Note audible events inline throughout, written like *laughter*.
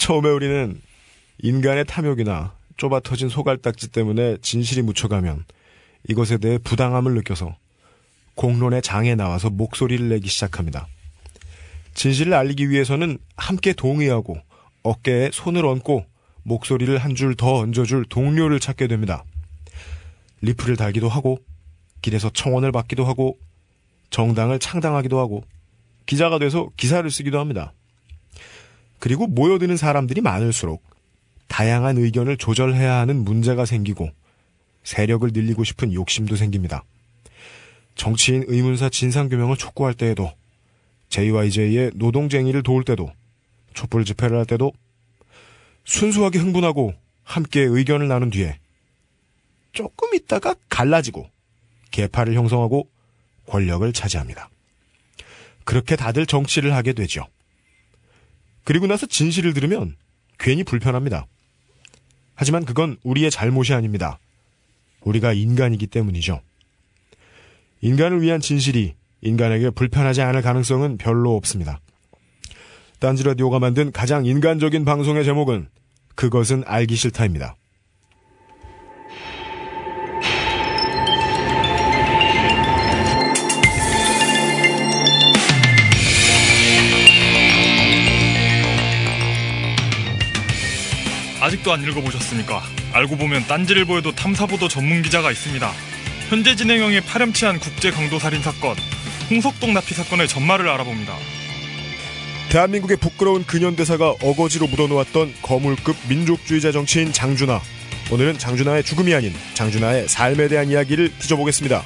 처음에 우리는 인간의 탐욕이나 좁아 터진 소갈딱지 때문에 진실이 묻혀가면 이것에 대해 부당함을 느껴서 공론의 장에 나와서 목소리를 내기 시작합니다. 진실을 알리기 위해서는 함께 동의하고 어깨에 손을 얹고 목소리를 한 줄 더 얹어줄 동료를 찾게 됩니다. 리플을 달기도 하고 길에서 청원을 받기도 하고 정당을 창당하기도 하고 기자가 돼서 기사를 쓰기도 합니다. 그리고 모여드는 사람들이 많을수록 다양한 의견을 조절해야 하는 문제가 생기고 세력을 늘리고 싶은 욕심도 생깁니다. 정치인 의문사 진상규명을 촉구할 때에도 JYJ의 노동쟁이를 도울 때도 촛불 집회를 할 때도 순수하게 흥분하고 함께 의견을 나눈 뒤에 조금 있다가 갈라지고 개파를 형성하고 권력을 차지합니다. 그렇게 다들 정치를 하게 되죠. 그리고 나서 진실을 들으면 괜히 불편합니다. 하지만 그건 우리의 잘못이 아닙니다. 우리가 인간이기 때문이죠. 인간을 위한 진실이 인간에게 불편하지 않을 가능성은 별로 없습니다. 딴지 라디오가 만든 가장 인간적인 방송의 제목은 그것은 알기 싫다입니다. 아직도 안 읽어보셨습니까? 알고 보면 딴지를 보여도 탐사보도 전문 기자가 있습니다. 현재 진행형의 파렴치한 국제 강도 살인 사건, 홍석동 납치 사건의 전말을 알아봅니다. 대한민국의 부끄러운 근현대사가 어거지로 묻어놓았던 거물급 민족주의자 정치인 장준하. 오늘은 장준하의 죽음이 아닌 장준하의 삶에 대한 이야기를 뒤져보겠습니다.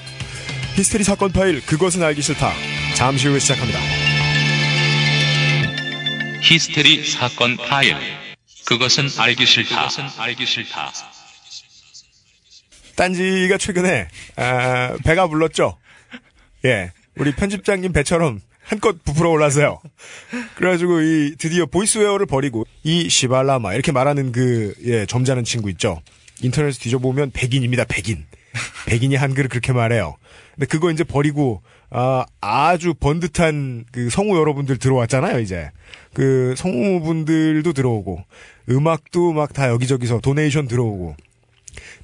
히스테리 사건 파일 그것은 알기 싫다. 잠시 후에 시작합니다. 히스테리 사건 파일. 그것은 알기 싫다. 그것은 알기 싫다. 딴지가 최근에 아, 배가 불렀죠. 예, 우리 편집장님 배처럼 한껏 부풀어 올라서요. 그래가지고 이 드디어 보이스웨어를 버리고 이 시발라마 이렇게 말하는 그 예, 점잖은 친구 있죠. 인터넷에 뒤져보면 백인입니다. 백인. 백인이 한글을 그렇게 말해요. 근데 그거 이제 버리고 아, 아주 번듯한 그 성우 여러분들 들어왔잖아요, 이제. 그 성우분들도 들어오고 음악도 막 다 여기저기서 donation 들어오고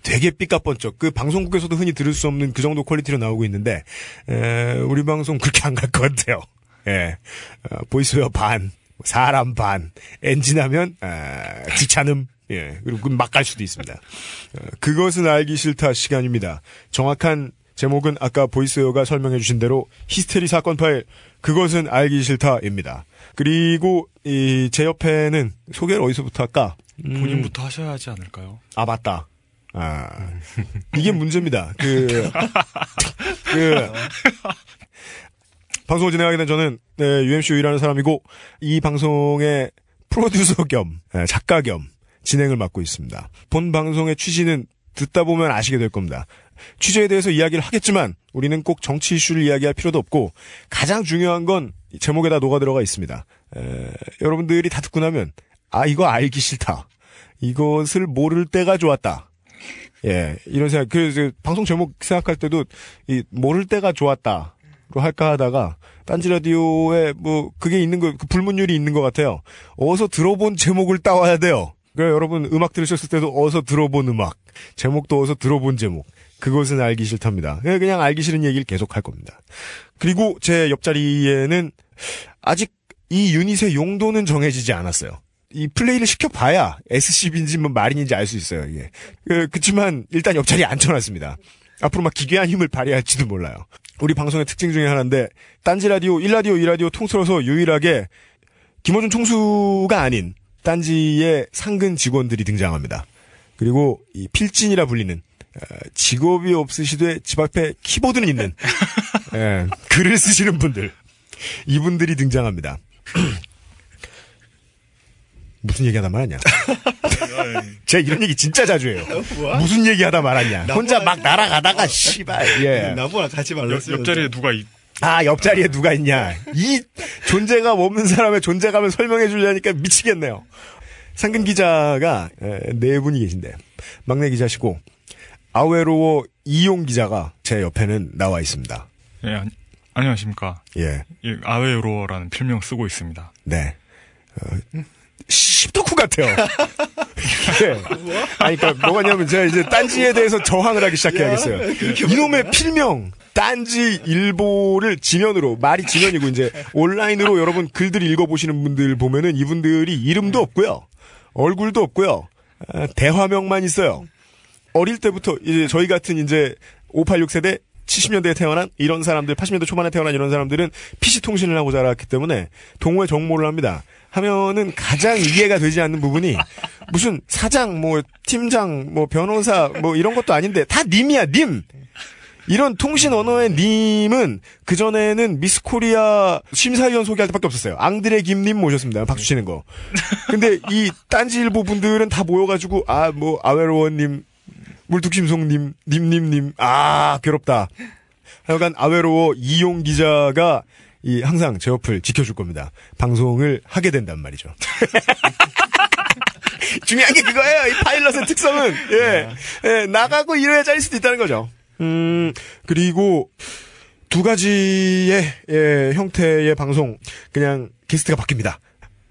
되게 삐까뻔쩍 그 방송국에서도 흔히 들을 수 없는 그 정도 quality로 나오고 있는데 에, 우리 방송 그렇게 안 갈 것 같아요. 예, 어, 보이스웨어 반, 사람 반, 엔지 나면 아, 귀찮음. 예, 그리고 막 갈 수도 있습니다. 어, 그것은 알기 싫다 시간입니다. 정확한 제목은 아까 보이스웨어가 설명해 주신 대로 히스테리 사건 파일 그것은 알기 싫다입니다. 그리고 이 제 옆에는 소개를 어디서부터 할까? 음, 본인부터 하셔야 하지 않을까요? 아 맞다. 아 이게 문제입니다. 그, *laughs* 그 방송을 진행하게 된 저는 네, UMC 일하는 사람이고 이 방송의 프로듀서 겸 네, 작가 겸 진행을 맡고 있습니다. 본 방송의 취지는 듣다 보면 아시게 될 겁니다. 취재에 대해서 이야기를 하겠지만 우리는 꼭 정치 이슈를 이야기할 필요도 없고 가장 중요한 건 제목에다 녹아 들어가 있습니다. 에, 여러분들이 다 듣고 나면 아 이거 알기 싫다. 이것을 모를 때가 좋았다. 예, 이런 생각. 그래서 방송 제목 생각할 때도 이 모를 때가 좋았다 로 할까 하다가 딴지 라디오에 뭐 그게 있는 거, 그 불문율이 있는 것 같아요. 어서 들어본 제목을 따와야 돼요. 그러니까 여러분 음악 들으셨을 때도 어서 들어본 음악, 제목도 어서 들어본 제목. 그것은 알기 싫답니다. 그냥 알기 싫은 얘기를 계속 할 겁니다. 그리고 제 옆자리에는 아직 이 유닛의 용도는 정해지지 않았어요. 이 플레이를 시켜봐야 SCB인지 뭐 마린인지 알 수 있어요, 이게. 그, 그치만 일단 옆자리에 앉혀놨습니다. 앞으로 막 기괴한 힘을 발휘할지도 몰라요. 우리 방송의 특징 중에 하나인데, 딴지 라디오, 1라디오, 2라디오 통틀어서 유일하게 김호준 총수가 아닌 딴지의 상근 직원들이 등장합니다. 그리고 이 필진이라 불리는 어, 직업이 없으시되 집 앞에 키보드는 있는 *laughs* 예, 글을 쓰시는 분들 이분들이 등장합니다. *clears throat* 무슨 얘기하다 말았냐? *laughs* 제가 이런 얘기 진짜 자주 해요. 무슨 얘기하다 말았냐? 혼자 막 날아가다가 씨발 예. *laughs* 나보라 같이 옆, 말렸어요. 옆자리에 누가 있, 아 옆자리에 누가 있냐? 이 존재감 없는 사람의 존재감을 설명해 주려니까 미치겠네요. 상근 기자가 에, 네 분이 계신데 막내 기자시고 아웨로워 이용 기자가 제 옆에는 나와 있습니다. 예, 안, 안녕하십니까. 예, 이 아웨로라는 필명 쓰고 있습니다. 네. 어, 씹덕후가 같아요. 네. *laughs* 아니, 그러니까 뭐가 냐면 제가 이제 딴지에 대해서 저항을 하기 시작해야겠어요. 이놈의 필명 딴지 일보를 지면으로 말이 지면이고 이제 온라인으로 여러분 글들 읽어보시는 분들 보면은 이분들이 이름도 없고요, 얼굴도 없고요, 아, 대화명만 있어요. 어릴 때부터 이제 저희 같은 이제 586 세대 70년대에 태어난 이런 사람들, 80년대 초반에 태어난 이런 사람들은 PC 통신을 하고 자랐기 때문에 동호회 정모를 합니다. 하면은 가장 이해가 되지 않는 부분이 무슨 사장, 뭐 팀장, 뭐 변호사, 뭐 이런 것도 아닌데 다 님이야, 님. 이런 통신 언어의 님은 그전에는 미스 코리아 심사위원 소개할 때밖에 없었어요. 앙드레 김님 모셨습니다. 박수 치는 거. 근데 이 딴지일보 분들은 다 모여가지고, 아, 뭐, 아웨로원님, 물뚝심송님, 님님님, 아, 괴롭다. 하여간 아웨로워 이용 기자가 이 항상 제 옆을 지켜줄 겁니다. 방송을 하게 된단 말이죠. *laughs* 중요한 게 그거예요. 이 파일럿의 특성은 예, 예 나가고 이래야 잘릴 수도 있다는 거죠. 음 그리고 두 가지의 예, 형태의 방송 그냥 게스트가 바뀝니다.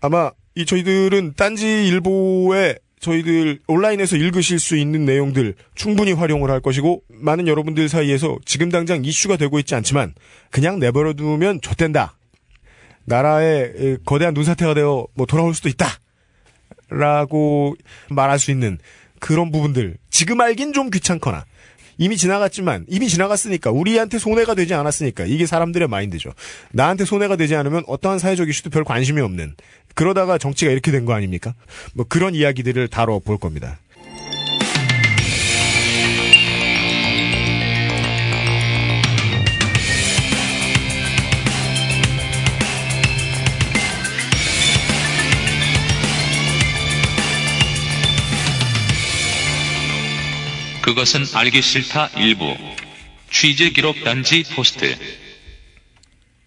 아마 이 저희들은 딴지 일보에 저희들 온라인에서 읽으실 수 있는 내용들 충분히 활용을 할 것이고 많은 여러분들 사이에서 지금 당장 이슈가 되고 있지 않지만 그냥 내버려 두면 좆된다. 나라의 거대한 눈사태가 되어 뭐 돌아올 수도 있다. 라고 말할 수 있는 그런 부분들 지금 알긴 좀 귀찮거나 이미 지나갔지만 이미 지나갔으니까 우리한테 손해가 되지 않았으니까 이게 사람들의 마인드죠. 나한테 손해가 되지 않으면 어떠한 사회적 이슈도 별 관심이 없는 그러다가 정치가 이렇게 된 거 아닙니까? 뭐 그런 이야기들을 다뤄볼 겁니다. 그것은 알기 싫다 일부. 취재 기록 단지 포스트.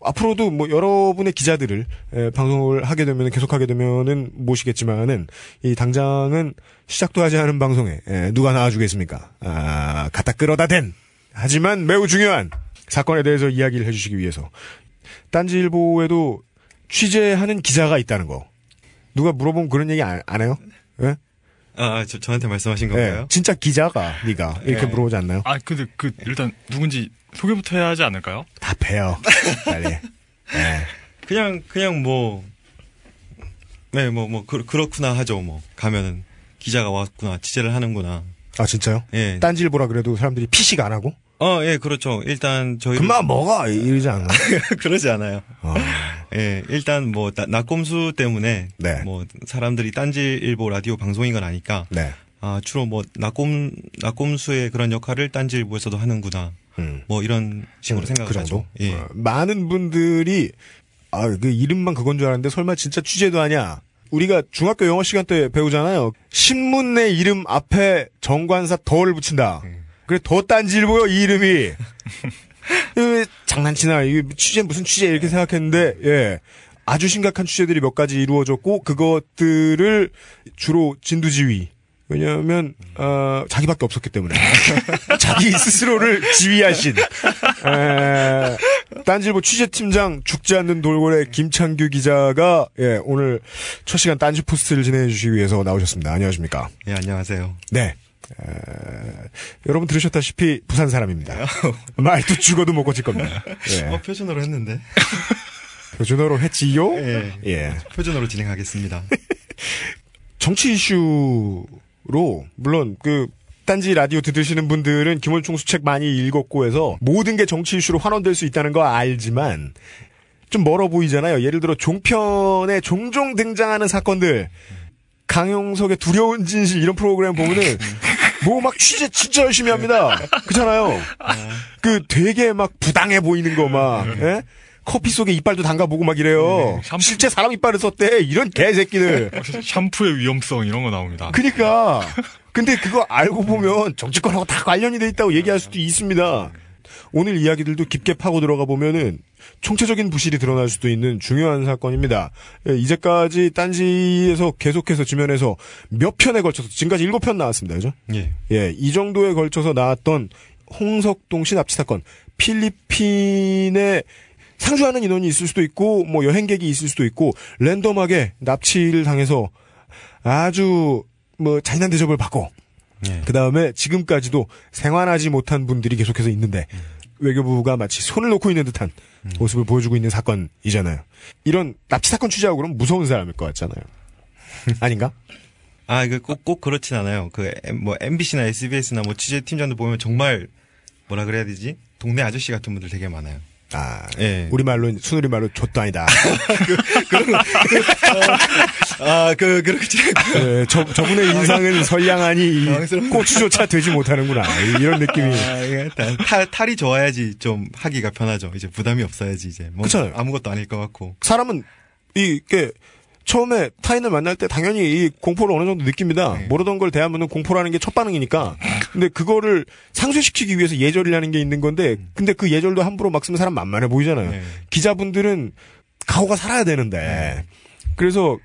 앞으로도 뭐 여러분의 기자들을 에, 방송을 하게 되면 계속하게 되면은 모시겠지만은 이 당장은 시작도 하지 않은 방송에 에, 누가 나와주겠습니까? 아, 갖다 끌어다 댄 하지만 매우 중요한 사건에 대해서 이야기를 해주시기 위해서 딴지일보에도 취재하는 기자가 있다는 거 누가 물어보면 그런 얘기 안, 안 해요? 예? 아, 저, 저한테 말씀하신 예, 건가요? 진짜 기자가 네가 이렇게 예. 물어보지 않나요? 아, 근데 그 일단 누군지 소개부터 해야 하지 않을까요? 다 배요 *laughs* 빨리. 예. 그냥, 그냥 뭐, 네, 뭐, 뭐, 그, 그렇구나 하죠, 뭐. 가면은, 기자가 왔구나, 취재를 하는구나. 아 진짜요? 예. 딴지일보라 그래도 사람들이 피식 안 하고? 어, 예, 그렇죠. 일단, 저희. 금방 먹어 이러지 않나? *laughs* 그러지 않아요. 어. 예, 일단 뭐, 나- 낙곰수 때문에. 네. 뭐, 사람들이 딴지일보 라디오 방송인 건 아니까. 네. 아, 주로 뭐, 낙곰, 낙곰수의 그런 역할을 딴지일보에서도 하는구나. 음. 뭐, 이런 식으로 그 생각하죠. 정도? 예. 어, 많은 분들이 아, 그 이름만 그건 줄 알았는데 설마 진짜 취재도 하냐? 우리가 중학교 영어 시간 때 배우잖아요. 신문의 이름 앞에 정관사 덜을 붙인다. 그래 더 딴지일보요 이 이름이. 이거 *laughs* 장난치나 이 취재 무슨 취재 이렇게 생각했는데 예. 아주 심각한 취재들이 몇 가지 이루어졌고 그것들을 주로 진두지휘 왜냐하면 어, 자기밖에 없었기 때문에 *laughs* 자기 스스로를 지휘하신 에, 딴지일보 취재팀장 죽지 않는 돌고래 김창규 기자가 예, 오늘 첫 시간 딴지 포스트를 진행해 주시기 위해서 나오셨습니다. 안녕하십니까? 예, 안녕하세요. 네. 에, 여러분 들으셨다시피 부산 사람입니다. *laughs* 말도 죽어도 못 고칠 겁니다. 예. 어, 표준어로 했는데. *laughs* 표준어로 했지요? 예. 예. 표준어로 진행하겠습니다. 정치 이슈 로 물론 그 딴지 라디오 들으시는 분들은 김원총 수책 많이 읽었고 해서 모든 게 정치 이슈로 환원될 수 있다는 거 알지만 좀 멀어 보이잖아요. 예를 들어 종편에 종종 등장하는 사건들 강용석의 두려운 진실 이런 프로그램 보면은 *laughs* 뭐 막 취재 진짜 열심히 합니다. 그렇잖아요. 그 되게 막 부당해 보이는 거 막, 예? 커피 속에 이빨도 담가보고 막 이래요. 샴푸. 실제 사람 이빨을 썼대. 이런 개새끼들. *laughs* 샴푸의 위험성 이런 거 나옵니다. 그니까. *laughs* 근데 그거 알고 보면 정치권하고 다 관련이 돼 있다고 얘기할 수도 있습니다. 오늘 이야기들도 깊게 파고 들어가 보면은 총체적인 부실이 드러날 수도 있는 중요한 사건입니다. 예, 이제까지 딴지에서 계속해서 지면에서 몇 편에 걸쳐서 지금까지 일곱 편 나왔습니다. 그죠? 예. 예, 이 정도에 걸쳐서 나왔던 홍석동 씨 납치 사건, 필리핀에 상주하는 인원이 있을 수도 있고, 뭐 여행객이 있을 수도 있고, 랜덤하게 납치를 당해서 아주 뭐 잔인한 대접을 받고 예. 그 다음에 지금까지도 생환하지 못한 분들이 계속해서 있는데 외교부가 마치 손을 놓고 있는 듯한 모습을 보여주고 있는 사건이잖아요. 이런 납치 사건 취재하고 그러면 무서운 사람일 것 같잖아요. *laughs* 아닌가? 아, 이거 꼭, 꼭 그렇진 않아요. 그, 뭐, MBC나 SBS나 뭐 취재팀장들 보면 정말, 뭐라 그래야 되지? 동네 아저씨 같은 분들 되게 많아요. 아, 예. 우리말로 순우리 말로 좆도 아니다. *laughs* 아, 그, 그렇지. 예, 저, 저분의 인상은 선량하니. 고추조차 되지 못하는구나. 이런 느낌이. 아, 탈, 탈- 탈이 좋아야지 좀 하기가 편하죠. 이제 부담이 없어야지, 이제. 뭐, 그쵸. 아무것도 아닐 것 같고. 사람은 이게 처음에 타인을 만날 때 당연히 이 공포를 어느 정도 느낍니다. 네. 모르던 걸 대하면은 공포라는 게 첫 반응이니까. 근데 그거를 상쇄시키기 위해서 예절이라는 게 있는 건데, 근데 그 예절도 함부로 막 쓰면 사람 만만해 보이잖아요. 네. 기자분들은 각오가 살아야 되는데. 그래서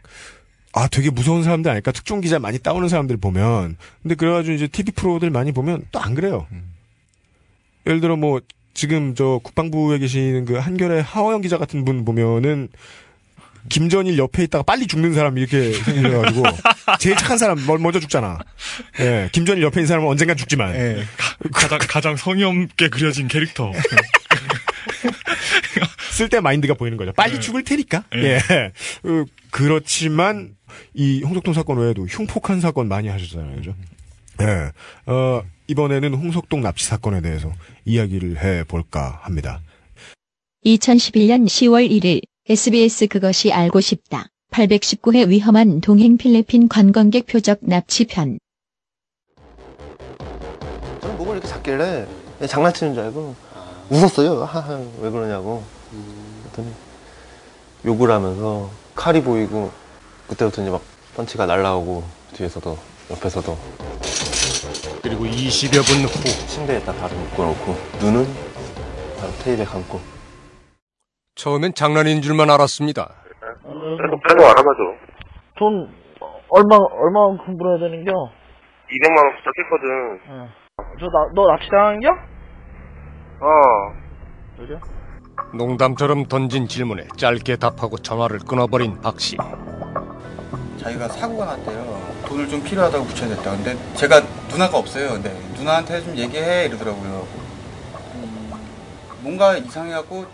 아 되게 무서운 사람들 아닐까 특종 기자 많이 따오는 사람들 보면 근데 그래가지고 이제 TV 프로들 많이 보면 또 안 그래요. 예를 들어 뭐 지금 저 국방부에 계시는 그 한결의 하호영 기자 같은 분 보면은 김전일 옆에 있다가 빨리 죽는 사람 이렇게 생겨가지고 *laughs* 제일 착한 사람 멀- 먼저 죽잖아. 예, 김전일 옆에 있는 사람은 언젠간 죽지만 예. 가장 가장 성의 없게 그려진 캐릭터. *laughs* 쓸때 마인드가 보이는 거죠. 빨리 네. 죽을 테니까. 네. 예. 어, 그렇지만 이 홍석동 사건 외에도 흉폭한 사건 많이 하셨잖아요. 그죠? 예. 어, 이번에는 홍석동 납치 사건에 대해서 이야기를 해 볼까 합니다. 2011년 10월 1일 SBS 그것이 알고 싶다. 819회 위험한 동행 필리핀 관광객 표적 납치편. 저는 목을 이렇게 잡길래 그냥 장난치는 줄 알고 웃었어요. 하하, 왜 그러냐고. 그랬더니 욕을 하면서 칼이 보이고 그때부터 이제 막 펀치가 날라오고 뒤에서도 옆에서도 그리고 20여 분 후 침대에다 발을 묶어놓고 눈은 바로 테이프에 감고 처음엔 장난인 줄만 알았습니다. 빼고 알아봐줘. 돈 얼마 얼마만큼 불어야 되는겨? 200만 원 부탁했거든. 저나너 납치당한겨? 어. 그래? 농담처럼 던진 질문에 짧게 답하고 전화를 끊어버린 박 씨. 자기가 사고가 났대요. 돈을 좀 필요하다고 붙여야 됐다. 근데 제가 누나가 없어요. 근데 누나한테 좀 얘기해 이러더라고요. 음, 뭔가 이상해갖고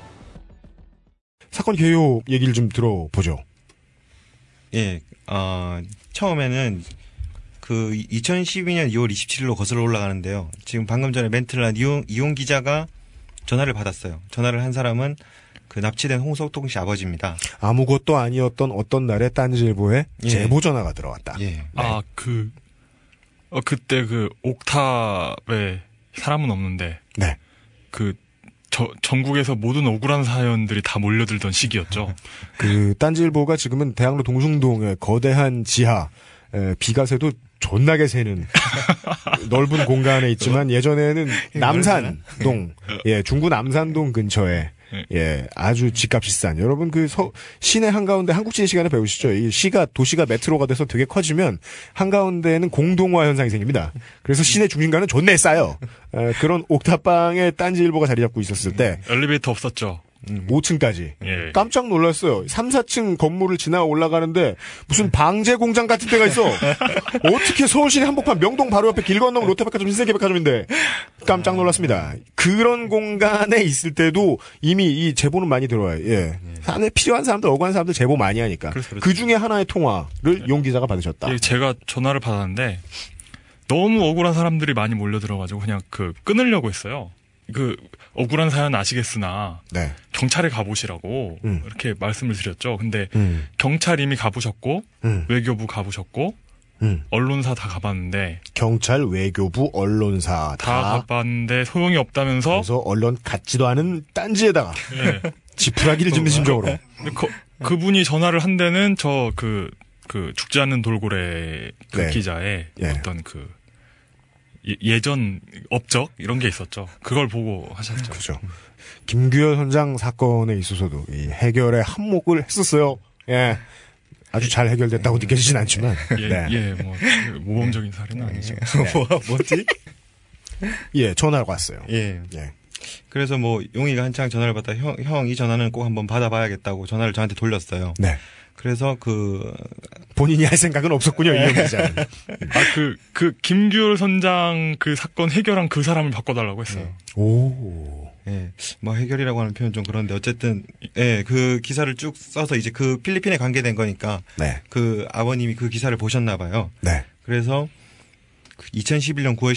사건 개요 얘기를 좀 들어보죠. 예, 어, 처음에는 그 2012년 2월 27일로 거슬러 올라가는데요. 지금 방금 전에 멘트를 한 이용, 이용 기자가 전화를 받았어요. 전화를 한 사람은 그 납치된 홍석동 씨 아버지입니다. 아무것도 아니었던 어떤 날에 딴지일보에 예. 제보 전화가 들어왔다. 예. 아, 그, 어, 그때 그 옥탑에 사람은 없는데, 네. 그, 저, 전국에서 모든 억울한 사연들이 다 몰려들던 시기였죠. *laughs* 그 딴지일보가 지금은 대학로 동숭동의 거대한 지하 에, 비가 새도 존나게 새는 *laughs* 넓은 공간에 있지만 예전에는 남산동 예 중구 남산동 근처에 예 아주 집값이 싼. 여러분 그 서, 시내 한가운데 한국지 시간에 배우시죠. 이 시가 도시가 메트로가 돼서 되게 커지면 한가운데는 공동화 현상이 생깁니다. 그래서 시내 중심가는 존내 싸요. 에, 그런 옥탑방에 딴지일보가 자리 잡고 있었을 때 엘리베이터 없었죠. 5층까지 예. 깜짝 놀랐어요. 3, 4층 건물을 지나 올라가는데 무슨 방제 공장 같은 데가 있어. *laughs* 어떻게 서울시내 한복판 명동 바로 옆에 길 건너면 롯데백화점 신세계백화점인데 깜짝 놀랐습니다. 그런 공간에 있을 때도 이미 이 제보는 많이 들어와요. 예. 안에 필요한 사람들, 억울한 사람들 제보 많이 하니까. 그렇죠, 그렇죠. 그 중에 하나의 통화를 용 기자가 받으셨다. 예, 제가 전화를 받았는데, 너무 억울한 사람들이 많이 몰려 들어가지고 그냥 그, 끊으려고 했어요. 그, 억울한 사연 아시겠으나, 네. 경찰에 가보시라고, 음. 이렇게 말씀을 드렸죠. 근데, 음, 경찰 이미 가보셨고, 음, 외교부 가보셨고, 음. 언론사 다 가봤는데, 경찰, 외교부, 언론사 다 다. 가봤는데 소용이 없다면서, 그래서 언론 같지도 않은 딴지에다가 예. *laughs* 지푸라기를 짚는 심정으로. 그, 그분이 전화를 한 데는 저 그, 그 죽지 않는 돌고래 그 네. 기자의 예. 어떤 그 예- 예전 업적 이런 게 있었죠. 그걸 보고 하셨죠. 그죠. 김규현 선장 사건에 있어서도 이 해결에 한몫을 했었어요. 예. 아주 잘 해결됐다고 느껴지진 않지만. 예, 네. 예, 뭐 모범적인 사례는 아니죠. 뭐, 뭐지? 예, 전화가 왔어요. 예. 예. 그래서 뭐 용이가 한창 전화를 받다 형, 형 이 전화는 꼭 한번 받아봐야겠다고 전화를 저한테 돌렸어요. 네. 그래서 그 본인이 할 생각은 없었군요, 이영 기자는. 아, 그, 그, 김규열 선장 그 사건 해결한 그 사람을 바꿔달라고 했어요. 오. 예, 뭐 해결이라고 하는 표현 좀 그런데 어쨌든 예, 그 기사를 쭉 써서 이제 그 필리핀에 관계된 거니까 네. 그 아버님이 그 기사를 보셨나 봐요. 네. 그래서 2011년 9월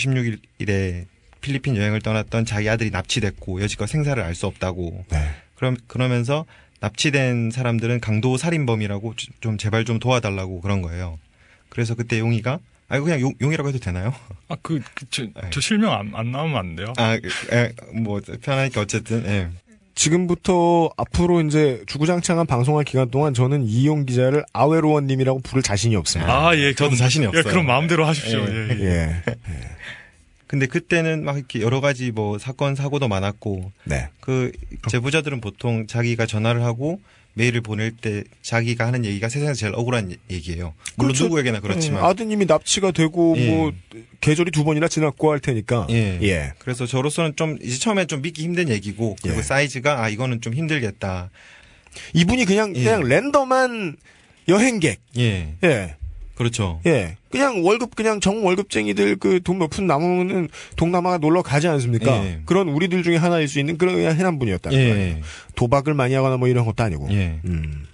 16일에 필리핀 여행을 떠났던 자기 아들이 납치됐고 여지껏 생사를 알 수 없다고. 네. 그럼 그러면서 납치된 사람들은 강도 살인범이라고 주- 좀 제발 좀 도와달라고 그런 거예요. 그래서 그때 용이가 아 그냥 용, 용이라고 해도 되나요? 아, 그, 그 저, 저 실명 안, 안 나오면 안 돼요? 아, 에, 뭐 편하니까 어쨌든 예. 지금부터 앞으로 이제 주구장창한 방송할 기간 동안 저는 이용 기자를 아웨로원님이라고 부를 자신이 없습니다. 아, 예. 저도 자신이 예, 없어요. 그럼 마음대로 하십시오. 예. 예. 예. *laughs* 예. 근데 그때는 막 이렇게 여러 가지 뭐 사건 사고도 많았고 네. 그 제보자들은 보통 자기가 전화를 하고 메일을 보낼 때 자기가 하는 얘기가 세상에서 제일 억울한 얘기예요. 물론 그렇죠. 누구에게나 그렇지만 음, 아드님이 납치가 되고 예. 뭐 계절이 두 번이나 지났고 할 테니까. 예. 예. 그래서 저로서는 좀 이제 처음에 좀 믿기 힘든 얘기고 그리고 예. 사이즈가 아 이거는 좀 힘들겠다. 이분이 그냥 예. 그냥 랜덤한 여행객. 예. 예. 그렇죠. 예. 그냥 월급 그냥 정 월급쟁이들 그 돈 몇 푼 남으면은 동남아 놀러 가지 않습니까? 예. 그런 우리들 중에 하나일 수 있는 그런 해남 분이었다. 예. 도박을 많이 하거나 뭐 이런 것도 아니고. 예. 음.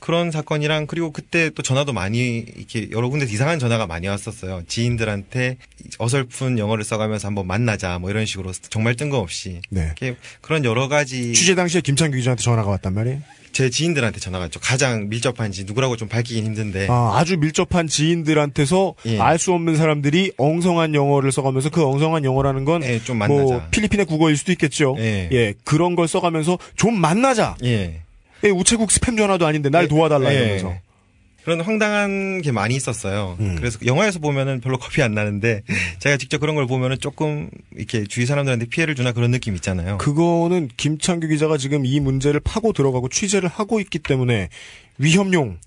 그런 사건이랑 그리고 그때 또 전화도 많이 이렇게 여러 군데 이상한 전화가 많이 왔었어요. 지인들한테 어설픈 영어를 써가면서 한번 만나자 뭐 이런 식으로 정말 뜬금없이 네. 이렇게 그런 여러 가지 취재 당시에 김창규 기자한테 전화가 왔단 말이에요. 제 지인들한테 전화가 왔죠. 가장 밀접한지 누구라고 좀 밝히긴 힘든데 아, 아주 밀접한 지인들한테서 예. 알수 없는 사람들이 엉성한 영어를 써가면서 그 엉성한 영어라는 건 예, 좀 만나자. 뭐 필리핀의 국어일 수도 있겠죠. 예. 그런 걸 써가면서 좀 만나자. 예. 예, 우체국 스팸 전화도 아닌데 날 예. 도와달라 예. 이러면서. 그런 황당한 게 많이 있었어요. 음. 그래서 영화에서 보면은 별로 겁이 안 나는데 제가 직접 그런 걸 보면은 조금 이렇게 주위 사람들한테 피해를 주나 그런 느낌 있잖아요. 그거는 김창규 기자가 지금 이 문제를 파고 들어가고 취재를 하고 있기 때문에 위험용.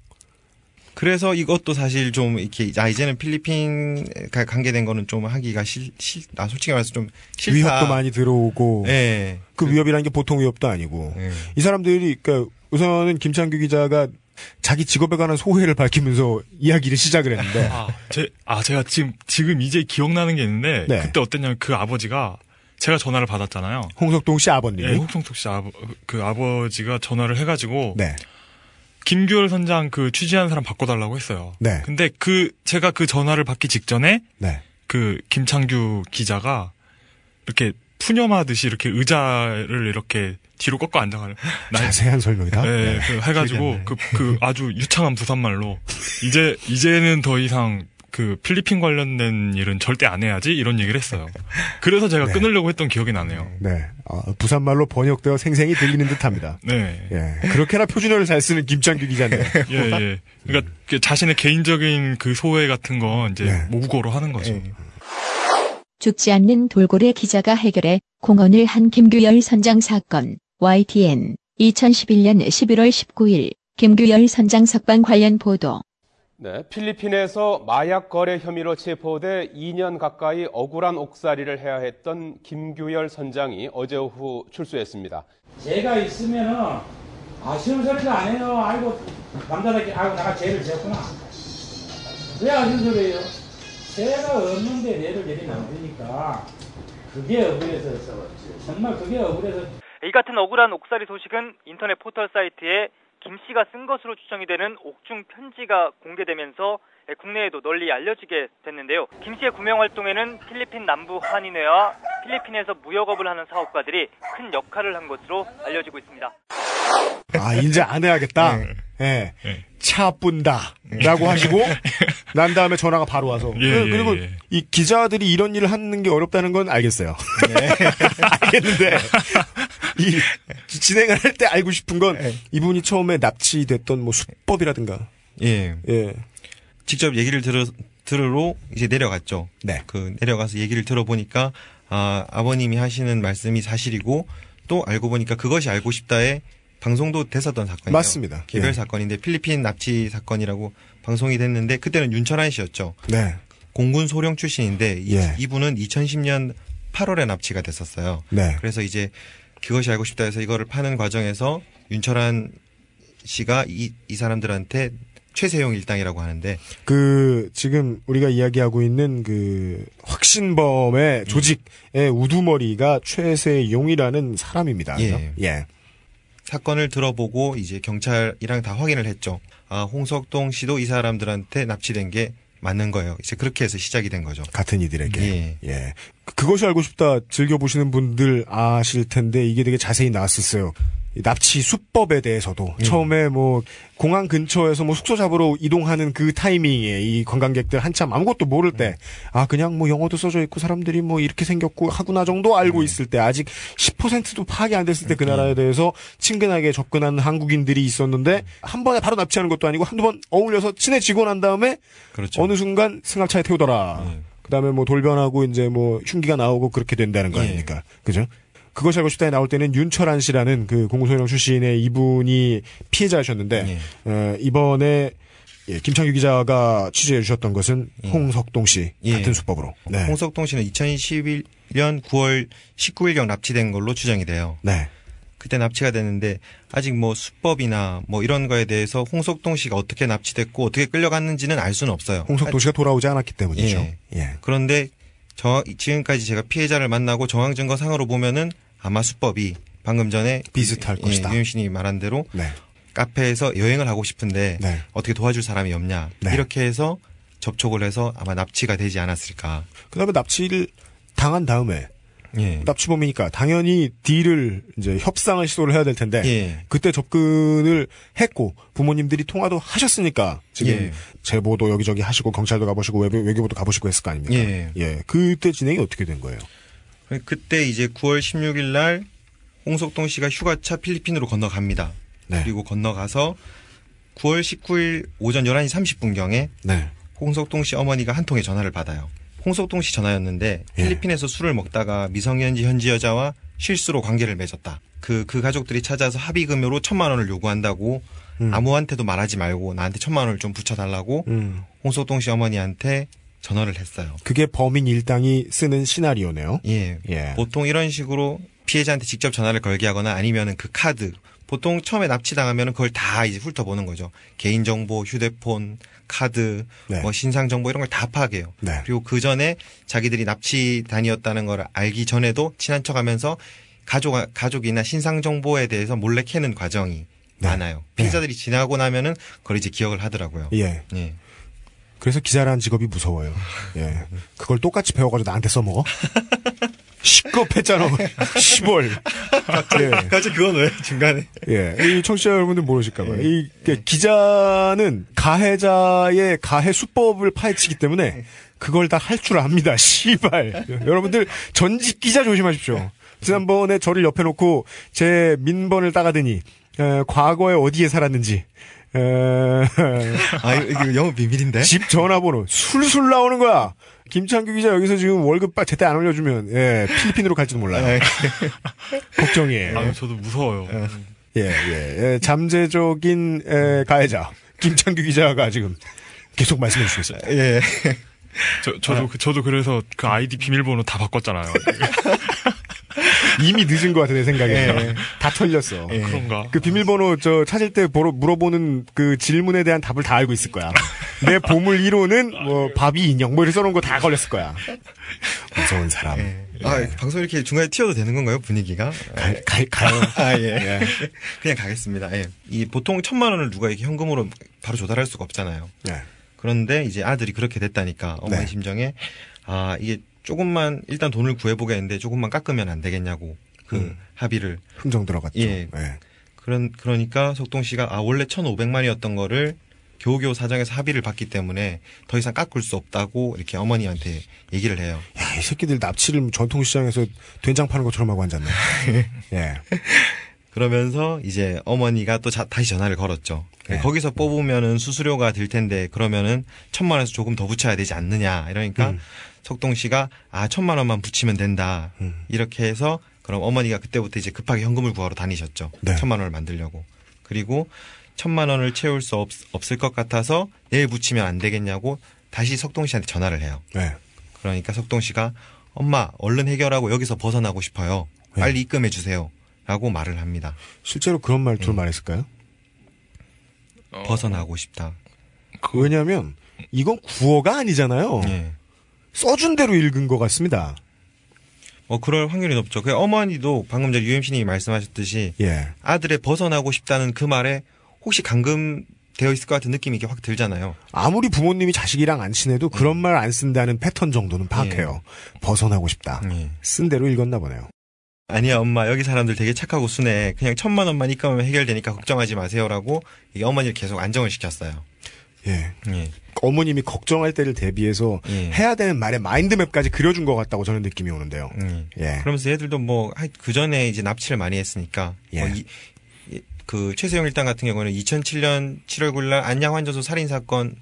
그래서 이것도 사실 좀 이렇게 아 이제는 필리핀 관계된 거는 좀 하기가 싫, 싫, 아 솔직히 말해서 좀 싫다. 위협도 많이 들어오고. 예. 그 위협이라는 게 보통 위협도 아니고. 예. 이 사람들이 그러니까 우선은 김창규 기자가 자기 직업에 관한 소회를 밝히면서 이야기를 시작을 했는데 아, 제, 아, 제가 지금, 지금 이제 기억나는 게 있는데, 네. 그때 어땠냐면 그 아버지가 제가 전화를 받았잖아요. 홍석동 씨 아버님이 예, 홍성tuk 씨 아버, 그 아버지가 전화를 해가지고, 네. 김규열 선장 그 취재한 사람 바꿔달라고 했어요. 네. 근데 그, 제가 그 전화를 받기 직전에, 네. 그 김창규 기자가 이렇게 푸념하듯이 이렇게 의자를 이렇게 뒤로 꺾어 앉아가요. *laughs* 자세한 설명이다. 네, 네. 그 해가지고 그, 그 아주 유창한 부산말로 이제 이제는 더 이상 그 필리핀 관련된 일은 절대 안 해야지 이런 얘기를 했어요. 그래서 제가 네. 끊으려고 했던 기억이 나네요. 네. 어, 부산말로 번역되어 생생히 들리는 듯합니다. 네. 예. 그렇게나 표준어를 잘 쓰는 김창규 기자인데. *laughs* 예, 예. 그러니까 그 자신의 개인적인 그 소회 같은 건 이제 네. 모국어로 하는 거죠. 예. 죽지 않는 돌고래 기자가 해결해 공헌을 한 김규열 선장 사건 YTN 2011년 11월 19일 김규열 선장 석방 관련 보도 네, 필리핀에서 마약 거래 혐의로 체포돼 2년 가까이 억울한 옥살이를 해야 했던 김규열 선장이 어제 오후 출소했습니다. 제가 있으면은 아쉬운 소리도 안 해요. 아이고 남자답게 아이고 내가 죄를 지었구나. 왜 아쉬운 소리예요? 죄가 없는데 내를 내리 남으니까 그게 억울해서 정말 그게 억울해서 이 같은 억울한 옥살이 소식은 인터넷 포털 사이트에 김 씨가 쓴 것으로 추정이 되는 옥중 편지가 공개되면서 국내에도 널리 알려지게 됐는데요. 김 씨의 구명 활동에는 필리핀 남부 한인회와 필리핀에서 무역업을 하는 사업가들이 큰 역할을 한 것으로 알려지고 있습니다. 아, 이제 안 해야겠다. 예. 차 뿐다. 라고 하시고, *laughs* 난 다음에 전화가 바로 와서. 예, 그- 예, 그리고 예. 이 기자들이 이런 일을 하는 게 어렵다는 건 알겠어요. *laughs* 알겠는데, 이 진행을 할 때 알고 싶은 건 이분이 처음에 납치됐던 뭐 수법이라든가. 예. 예. 직접 얘기를 들으, 들으러 이제 내려갔죠. 네. 그 내려가서 얘기를 들어보니까 아, 아버님이 하시는 말씀이 사실이고 또 알고 보니까 그것이 알고 싶다에 방송도 됐었던 사건이에요. 맞습니다. 개별 예. 사건인데 필리핀 납치 사건이라고 방송이 됐는데 그때는 윤철한 씨였죠. 네. 공군 소령 출신인데 이, 예. 이분은 2010년 8월에 납치가 됐었어요. 네. 그래서 이제 그것이 알고 싶다 해서 이거를 파는 과정에서 윤철한 씨가 이, 이 사람들한테 최세용 일당이라고 하는데 그 지금 우리가 이야기하고 있는 그 확신범의 조직의 우두머리가 최세용이라는 사람입니다. 예. 예. 사건을 들어보고 이제 경찰이랑 다 확인을 했죠. 아, 홍석동 씨도 이 사람들한테 납치된 게 맞는 거예요. 이제 그렇게 해서 시작이 된 거죠. 같은 이들에게. 예. 예. 그것이 알고 싶다 즐겨보시는 분들 아실 텐데 이게 되게 자세히 나왔었어요. 이 납치 수법에 대해서도 음. 처음에 뭐 공항 근처에서 뭐 숙소 잡으러 이동하는 그 타이밍에 이 관광객들 한참 아무것도 모를 때 아 그냥 뭐 영어도 써져 있고 사람들이 뭐 이렇게 생겼고 하구나 정도 알고 있을 때 아직 10%도 파악이 안 됐을 때 그 나라에 대해서 친근하게 접근하는 한국인들이 있었는데 한 번에 바로 납치하는 것도 아니고 한두 번 어울려서 친해지고 난 다음에 그렇죠. 어느 순간 승합차에 태우더라. 그다음에 뭐 돌변하고 이제 뭐 흉기가 나오고 그렇게 된다는 거 아닙니까? 그죠? 그것이 알고 싶다에 나올 때는 윤철한 씨라는 그 공무소령 출신의 이분이 피해자셨는데 어, 이번에 예, 김창규 기자가 취재해 주셨던 것은 홍석동 씨 예. 같은 수법으로. 네. 홍석동 씨는 2011년 9월 19일경 납치된 걸로 추정이 돼요. 네. 그때 납치가 됐는데 아직 뭐 수법이나 뭐 이런 거에 대해서 홍석동 씨가 어떻게 납치됐고 어떻게 끌려갔는지는 알 수는 없어요. 홍석동 씨가 돌아오지 않았기 때문이죠. 예. 예. 그런데 정, 지금까지 제가 피해자를 만나고 정황 증거 상으로 보면은 아마 수법이 방금 전에 비슷할 예, 것이다. 유현신이 말한 대로 네. 카페에서 여행을 하고 싶은데 네. 어떻게 도와줄 사람이 없냐 네. 이렇게 해서 접촉을 해서 아마 납치가 되지 않았을까. 그다음에 납치를 당한 다음에 예. 납치범이니까 당연히 딜을 이제 협상을 시도를 해야 될 텐데 예. 그때 접근을 했고 부모님들이 통화도 하셨으니까 지금 예. 제보도 여기저기 하시고 경찰도 가보시고 외교, 외교부도 가보시고 했을 거 아닙니까? 예. 그때 진행이 어떻게 된 거예요? 그때 이제 9월 16일 날 홍석동 씨가 휴가차 필리핀으로 건너갑니다. 네. 그리고 건너가서 9월 19일 오전 11시 30분경에 네. 홍석동 씨 어머니가 한 통의 전화를 받아요. 홍석동 씨 전화였는데 예. 필리핀에서 술을 먹다가 미성년지 현지 여자와 실수로 관계를 맺었다. 그, 그 가족들이 찾아서 합의금으로 천만 원을 요구한다고 음. 아무한테도 말하지 말고 나한테 천만 원을 좀 붙여달라고 음. 홍석동 씨 어머니한테 전화를 했어요. 그게 범인 일당이 쓰는 시나리오네요. 예. 예. 보통 이런 식으로 피해자한테 직접 전화를 걸게 하거나 아니면은 그 카드 보통 처음에 납치당하면 그걸 다 이제 훑어보는 거죠. 개인정보, 휴대폰, 카드, 네. 뭐 신상 정보 이런 걸 다 파악해요. 네. 그리고 그 전에 자기들이 납치단이었다는 걸 알기 전에도 친한 척 하면서 가족, 가족이나 신상 정보에 대해서 몰래 캐는 과정이 네. 많아요. 피해자들이 지나고 나면은 그걸 이제 기억을 하더라고요. 예. 예. 그래서 기자라는 직업이 무서워요. 예. 그걸 똑같이 배워가지고 나한테 써먹어? *laughs* 시겁했잖아. 시벌. 예. 갑자기 그건 왜 중간에? 예. 이 청취자 여러분들 모르실까봐요. 이그 기자는 가해자의 가해 수법을 파헤치기 때문에 그걸 다 할 줄 압니다. 시발. 여러분들 전직 기자 조심하십시오. 지난번에 저를 옆에 놓고 제 민번을 따가더니 에, 과거에 어디에 살았는지 에, 아, 이거 영어 비밀인데? 집 전화번호 술술 나오는 거야. 김창규 기자 여기서 지금 월급 빠 제때 안 올려주면 예, 필리핀으로 갈지도 몰라요. *laughs* 걱정이에요. 아, 저도 무서워요. 예, 예, 예, 잠재적인 에, 가해자 김창규 기자가 지금 계속 말씀해 주시겠습니다. 예. 저, 저도, 그- 저도 그래서 그 아이디 비밀번호 다 바꿨잖아요. *laughs* 이미 늦은 것 같아 내 생각에 예. 다 털렸어. 그런가? 그 비밀번호 저 찾을 때 보러, 물어보는 그 질문에 대한 답을 다 알고 있을 거야. 내 보물 1호는 뭐 바비 인형 뭐 이렇게 써놓은 거 다 걸렸을 거야. 무서운 사람. 아, 방송 이렇게 중간에 튀어도 되는 건가요, 분위기가? 갈, 갈, 가요. 아, 예. 그냥 가겠습니다. 예. 이 보통 천만 원을 누가 이렇게 현금으로 바로 조달할 수가 없잖아요. 네. 그런데 이제 아들이 그렇게 됐다니까 어머니 네. 심정에 아, 이게 조금만 일단 돈을 구해보겠는데 조금만 깎으면 안 되겠냐고 그 음. 합의를. 흥정 들어갔죠. 예. 예. 그런, 그러니까 석동 씨가 아, 원래 1,500만이었던 거를 겨우겨우 사정해서 합의를 봤기 때문에 더 이상 깎을 수 없다고 이렇게 어머니한테 얘기를 해요. 야, 이 새끼들 납치를 전통시장에서 된장 파는 것처럼 하고 앉았네. *laughs* 예. 그러면서 이제 어머니가 또 자- 다시 전화를 걸었죠. 네. 거기서 뽑으면은 수수료가 들 텐데 그러면은 천만 원에서 조금 더 붙여야 되지 않느냐 이러니까 음. 석동 씨가 아 천만 원만 붙이면 된다 음. 이렇게 해서 그럼 어머니가 그때부터 이제 급하게 현금을 구하러 다니셨죠. 네. 천만 원을 만들려고 그리고 천만 원을 채울 수 없, 없을 것 같아서 내일 붙이면 안 되겠냐고 다시 석동 씨한테 전화를 해요. 네. 그러니까 석동 씨가 엄마 얼른 해결하고 여기서 벗어나고 싶어요. 네. 빨리 입금해 주세요. 라고 말을 합니다. 실제로 그런 말투를 말했을까요? 벗어나고 싶다. 왜냐하면 이건 구어가 아니잖아요. 예. 써준 대로 읽은 것 같습니다. 뭐 그럴 확률이 높죠. 그 어머니도 방금 전 UMC님이 말씀하셨듯이 예. 아들의 벗어나고 싶다는 그 말에 혹시 감금 되어 있을 것 같은 느낌이 이렇게 확 들잖아요. 아무리 부모님이 자식이랑 안 친해도 그런 말안 쓴다는 패턴 정도는 파악해요. 벗어나고 싶다. 쓴 대로 읽었나 보네요. 아니야 엄마 여기 사람들 되게 착하고 순해 그냥 천만 원만 입금하면 해결되니까 걱정하지 마세요라고 이 어머니를 계속 안정을 시켰어요. 예. 예. 어머님이 걱정할 때를 대비해서 해야 되는 말의 마인드맵까지 그려준 것 같다고 저는 느낌이 오는데요. 예. 그러면서 얘들도 뭐 그 전에 이제 납치를 많이 했으니까 예. 뭐 이- 이- 그 최세용 일당 같은 경우는 2007년 7월 9일 날 안양 환전소 살인 사건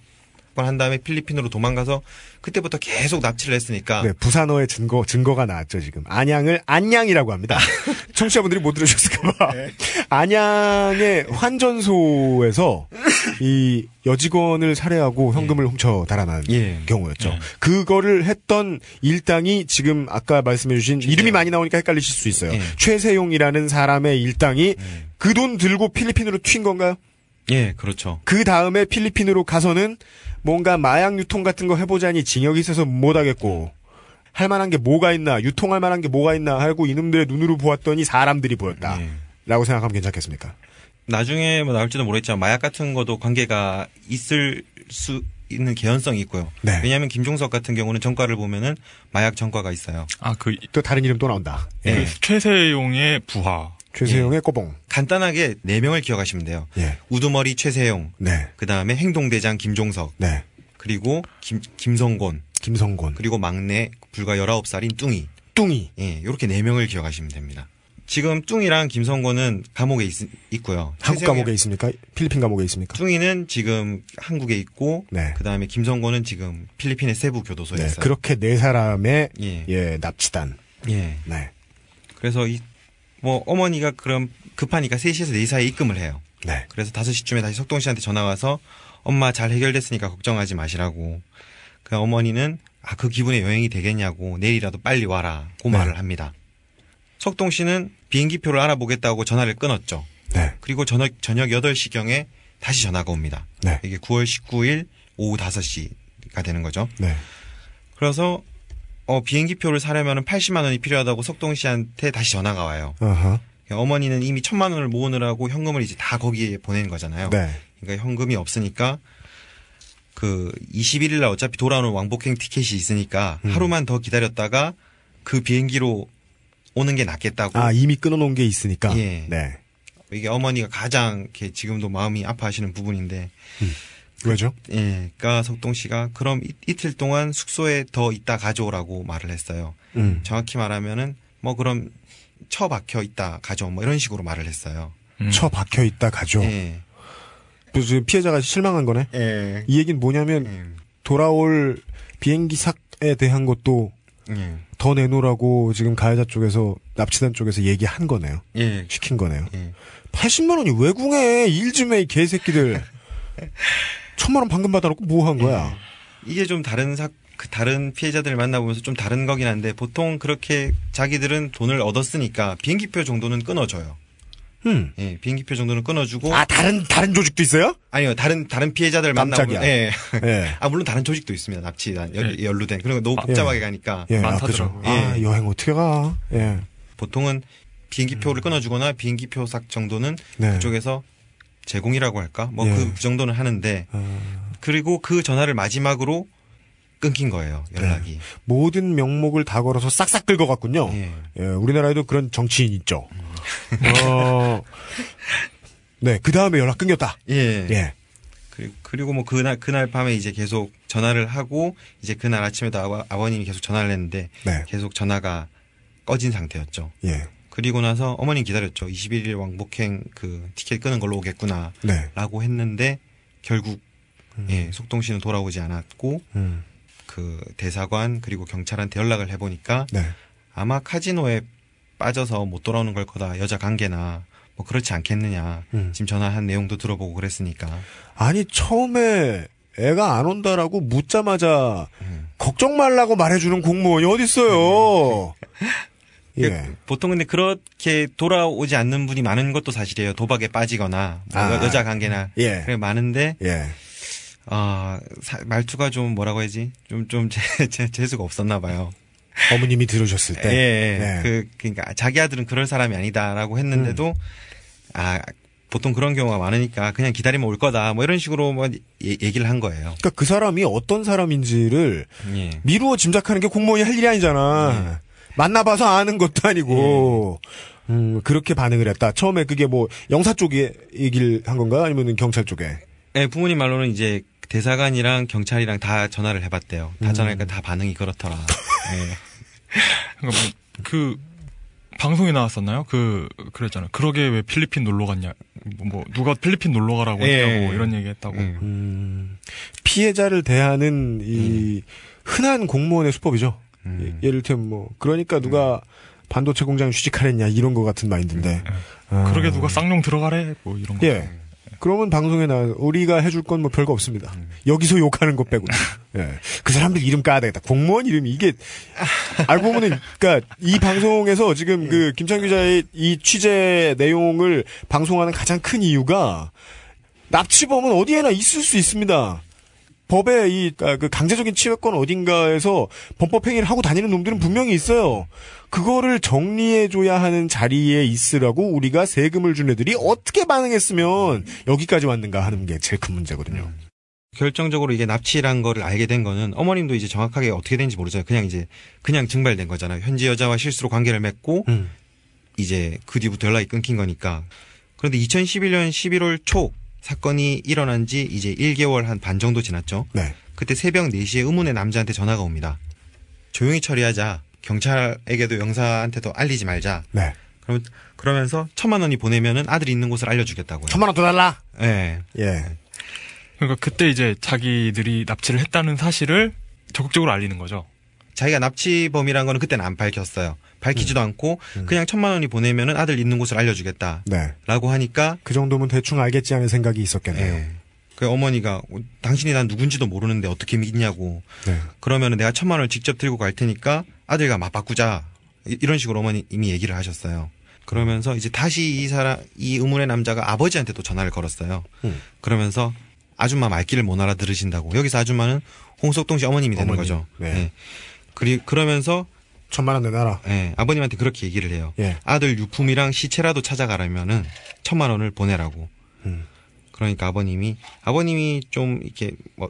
한 다음에 필리핀으로 도망가서 그때부터 계속 납치를 했으니까 네, 부산어의 증거, 증거가 나왔죠, 지금. 안양을 안양이라고 합니다. *laughs* 청취자분들이 못 들으셨을까봐. 네. 안양의 환전소에서 이 여직원을 살해하고 현금을 훔쳐 달아난 예. 경우였죠. 그거를 했던 일당이 지금 아까 말씀해주신 이름이 많이 나오니까 헷갈리실 수 있어요. 예. 최세용이라는 사람의 일당이 그 돈 들고 필리핀으로 튄 건가요? 예, 그렇죠. 그 다음에 필리핀으로 가서는 뭔가 마약 유통 같은 거 해보자니 징역이 있어서 못하겠고 할 만한 게 뭐가 있나 유통할 만한 게 뭐가 있나 하고 이놈들의 눈으로 보았더니 사람들이 보였다. 라고 생각하면 괜찮겠습니까? 나중에 뭐 나올지도 모르겠지만 마약 같은 것도 관계가 있을 수 있는 개연성이 있고요. 네. 왜냐하면 김종석 같은 경우는 전과를 보면은 마약 전과가 있어요. 아, 그, 또 다른 이름 또 나온다. 예. 그 최세용의 부하. 최세용의 꼬봉. 간단하게 네 명을 기억하시면 돼요. 예. 우두머리 최세용, 네. 그 다음에 행동대장 김종석, 네. 그리고 김, 김성곤, 김성곤, 그리고 막내 불과 19살인 뚱이. 뚱이. 예, 이렇게 네 명을 기억하시면 됩니다. 지금 뚱이랑 김성곤은 감옥에 있, 고요 한국 감옥에 있습니까? 필리핀 감옥에 있습니까? 뚱이는 지금 한국에 있고, 네. 그 다음에 김성곤은 지금 필리핀의 세부 교도소에 네, 있어요. 그렇게 네 사람의 예. 예, 납치단. 예. 네. 그래서 이, 뭐, 어머니가 그럼 급하니까 3시에서 4사이에 입금을 해요. 네. 그래서 5시쯤에 다시 석동 씨한테 전화 와서 엄마 잘 해결됐으니까 걱정하지 마시라고. 그 어머니는 아, 그 기분에 여행이 되겠냐고 내일이라도 빨리 와라. 고 네. 말을 합니다. 석동 씨는 비행기표를 알아보겠다고 전화를 끊었죠. 네. 그리고 저녁, 저녁 8시경에 다시 전화가 옵니다. 네. 이게 9월 19일 오후 5시가 되는 거죠. 네. 그래서 어, 비행기표를 사려면 80만 원이 필요하다고 석동 씨한테 다시 전화가 와요. 어허. 어머니는 이미 천만 원을 모으느라고 현금을 이제 다 거기에 보낸 거잖아요. 네. 그러니까 현금이 없으니까 그 21일 날 어차피 돌아오는 왕복행 티켓이 있으니까 음. 하루만 더 기다렸다가 그 비행기로 오는 게 낫겠다고. 아, 이미 끊어놓은 게 있으니까. 예. 네. 이게 어머니가 가장 이렇게 지금도 마음이 아파하시는 부분인데. 왜죠? 예. 그러니까 석동 씨가 그럼 이, 이틀 동안 숙소에 더 있다 가져오라고 말을 했어요. 음. 정확히 말하면은 뭐 그럼 처 박혀 있다 가져 뭐 이런 식으로 말을 했어요. 처 박혀 있다 가죠. 예. 그래서 피해자가 실망한 거네. 예. 이 얘기는 뭐냐면 돌아올 비행기 삭에 대한 것도 예. 더 내놓으라고 지금 가해자 쪽에서 납치단 쪽에서 얘기한 거네요. 예. 시킨 거네요. 예. 80만 원이 왜 궁해? 일 좀 해, 이 개새끼들. *laughs* 천만 원 방금 받아놓고 뭐 한 거야? 이게 좀 다른 사, 그 다른 피해자들을 만나보면서 좀 다른 거긴 한데 보통 그렇게 자기들은 돈을 얻었으니까 비행기표 정도는 끊어줘요. 음. 예, 비행기표 정도는 끊어주고. 아, 다른, 다른 조직도 있어요? 아니요, 다른, 다른 피해자들. 만나보면. 예. 예. *laughs* 아, 물론 다른 조직도 있습니다. 납치, 연, 연루된. 그리고 너무 복잡하게 가니까. 예, 아, 그죠. 아, 여행 어떻게 가? 예. 보통은 비행기표를 끊어주거나 비행기표 삭 정도는 네. 그쪽에서 제공이라고 할까? 뭐 예. 그 정도는 하는데. 그리고 그 전화를 마지막으로 끊긴 거예요, 연락이. 네. 모든 명목을 다 걸어서 싹싹 긁어갔군요. 예, 우리나라에도 그런 정치인 있죠. 어, 네, 그 다음에 연락 끊겼다. 예. 예. 그리고, 그리고 뭐 그날, 그날 밤에 이제 계속 전화를 하고 이제 그날 아침에도 아버, 아버님이 계속 전화를 했는데 네. 계속 전화가 꺼진 상태였죠. 예. 그리고 나서 어머님 기다렸죠. 21일 왕복행 그 티켓 끄는 걸로 오겠구나. 네. 라고 했는데 결국 예, 속동 씨는 돌아오지 않았고 음. 그 대사관 그리고 경찰한테 연락을 해 보니까 네. 아마 카지노에 빠져서 못 돌아오는 걸 거다. 여자 관계나 뭐 그렇지 않겠느냐. 음. 지금 전화한 내용도 들어보고 그랬으니까. 아니, 처음에 애가 안 온다라고 묻자마자 음. 걱정 말라고 말해주는 공무원이 어딨어요. *laughs* 예. 보통 근데 그렇게 돌아오지 않는 분이 많은 것도 사실이에요. 도박에 빠지거나 뭐 아. 여- 여자 관계나 예. 그래 많은데 예. 아 사- 말투가 좀 뭐라고 해야지 좀 좀 *laughs* 재수가 없었나 봐요. 어머님이 들으셨을 때. 예, 예. 네. 그 그러니까 자기 아들은 그럴 사람이 아니다라고 했는데도 음. 아 보통 그런 경우가 많으니까 그냥 기다리면 올 거다 뭐 이런 식으로 뭐 예- 얘기를 한 거예요. 그러니까 그 사람이 어떤 사람인지를 예. 미루어 짐작하는 게 공무원이 할 일이 아니잖아. 만나봐서 아는 것도 아니고. 음, 그렇게 반응을 했다. 처음에 그게 뭐 영사 쪽에 얘기를 한 건가? 아니면 경찰 쪽에? 네, 부모님 말로는 이제 대사관이랑 경찰이랑 다 전화를 해봤대요. 다 음. 전화니까 다 반응이 그렇더라. *laughs* 예. 뭐, 그 방송에 나왔었나요? 그 그랬잖아요. 그러게 왜 필리핀 놀러 갔냐? 뭐, 뭐 누가 필리핀 놀러 가라고 예. 했다고 이런 얘기했다고. 음, 피해자를 대하는 이 흔한 공무원의 수법이죠. 예, 를 들면 뭐 그러니까 누가 반도체 공장 취직하랬냐 이런 거 같은 마인드인데. 아. 그러게 누가 쌍용 들어가래? 뭐 이런 거. 예. 그러면 방송에 나 우리가 해줄 건 뭐 별거 없습니다. 여기서 욕하는 것 빼고. *laughs* 예. 그 사람들 이름 까야 되겠다. 공무원 이름이 이게 알고 보면은 그러니까 이 방송에서 지금 그 김창 기자의 이 취재 내용을 방송하는 가장 큰 이유가 납치범은 어디에나 있을 수 있습니다. 법에 이, 아, 그 강제적인 치외권 어딘가에서 범법 행위를 하고 다니는 놈들은 분명히 있어요. 그거를 정리해 줘야 하는 자리에 있으라고 우리가 세금을 준 애들이 어떻게 반응했으면 여기까지 왔는가 하는 게 제일 큰 문제거든요. 결정적으로 이게 납치란 거를 알게 된 거는 어머님도 이제 정확하게 어떻게 된지 모르잖아요. 그냥 이제 그냥 증발된 거잖아요. 현지 여자와 실수로 관계를 맺고 음. 이제 그 뒤부터 연락이 끊긴 거니까. 그런데 2011년 11월 초 사건이 일어난 지 이제 1개월 한 반 정도 지났죠. 네. 그때 새벽 4시에 의문의 남자한테 전화가 옵니다. 조용히 처리하자. 경찰에게도 영사한테도 알리지 말자. 네. 그럼 그러면서 천만 원이 보내면은 아들이 있는 곳을 알려주겠다고요. 천만 원 더 달라. 예. 예. 그러니까 그때 이제 자기들이 납치를 했다는 사실을 적극적으로 알리는 거죠. 자기가 납치범이란 거는 그때는 안 밝혔어요. 밝히지도 않고 그냥 천만 원이 보내면은 아들 있는 곳을 알려주겠다. 네. 라고 하니까 그 정도면 대충 알겠지 하는 생각이 있었겠네요. 예. 그 어머니가 어, 당신이 난 누군지도 모르는데 어떻게 믿냐고. 네. 그러면은 내가 천만 원을 직접 들고 갈 테니까 아들과 맞바꾸자. 이- 이런 식으로 어머니 이미 얘기를 하셨어요. 그러면서 이제 다시 이 사람 이 의문의 남자가 아버지한테 또 전화를 걸었어요. 음. 그러면서 아줌마 말귀를 못 알아들으신다고. 여기서 아줌마는 홍석동 씨 어머님이 되는 어머님. 거죠. 네. 예. 그리 그러면서 천만 원 내놔라. 예, 아버님한테 그렇게 얘기를 해요. 예. 아들 유품이랑 시체라도 찾아가려면은 천만 원을 보내라고. 음. 그러니까 아버님이 아버님이 좀 이렇게 뭐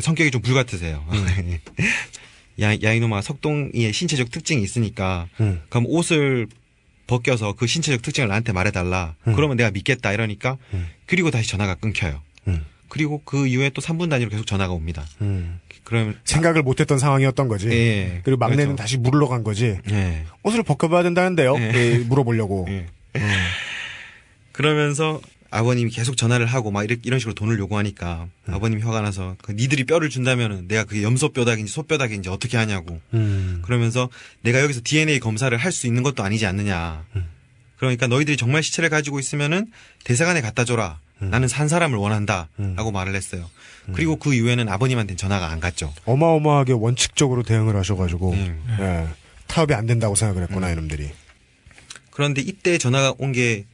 성격이 좀 불같으세요. 음. *laughs* 야, 야 이놈아 석동이의 신체적 특징이 있으니까 음. 그럼 옷을 벗겨서 그 신체적 특징을 나한테 말해달라. 음. 그러면 내가 믿겠다 이러니까 음. 그리고 다시 전화가 끊겨요. 음. 그리고 그 이후에 또 3분 단위로 계속 전화가 옵니다. 음. 그러면 생각을 못 했던 상황이었던 거지. 예. 그리고 막내는 그렇죠. 다시 물러 간 거지. 예. 옷을 벗겨봐야 된다는데요. 예. 예, 물어보려고. 예. 그러면서 아버님이 계속 전화를 하고 막 이렇게 이런 식으로 돈을 요구하니까 음. 아버님이 화가 나서 그 니들이 뼈를 준다면은 내가 그게 염소뼈다인지 소뼈다인지 어떻게 하냐고 음. 그러면서 내가 여기서 DNA 검사를 할 수 있는 것도 아니지 않느냐 음. 그러니까 너희들이 정말 시체를 가지고 있으면은 대사관에 갖다 줘라 음. 나는 산 사람을 원한다라고 말을 했어요 그리고 그 이후에는 아버님한테는 전화가 안 갔죠 어마어마하게 원칙적으로 대응을 하셔가지고 음. 예. 타협이 안 된다고 생각을 했구나 이놈들이. 그런데 이때 전화가 온 게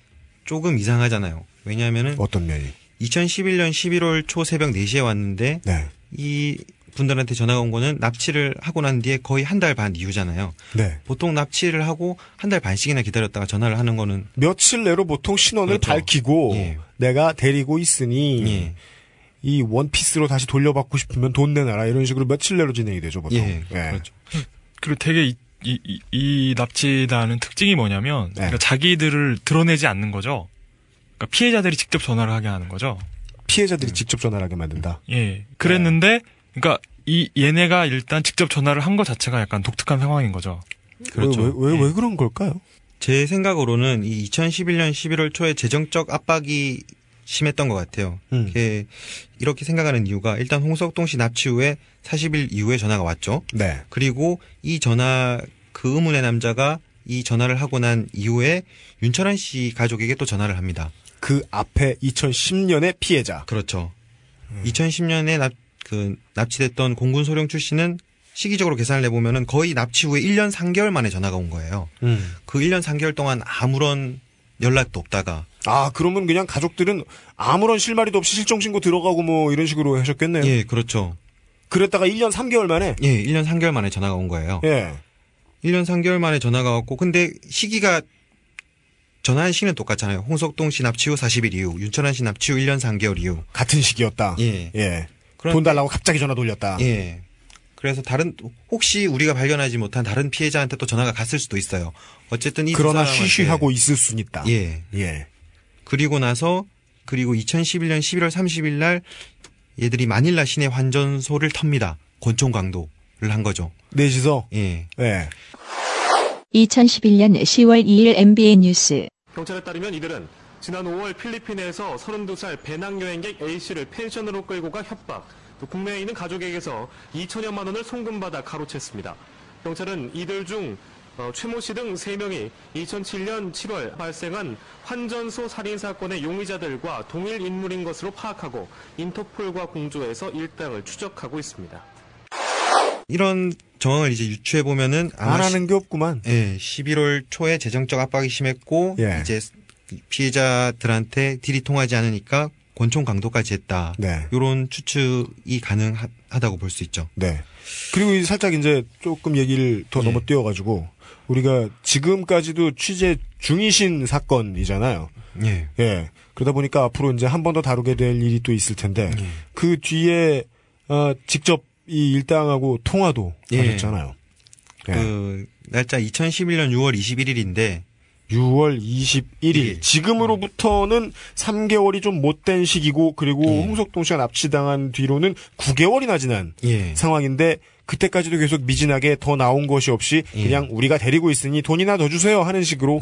조금 이상하잖아요 왜냐하면은 어떤 면이? 2011년 11월 초 새벽 4시에 왔는데 네. 이 분들한테 전화가 온 거는 납치를 하고 난 뒤에 거의 한 달 반 이후잖아요. 네. 보통 납치를 하고 한 달 반씩이나 기다렸다가 전화를 하는 거는 며칠 내로 보통 신원을 그렇죠. 밝히고 예. 내가 데리고 있으니 예. 이 원피스로 다시 돌려받고 싶으면 돈 내놔라 이런 식으로 며칠 내로 진행이 되죠 보통. 예, 그렇죠. 그리고 되게 이, 이, 이- 이 납치다는 특징이 뭐냐면 네. 그러니까 자기들을 드러내지 않는 거죠. 그러니까 피해자들이 직접 전화를 하게 하는 거죠. 피해자들이 직접 전화를 하게 만든다. 예. 그랬는데 그러니까 이 얘네가 일단 직접 전화를 한 것 자체가 약간 독특한 상황인 거죠. 그렇죠. 왜, 왜, 왜 그런 걸까요? 제 생각으로는 이 2011년 11월 초에 재정적 압박이 심했던 것 같아요. 음. 이렇게, 생각하는 이유가 일단 홍석동 씨 납치 후에 40일 이후에 전화가 왔죠. 네. 그리고 이 전화 그 의문의 남자가 이 전화를 하고 난 이후에 윤철환 씨 가족에게 또 전화를 합니다. 그 앞에 2010년의 피해자. 그렇죠. 2010년에 납, 그 납치됐던 공군 소령 출신은 시기적으로 계산을 해보면은 거의 납치 후에 1년 3개월 만에 전화가 온 거예요. 음. 그 1년 3개월 동안 아무런 연락도 없다가 아, 그러면 그냥 가족들은 아무런 실마리도 없이 실종신고 들어가고 뭐 이런 식으로 하셨겠네요. 예, 그렇죠. 그랬다가 1년 3개월 만에? 예, 1년 3개월 만에 전화가 온 거예요. 예. 1년 3개월 만에 전화가 왔고 근데 시기가 전화한 시기는 똑같잖아요. 홍석동 씨 납치 후 40일 이후, 윤철한 씨 납치 후 1년 3개월 이후. 같은 시기였다. 예. 예. 그런데- 돈 달라고 갑자기 전화 돌렸다. 예. 그래서 다른 혹시 우리가 발견하지 못한 다른 피해자한테 또 전화가 갔을 수도 있어요. 어쨌든 이두 그러나 쉬쉬하고 있을 순 있다. 예. 예. 그리고 나서 그리고 2011년 11월 30일 날 얘들이 마닐라 시내 환전소를 텁니다. 권총 강도를 한 거죠. 넷이서? 예. 예. 2011년 10월 2일 MBN 뉴스. 경찰에 따르면 이들은 지난 5월 필리핀에서 32살 배낭여행객 A씨를 펜션으로 끌고 가 협박, 또 국내에 있는 가족에게서 2천여만 원을 송금받아 가로챘습니다. 경찰은 이들 중 어, 최모 씨 등 3명이 2007년 7월 발생한 환전소 살인 사건의 용의자들과 동일 인물인 것으로 파악하고 인터폴과 공조해서 일당을 추적하고 있습니다. 이런 정황을 이제 유추해 보면은 안 하는 게 없구만. 예, 11월 초에 재정적 압박이 심했고 예. 이제 피해자들한테 딜이 통하지 않으니까 권총 강도까지 했다. 네. 이런 추측이 가능하다고 볼 수 있죠. 네. 그리고 살짝 이제 조금 얘기를 더 넘어 뛰어가지고 우리가 지금까지도 취재 중이신 사건이잖아요. 예. 예. 그러다 보니까 앞으로 이제 한 번 더 다루게 될 일이 또 있을 텐데 그 뒤에 어, 직접 이 일당하고 통화도 예. 하셨잖아요. 예. 그 날짜 2011년 6월 21일인데 6월 21일. 지금으로부터는 3개월이 좀 못된 시기고 그리고 홍석동 씨가 납치당한 뒤로는 9개월이나 지난 예. 상황인데 그때까지도 계속 미진하게 더 나온 것이 없이 그냥 우리가 데리고 있으니 돈이나 더 주세요 하는 식으로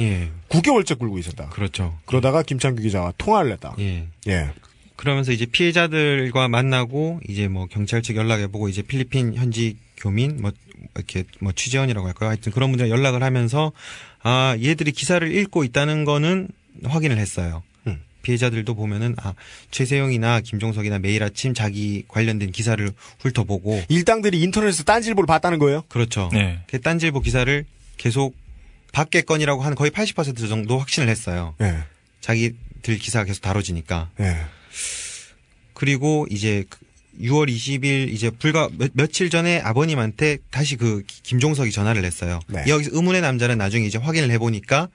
9개월째 굴고 있었다. 그렇죠. 그러다가 김창규 기자와 통화를 했다. 예. 예. 그러면서 이제 피해자들과 만나고 이제 뭐 경찰 측 연락해보고 이제 필리핀 현지 교민 뭐 이렇게 뭐 취재원이라고 할까요? 하여튼 그런 분들 연락을 하면서 아 얘들이 기사를 읽고 있다는 거는 확인을 했어요. 피해자들도 보면은 아 최세영이나 김종석이나 매일 아침 자기 관련된 기사를 훑어보고 일당들이 인터넷에서 딴질보를 봤다는 거예요? 그렇죠. 네. 그 딴질보 기사를 계속 밖에 건이라고 한 거의 80% 정도 확신을 했어요. 예. 자기들 기사가 계속 다뤄지니까. 예. 그리고 이제 그 6월 20일 이제 불과 며, 며칠 전에 아버님한테 다시 그 기- 김종석이 전화를 했어요. 네. 여기서 의문의 남자는 나중에 이제 확인을 해보니까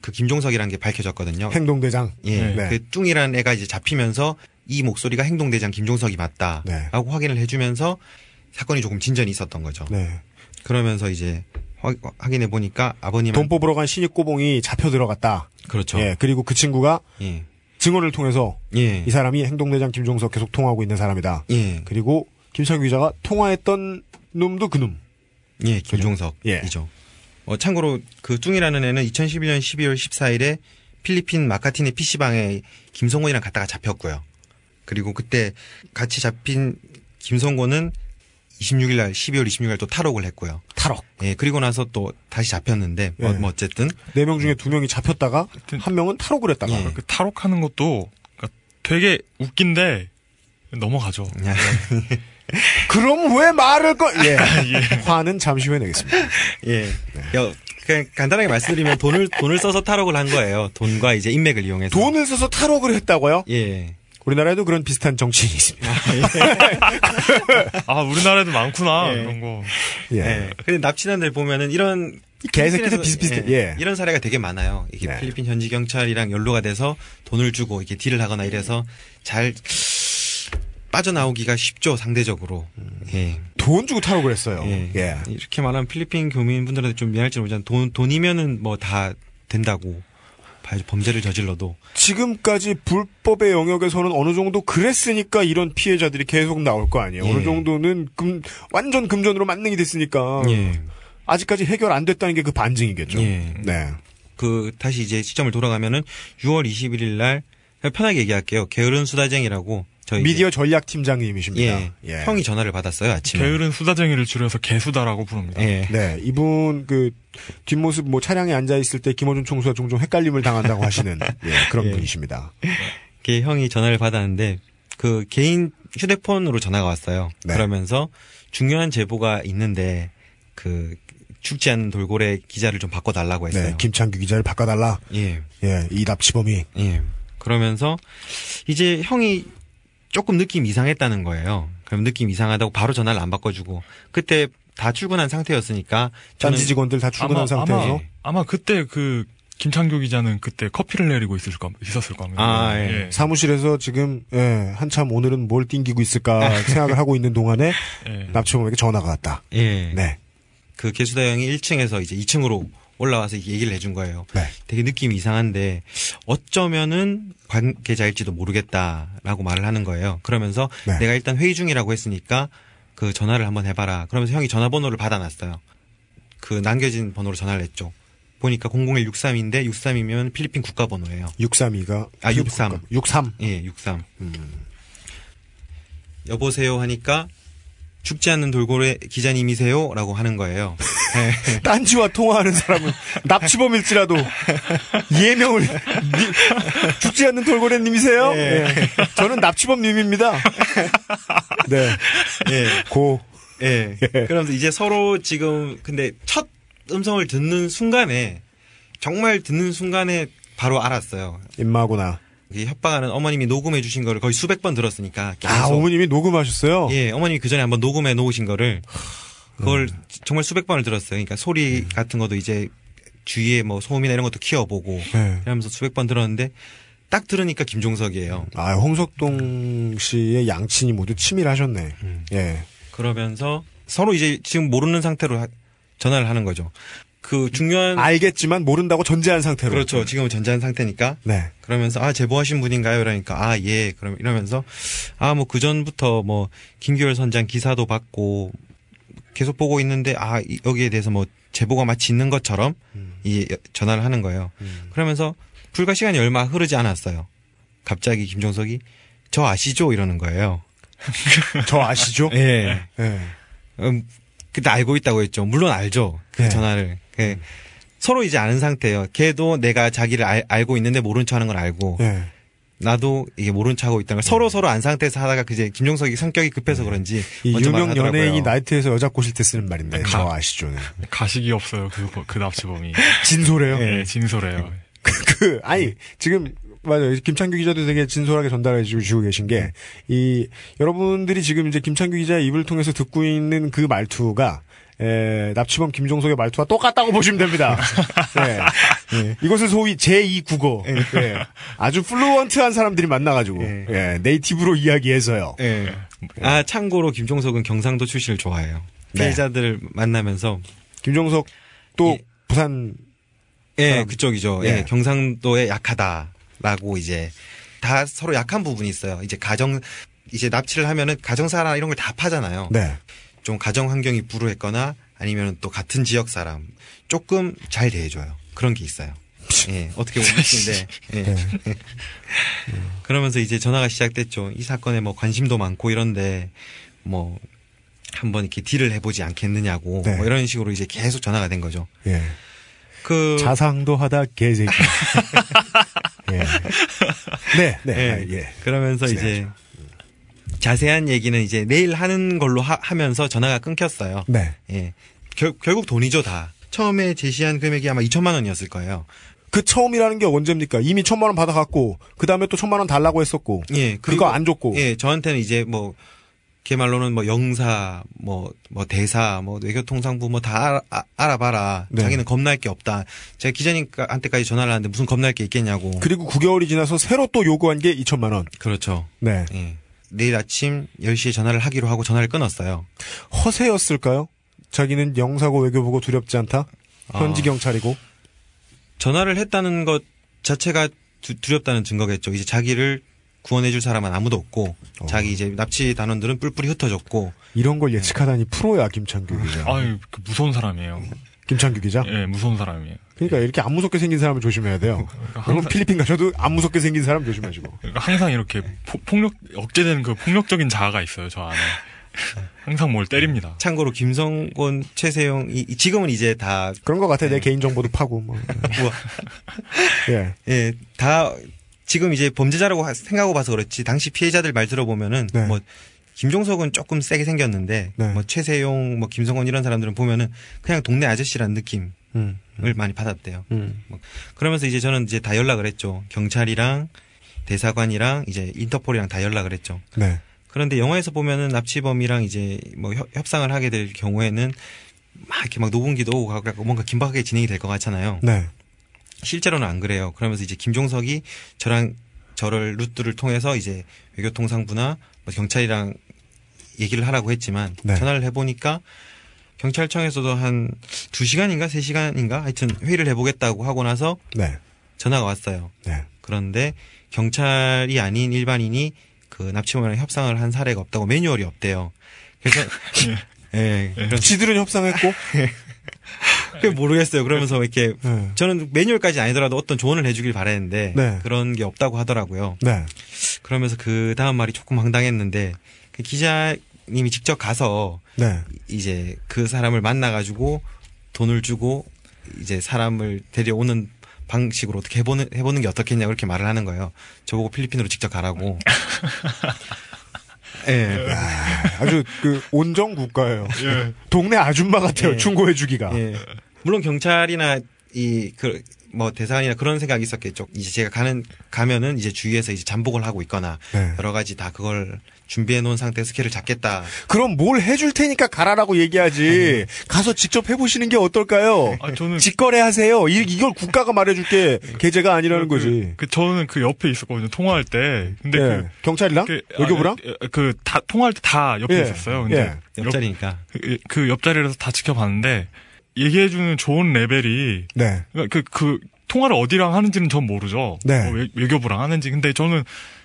그 김종석이라는 게 밝혀졌거든요. 행동대장. 예. 네. 그 뚱이라는 애가 이제 잡히면서 이 목소리가 행동대장 김종석이 맞다라고 네. 확인을 해주면서 사건이 조금 진전이 있었던 거죠. 네. 그러면서 이제 확인해 보니까 아버님 돈 뽑으러 간 신입 꼬봉이 잡혀 들어갔다. 그렇죠. 예. 그리고 그 친구가 예. 증언을 통해서 예. 이 사람이 행동대장 김종석 계속 통화하고 있는 사람이다. 예. 그리고 김창규 기자가 통화했던 놈도 그 놈. 예, 김종석이죠. 어, 참고로 그 뚱이라는 애는 2011년 12월 14일에 필리핀 마카티네 PC방에 김성곤이랑 갔다가 잡혔고요. 그리고 그때 같이 잡힌 김성곤은 26일 날 12월 26일 날 또 탈옥을 했고요. 탈옥. 예, 그리고 나서 또 다시 잡혔는데 뭐, 예. 뭐 어쨌든 네 명 중에 두 명이 잡혔다가 한 명은 탈옥을 했다가. 예. 그 탈옥하는 것도 그러니까 되게 웃긴데 넘어가죠. *laughs* 그럼 왜 말을 꺼? 예. *laughs* 화는 잠시 후에 내겠습니다. *laughs* 예. 여, 그냥 간단하게 말씀드리면 돈을 돈을 써서 탈옥을 한 거예요. 돈과 이제 인맥을 이용해서. 돈을 써서 탈옥을 했다고요? 예. 우리나라에도 그런 비슷한 정치인이 있습니다. 아 *laughs* 우리나라에도 많구나 예. 이런 거. 예. 예. 근데 납치단들 보면은 이런 개새끼들 비슷비슷해. 예. 이런 사례가 되게 많아요. 이게 네. 필리핀 현지 경찰이랑 연루가 돼서 돈을 주고 이렇게 딜을 하거나 이래서 잘 빠져나오기가 쉽죠 상대적으로. 예. 돈 주고 탈옥을 했어요. 예. 예. 이렇게 말하면 필리핀 교민분들한테 좀 미안할지 모르지만 돈 돈이면은 뭐 다 된다고 봐- 범죄를 저질러도 지금까지 불법의 영역에서는 어느 정도 그랬으니까 이런 피해자들이 계속 나올 거 아니에요. 예. 어느 정도는 금, 완전 금전으로 만능이 됐으니까. 예. 아직까지 해결 안 됐다는 게 그 반증이겠죠. 예. 네. 그 다시 이제 시점을 돌아가면은 6월 21일 날 편하게 얘기할게요. 게으른 수다쟁이라고 저희 미디어 전략 팀장님이십니다. 예. 예. 형이 전화를 받았어요 아침에. 게으른 수다쟁이를 줄여서 개수다라고 부릅니다. 예. 네, 이분 그 뒷모습 뭐 차량에 앉아 있을 때 김어준 총수가 종종 헷갈림을 당한다고 하시는 예, 그런 예. 분이십니다. 그 형이 전화를 받았는데 그 개인 휴대폰으로 전화가 왔어요. 네. 그러면서 중요한 제보가 있는데 그 죽지 않는 돌고래 기자를 좀 바꿔달라고 했어요. 네, 김창규 기자를 바꿔달라. 예. 예, 이 납치범이. 예. 그러면서 이제 형이 조금 느낌 이상했다는 거예요. 그럼 느낌 이상하다고 바로 전화를 안 바꿔주고 그때 다 출근한 상태였으니까 딴지 직원들 다 출근한 아마, 상태에서. 아마, 아마 그때 그 김창규 기자는 그때 커피를 내리고 있을 겁 있었을 겁니다. 아, 예. 사무실에서 지금 예, 한참 오늘은 뭘 띵기고 있을까 생각을 하고 있는 동안에 예. 납치범에게 전화가 왔다. 예. 네. 그 개수다 형이 1층에서 이제 2층으로 올라와서 얘기를 해준 거예요. 네. 되게 느낌이 이상한데 어쩌면은 관계자일지도 모르겠다라고 말을 하는 거예요. 그러면서 네. 내가 일단 회의 중이라고 했으니까 그 전화를 한번 해봐라. 그러면서 형이 전화번호를 받아놨어요. 그 남겨진 번호로 전화를 했죠. 보니까 00163인데 63이면 필리핀 국가 번호예요. 632가 아 63. 63. 예, 63. 여보세요 하니까 죽지 않는 돌고래 기자님이세요라고 하는 거예요. 네. *laughs* 딴지와 통화하는 사람은 납치범일지라도 예명을 니- 죽지 않는 돌고래님이세요? 예. 예. 저는 납치범님입니다. 네. 예. 고. 예. 그러면서 이제 서로 지금 근데 첫 음성을 듣는 순간에 정말 듣는 순간에 바로 알았어요. 임마구나. 협박하는 어머님이 녹음해 주신 거를 거의 수백 번 들었으니까 계속. 아, 어머님이 녹음하셨어요? 예, 어머님이 그 전에 한번 녹음해 놓으신 거를 그걸 정말 수백 번을 들었어요. 그러니까 소리 같은 것도 이제 주위에 뭐 소음이나 이런 것도 키워보고 네. 이러면서 수백 번 들었는데 딱 들으니까 김종석이에요. 아, 홍석동 씨의 양친이 모두 치밀하셨네. 예. 그러면서 서로 이제 지금 모르는 상태로 하- 전화를 하는 거죠. 그 중요한 알겠지만 모른다고 전제한 상태로. 그렇죠. 지금은 전제한 상태니까. 네. 그러면서 아 제보하신 분인가요? 이러니까 아 예. 그럼 이러면서 아 뭐 그 전부터 뭐 김규열 선장 기사도 받고 계속 보고 있는데 아 이- 여기에 대해서 뭐 제보가 마치 있는 것처럼 이 전화를 하는 거예요. 그러면서 불과 시간이 얼마 흐르지 않았어요. 갑자기 김종석이 저 아시죠? 이러는 거예요. *laughs* 저 아시죠? 예. 예. 음, 그때 알고 있다고 했죠. 물론 알죠. 그 네. 전화를. 예. 서로 이제 아는 상태예요. 걔도 내가 자기를 알, 알고 있는데 모른 척 하는 걸 알고 예. 나도 이게 모른 척 하고 있다는 걸 서로 서로 안 상태에서 하다가 그제 김종석이 성격이 급해서 그런지 이 먼저 유명. 연예인이 나이트에서 여자 꼬실 때 쓰는 말인데, 저 아시죠는. 가식이 없어요. 그, 그 납치범이. *laughs* 진솔해요? 예, 진솔해요. 그, 아니, 지금, 맞아요. 김창규 기자도 되게 진솔하게 전달해 주시고 계신 게, 이, 여러분들이 지금 이제 김창규 기자의 입을 통해서 듣고 있는 그 말투가, 에, 납치범 김종석의 말투와 똑같다고 보시면 됩니다. *laughs* 네. 예. 이것을 소위 제2 국어. 예. 아주 플루언트한 사람들이 만나가지고, 예. 네이티브로 이야기해서요. 예. 아 참고로 김종석은 경상도 출신을 좋아해요. 네. 피해자들 만나면서 김종석 또 부산 예. 그쪽이죠. 예. 예. 경상도에 약하다라고 이제 다 서로 약한 부분이 있어요. 이제 가정 이제 납치를 하면은 가정사나 이런 걸 다 파잖아요. 네. 좀 가정 환경이 불우했거나 아니면 또 같은 지역 사람 조금 잘 대해줘요. 그런 게 있어요. *laughs* 예, 어떻게 보면 근데 예. *laughs* 그러면서 이제 전화가 시작됐죠. 이 사건에 뭐 관심도 많고 이런데 뭐 한번 이렇게 딜을 해보지 않겠느냐고 네. 뭐 이런 식으로 이제 계속 전화가 된 거죠. 예. 그 자상도 하다 개새끼. *laughs* 예. 네, 네. 예. 아, 예. 그러면서 이제 자세한 얘기는 이제 내일 하는 걸로 하, 면서 전화가 끊겼어요. 네. 예. 결, 결국 돈이죠 다. 처음에 제시한 금액이 아마 2천만 원이었을 거예요. 그 처음이라는 게 언제입니까? 이미 천만 원 받아갔고, 그 다음에 또 천만 원 달라고 했었고, 예. 그거 안 줬고. 예, 저한테는 이제 뭐, 걔 말로는 뭐 영사, 뭐, 뭐 대사, 뭐 외교통상부 뭐다 알아, 알아 봐라. 네. 자기는 겁날 게 없다. 제가 기자님한테까지 전화를 하는데 무슨 겁날 게 있겠냐고. 그리고 9개월이 지나서 새로 또 요구한 게 2천만 원. 그렇죠. 네. 예. 내일 아침 10시에 전화를 하기로 하고 전화를 끊었어요. 허세였을까요? 자기는 영사고 외교보고 두렵지 않다? 현지 아. 경찰이고. 전화를 했다는 것 자체가 두, 두렵다는 증거겠죠. 이제 자기를 구원해줄 사람은 아무도 없고, 자기 이제 납치 단원들은 뿔뿔이 흩어졌고, 이런 걸 예측하다니 프로야, 김창규 기자. 아유, 그 무서운 사람이에요. 김창규 기자? 예, 무서운 사람이에요. 그러니까 이렇게 안 무섭게 생긴 사람을 조심해야 돼요. 그럼 필리핀 가셔도 안 무섭게 생긴 사람 조심하시고. 그러니까 항상 이렇게 포- 폭력, 억제되는 그 폭력적인 자아가 있어요, 저 안에. 항상 뭘 때립니다. 참고로 김성곤, 최세용, 이, 지금은 이제 다. 그런 것 같아. 내 개인 정보도 파고, 뭐. *laughs* 예. 예, 다, 지금 이제 범죄자라고 하- 생각하고 봐서 그렇지, 당시 피해자들 말 들어보면은, 네. 뭐, 김종석은 조금 세게 생겼는데 네. 뭐 최세용, 뭐 김성원 이런 사람들은 보면은 그냥 동네 아저씨라는 느낌을 음. 많이 받았대요. 음. 뭐 그러면서 이제 저는 이제 다 연락을 했죠. 경찰이랑 대사관이랑 이제 인터폴이랑 다 연락을 했죠. 네. 그런데 영화에서 보면은 납치범이랑 이제 뭐 협- 협상을 하게 될 경우에는 막 이렇게 막 녹음기도 오고 가고 뭔가 긴박하게 진행이 될 것 같잖아요. 네. 실제로는 안 그래요. 그러면서 이제 김종석이 저랑 저를 루트를 통해서 이제 외교통상부나 뭐 경찰이랑 얘기를 하라고 했지만 네. 전화를 해보니까 경찰청에서도 한 두시간인가세시간인가 하여튼 회의를 해보겠다고 하고 나서 네. 전화가 왔어요. 네. 그런데 경찰이 아닌 일반인이 그 납치범이랑 협상을 한 사례가 없다고 매뉴얼이 없대요. 그래서 *laughs* 예. 그래서 지들은 협상했고 *laughs* 그게 모르겠어요. 그러면서 이렇게 네. 저는 매뉴얼까지 아니더라도 어떤 조언을 해주길 바랬는데 네. 그런 게 없다고 하더라고요. 네. 그러면서 그 다음 말이 조금 황당했는데 그 기자님이 직접 가서 네. 이제 그 사람을 만나가지고 돈을 주고 이제 사람을 데려오는 방식으로 어떻게 해보는 해보는 게 어떻겠냐 그렇게 말을 하는 거예요. 저보고 필리핀으로 직접 가라고. *laughs* 예. 아주 그 온정 국가예요. 예. 동네 아줌마 같아요. 예. 충고해 주기가. 예. 물론 경찰이나 이 그 뭐 대사관이나 그런 생각이 있었겠죠. 이제 제가 가는 가면은 이제 주위에서 이제 잠복을 하고 있거나 네. 여러 가지 다 그걸 준비해 놓은 상태에서 스케를 잡겠다. 그럼 뭘 해줄 테니까 가라라고 얘기하지. 가서 직접 해보시는 게 어떨까요? 아, 저는 직거래 하세요. 이, 이걸 국가가 말해줄 게 계제가 아니라는 거지. 그 저는 그 옆에 있었거든요. 통화할 때. 근데 예. 그 경찰이랑? 그, 외교부랑? 그다 통화할 때 다 옆에 예. 있었어요. 근데 예. 옆자리니까. 그, 그 옆자리에서 다 지켜봤는데 얘기해주는 좋은 레벨이 네. 그러니까 그, 그 통화를 어디랑 하는지는 전 모르죠. 네. 뭐 외, 외교부랑 하는지. 근데 저는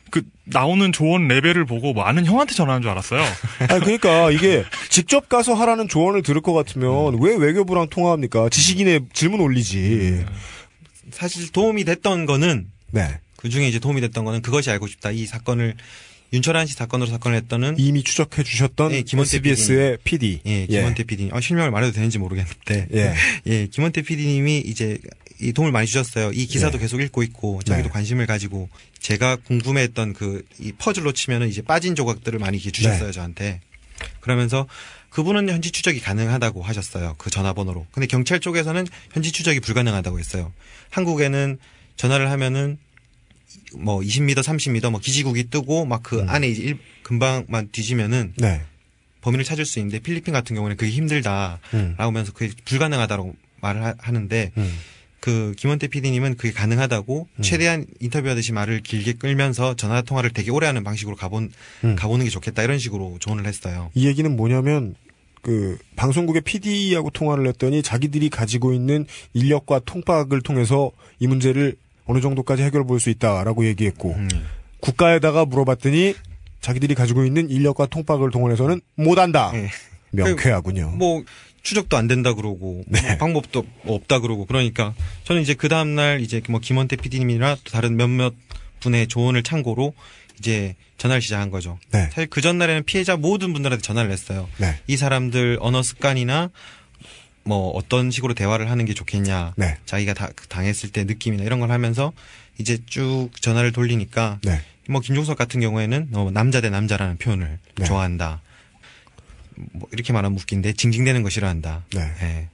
그 나오는 조언 레벨을 보고 뭐 아는 형한테 전화하는 줄 알았어요. *laughs* 아니, 그러니까 이게 직접 가서 하라는 조언을 들을 것 같으면 왜 외교부랑 통화합니까? 지식인의 질문 올리지. 사실 도움이 됐던 거는 네. 그 중에 이제 도움이 됐던 거는 그것이 알고 싶다. 이 사건을 윤철한 씨 사건으로 사건을 했던은 이미 추적해 주셨던 예, 김원태 SBS의 PD. 예, 김원태 PD. 아, 실명을 말해도 되는지 모르겠는데. 예. *laughs* 예, 김원태 PD님이 이제 이 도움을 많이 주셨어요. 이 기사도 네. 계속 읽고 있고 자기도 네. 관심을 가지고 제가 궁금해했던 그 이 퍼즐로 치면은 이제 빠진 조각들을 많이 이렇게 주셨어요 네. 저한테. 그러면서 그분은 현지 추적이 가능하다고 하셨어요. 그 전화번호로. 근데 경찰 쪽에서는 현지 추적이 불가능하다고 했어요. 한국에는 전화를 하면은 뭐 20m, 30m 뭐 기지국이 뜨고 막그 안에 이제 일, 금방만 뒤지면은 네. 범인을 찾을 수 있는데 필리핀 같은 경우는 그게 힘들다라고 음. 하면서 그게 불가능하다고 말을 하, 하는데 음. 그 김원태 PD님은 그게 가능하다고 최대한 인터뷰하듯이 말을 길게 끌면서 전화 통화를 되게 오래 하는 방식으로 가본 음. 가보는 게 좋겠다 이런 식으로 조언을 했어요. 이 얘기는 뭐냐면 그 방송국의 PD하고 통화를 했더니 자기들이 가지고 있는 인력과 통박을 통해서 이 문제를 어느 정도까지 해결해 볼 수 있다라고 얘기했고 음. 국가에다가 물어봤더니 자기들이 가지고 있는 인력과 통박을 동원해서는 못한다. 예. 명쾌하군요. 뭐 추적도 안 된다 그러고 뭐 네. 방법도 없다 그러고 그러니까 저는 이제 그 다음 날 이제 뭐 김원태 PD님이나 또 다른 몇몇 분의 조언을 참고로 이제 전화를 시작한 거죠. 네. 사실 그 전날에는 피해자 모든 분들한테 전화를 했어요. 네. 이 사람들 언어 습관이나 뭐 어떤 식으로 대화를 하는 게 좋겠냐. 네. 자기가 다, 당했을 때 느낌이나 이런 걸 하면서 이제 쭉 전화를 돌리니까 네. 뭐 김종석 같은 경우에는 어, 남자 대 남자라는 표현을 네. 좋아한다. 뭐 이렇게 말하면 웃긴데 징징대는 거 싫어한다. 네. 예.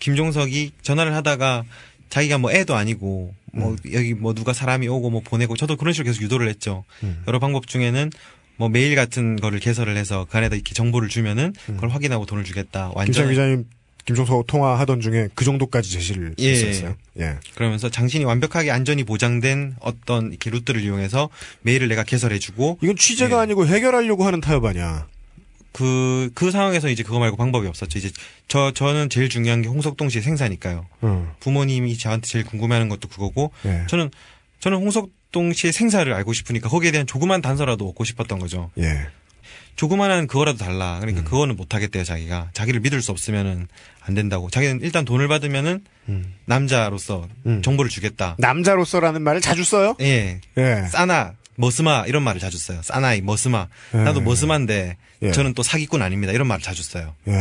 김종석이 전화를 하다가 자기가 뭐 애도 아니고 뭐 음. 여기 뭐 누가 사람이 오고 뭐 보내고 저도 그런 식으로 계속 유도를 했죠. 음. 여러 방법 중에는 뭐 메일 같은 거를 개설을 해서 그 안에다 이렇게 정보를 주면은 그걸 확인하고 돈을 주겠다. 음. 완전 기자님 김종석 통화하던 중에 그 정도까지 제시를 예. 했었어요. 예. 그러면서 당신이 완벽하게 안전이 보장된 어떤 이렇게 루트를 이용해서 메일을 내가 개설해주고 이건 취재가 아니고 해결하려고 하는 타협 아니야. 그, 그 상황에서 이제 그거 말고 방법이 없었죠. 이제 저, 저는 제일 중요한 게 홍석동 씨의 생사니까요. 음. 부모님이 저한테 제일 궁금해하는 것도 그거고 예. 저는, 저는 홍석동 씨의 생사를 알고 싶으니까 거기에 대한 조그만 단서라도 얻고 싶었던 거죠. 예. 조그만한 그거라도 달라. 그러니까 그거는 못 하겠대요, 자기가. 자기를 믿을 수 없으면은 안 된다고. 자기는 일단 돈을 받으면은 음. 남자로서 음. 정보를 주겠다. 남자로서라는 말을 자주 써요? 예. 예. 싸나, 머스마 이런 말을 자주 써요. 싸나이, 머스마. 예. 나도 머스마인데 예. 저는 또 사기꾼 아닙니다. 이런 말을 자주 써요. 예.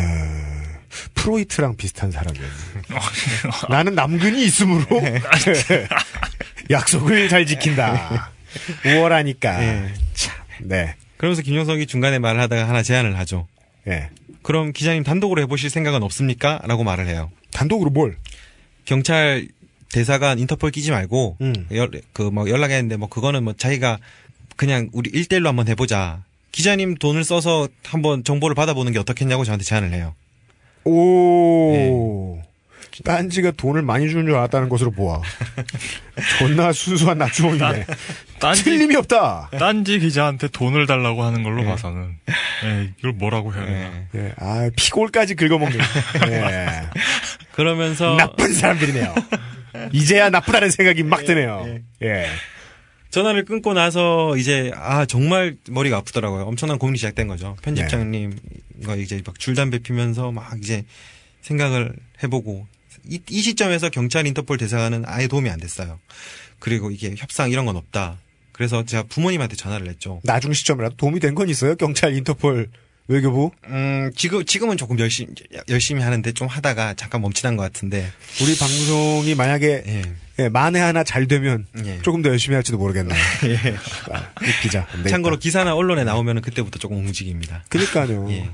프로이트랑 비슷한 사람이에요. *laughs* 나는 남근이 있으므로 네. *laughs* 약속을 잘 지킨다. 우월하니까. 예. 참, 네. 그러면서 김종석이 중간에 말을 하다가 하나 제안을 하죠. 예. 그럼 기자님 단독으로 해보실 생각은 없습니까? 라고 말을 해요. 단독으로 뭘? 경찰 대사관 인터폴 끼지 말고 음. 그뭐 연락했는데 뭐 그거는 뭐 자기가 그냥 우리 1대1로 한번 해보자. 기자님 돈을 써서 한번 정보를 받아보는 게 어떻겠냐고 저한테 제안을 해요. 오. 딴지가 돈을 많이 주는 줄 알았다는 것으로 보아. *laughs* 존나 순수한 납주범이네. 딴지- 틀림이 없다. 딴지 기자한테 돈을 달라고 하는 걸로 봐서는 예, 이걸 뭐라고 해야 되나. 예. 아, 피골까지 긁어먹는. 예. *laughs* 그러면서 나쁜 사람들이네요. *laughs* 이제야 나쁘다는 생각이 막 드네요. 예. 전화를 끊고 나서 이제 아 정말 머리가 아프더라고요. 엄청난 고민이 시작된 거죠. 편집장님과 이제 막 줄담배 피면서 막 이제 생각을 해보고 이, 이 시점에서 경찰 인터폴 대사관은 아예 도움이 안 됐어요. 그리고 이게 협상 이런 건 없다. 그래서 제가 부모님한테 전화를 했죠. 나중 시점이라도 도움이 된 건 있어요? 경찰, 인터폴, 외교부? 음, 지금, 지금은 조금 열심히, 열심히 하는데 좀 하다가 잠깐 멈칫한 것 같은데. 우리 방송이 만약에 예, 만에 하나 잘 되면 예. 조금 더 열심히 할지도 모르겠네요. *laughs* 예. 아, 기자. 참고로 기사나 언론에 나오면 그때부터 조금 움직입니다. 그니까요. 예.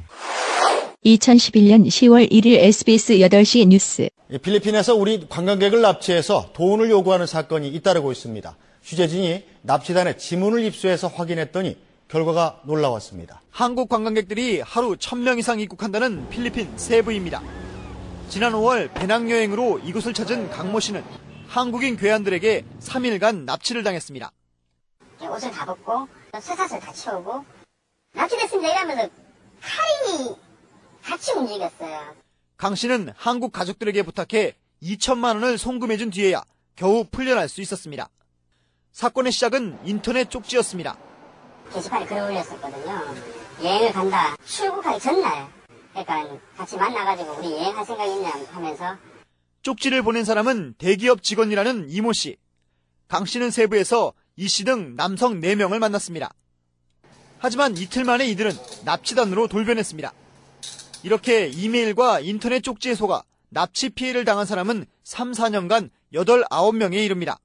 2011년 10월 1일 SBS 8시 뉴스. 이 필리핀에서 우리 관광객을 납치해서 돈을 요구하는 사건이 잇따르고 있습니다. 취재진이 납치단의 지문을 입수해서 확인했더니 결과가 놀라웠습니다. 한국 관광객들이 하루 1000명 이상 입국한다는 필리핀 세부입니다. 지난 5월 배낭여행으로 이곳을 찾은 강모 씨는 한국인 괴한들에게 3일간 납치를 당했습니다. 옷을 다 벗고 쇠사슬 다 채우고 납치됐습니다 이러면서 칼이 같이 움직였어요. 강 씨는 한국 가족들에게 부탁해 2천만 원을 송금해준 뒤에야 겨우 풀려날 수 있었습니다. 사건의 시작은 인터넷 쪽지였습니다. 게시판에 글을 올렸었거든요. 여행을 간다. 출국하기 전날. 그러니까 같이 만나가지고 우리 여행할 생각 있냐 하면서 쪽지를 보낸 사람은 대기업 직원이라는 이모 씨. 강 씨는 세부에서 이 씨 등 남성 4명을 만났습니다. 하지만 이틀 만에 이들은 납치단으로 돌변했습니다. 이렇게 이메일과 인터넷 쪽지에 속아 납치 피해를 당한 사람은 3, 4년간 8, 9명에 이릅니다.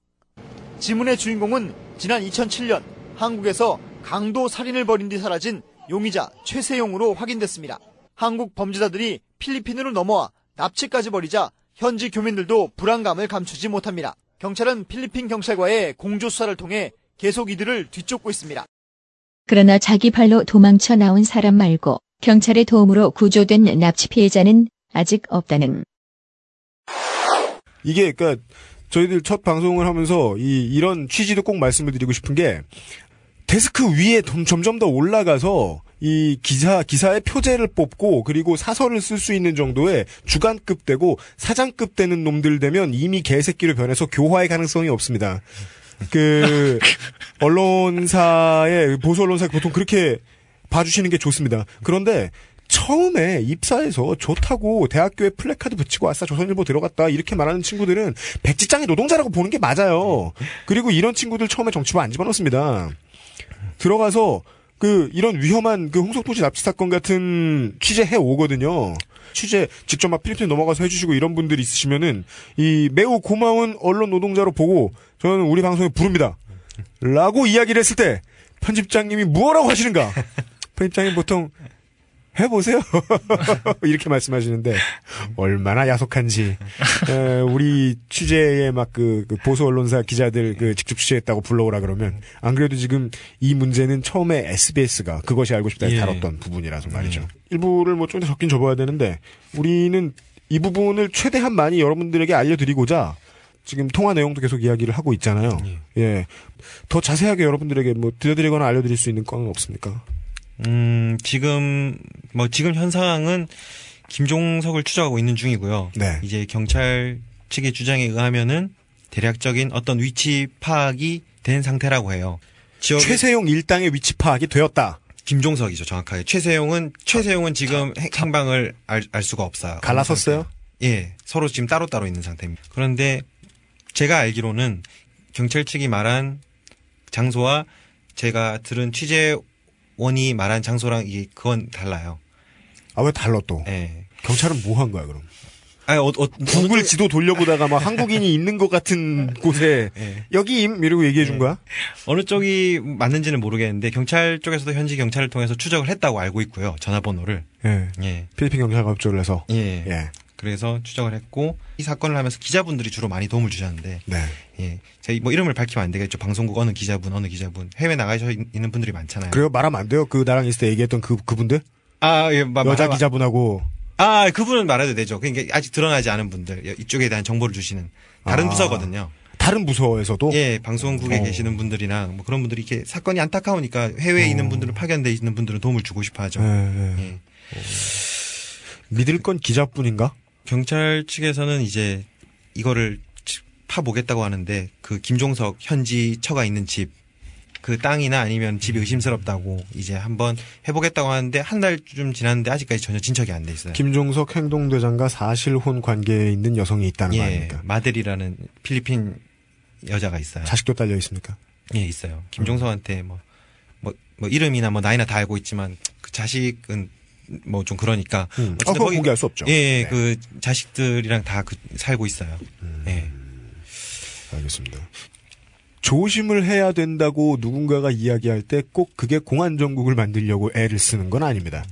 지문의 주인공은 지난 2007년 한국에서 강도 살인을 벌인 뒤 사라진 용의자 최세용으로 확인됐습니다. 한국 범죄자들이 필리핀으로 넘어와 납치까지 벌이자 현지 교민들도 불안감을 감추지 못합니다. 경찰은 필리핀 경찰과의 공조 수사를 통해 계속 이들을 뒤쫓고 있습니다. 그러나 자기 발로 도망쳐 나온 사람 말고 경찰의 도움으로 구조된 납치 피해자는 아직 없다는 이게 그러니까 저희들 첫 방송을 하면서 이 이런 취지도 꼭 말씀을 드리고 싶은 게 데스크 위에 점- 점점 더 올라가서 이 기사 기사의 표제를 뽑고 그리고 사설을 쓸 수 있는 정도의 주간급 되고 사장급 되는 놈들 되면 이미 개새끼로 변해서 교화의 가능성이 없습니다. 그 *laughs* 언론사의 보수 언론사 보통 그렇게 봐주시는 게 좋습니다. 그런데 처음에 입사해서 좋다고 대학교에 플래카드 붙이고 아싸 조선일보 들어갔다 이렇게 말하는 친구들은 백지장의 노동자라고 보는 게 맞아요. 그리고 이런 친구들 처음에 정치부 안 집어넣습니다. 들어가서 그 이런 위험한 그 홍석동 씨 납치 사건 같은 취재 해 오거든요. 취재 직접 막 필리핀 넘어가서 해주시고 이런 분들이 있으시면은 이 매우 고마운 언론 노동자로 보고 저는 우리 방송에 부릅니다. 라고 이야기를 했을 때 편집장님이 무엇라고 하시는가? *laughs* 편집장님 보통 해보세요. *laughs* 이렇게 말씀하시는데 얼마나 야속한지 에, 우리 취재에 막그 보수 언론사 기자들 그 직접 취재했다고 불러오라 그러면 안 그래도 지금 이 문제는 처음에 SBS가 그것이 알고 싶다에 예. 다뤘던 부분이라서 말이죠. 일부를 뭐 좀 더 적긴 접어야 되는데 우리는 이 부분을 최대한 많이 여러분들에게 알려드리고자 지금 통화 내용도 계속 이야기를 하고 있잖아요. 예. 더 자세하게 여러분들에게 뭐 들려드리거나 알려드릴 수 있는 건 없습니까? 음, 지금, 뭐, 지금 현 상황은 김종석을 추적하고 있는 중이고요. 네. 이제 경찰 측의 주장에 의하면은 대략적인 어떤 위치 파악이 된 상태라고 해요. 지역 최세용 일당의 위치 파악이 되었다. 김종석이죠, 정확하게. 최세용은, 최세용은 지금 행- 행방을 알, 알 수가 없어요. 갈라섰어요? 예, 서로 지금 따로 따로 있는 상태입니다. 그런데 제가 알기로는 경찰 측이 말한 장소와 제가 들은 취재 원이 말한 장소랑 이게 그건 달라요. 아, 왜 달라 또? 예. 경찰은 뭐 한 거야, 그럼? 아, 어, 어, 구글 지도 돌려보다가 막 한국인이 *laughs* 있는 것 같은 곳에 여기임 이러고 얘기해 준 거야? 어느 쪽이 맞는지는 모르겠는데 경찰 쪽에서도 현지 경찰을 통해서 추적을 했다고 알고 있고요. 전화번호를. 예. 예. 필리핀 경찰과 협조를 해서. 예. 예. 그래서 추적을 했고 이 사건을 하면서 기자분들이 주로 많이 도움을 주셨는데 네. 예. 제가 뭐 이름을 밝히면 안 되겠죠. 방송국 어느 기자분 어느 기자분 해외 나가셔 있- 있는 분들이 많잖아요. 그래요? 말하면 안 돼요? 그 나랑 있을 때 얘기했던 그 그분들? 아, 예, 마- 여자 말하- 기자분하고 아, 그분은 말해도 되죠. 그러니까 아직 드러나지 않은 분들, 이쪽에 대한 정보를 주시는 다른 아. 부서거든요. 다른 부서에서도 예, 방송국에 어. 계시는 분들이나 뭐 그런 분들이 이렇게 사건이 안타까우니까 해외에 있는 분들은 파견돼 있는 분들은 도움을 주고 싶어 하죠. 예, 예. 믿을 건 기자뿐인가? 경찰 측에서는 이제 이거를 파보겠다고 하는데 그 김종석 현지 처가 있는 집 그 땅이나 아니면 집이 의심스럽다고 이제 한번 해보겠다고 하는데 한 달쯤 지났는데 아직까지 전혀 진척이 안 돼 있어요. 김종석 행동대장과 사실혼 관계에 있는 여성이 있다는 거 예, 아닙니까? 마델이라는 필리핀 여자가 있어요. 자식도 딸려 있습니까? 예, 있어요. 김종석한테 뭐, 뭐, 뭐, 이름이나 뭐, 나이나 다 알고 있지만, 그 자식은 뭐 좀 그러니까. 음. 아, 그건 거기- 공개할 수 없죠. 예, 예, 네. 그 자식들이랑 다 그, 살고 있어요. 예. 알겠습니다. 조심을 해야 된다고 누군가가 이야기할 때 꼭 그게 공안 정국을 만들려고 애를 쓰는 건 아닙니다.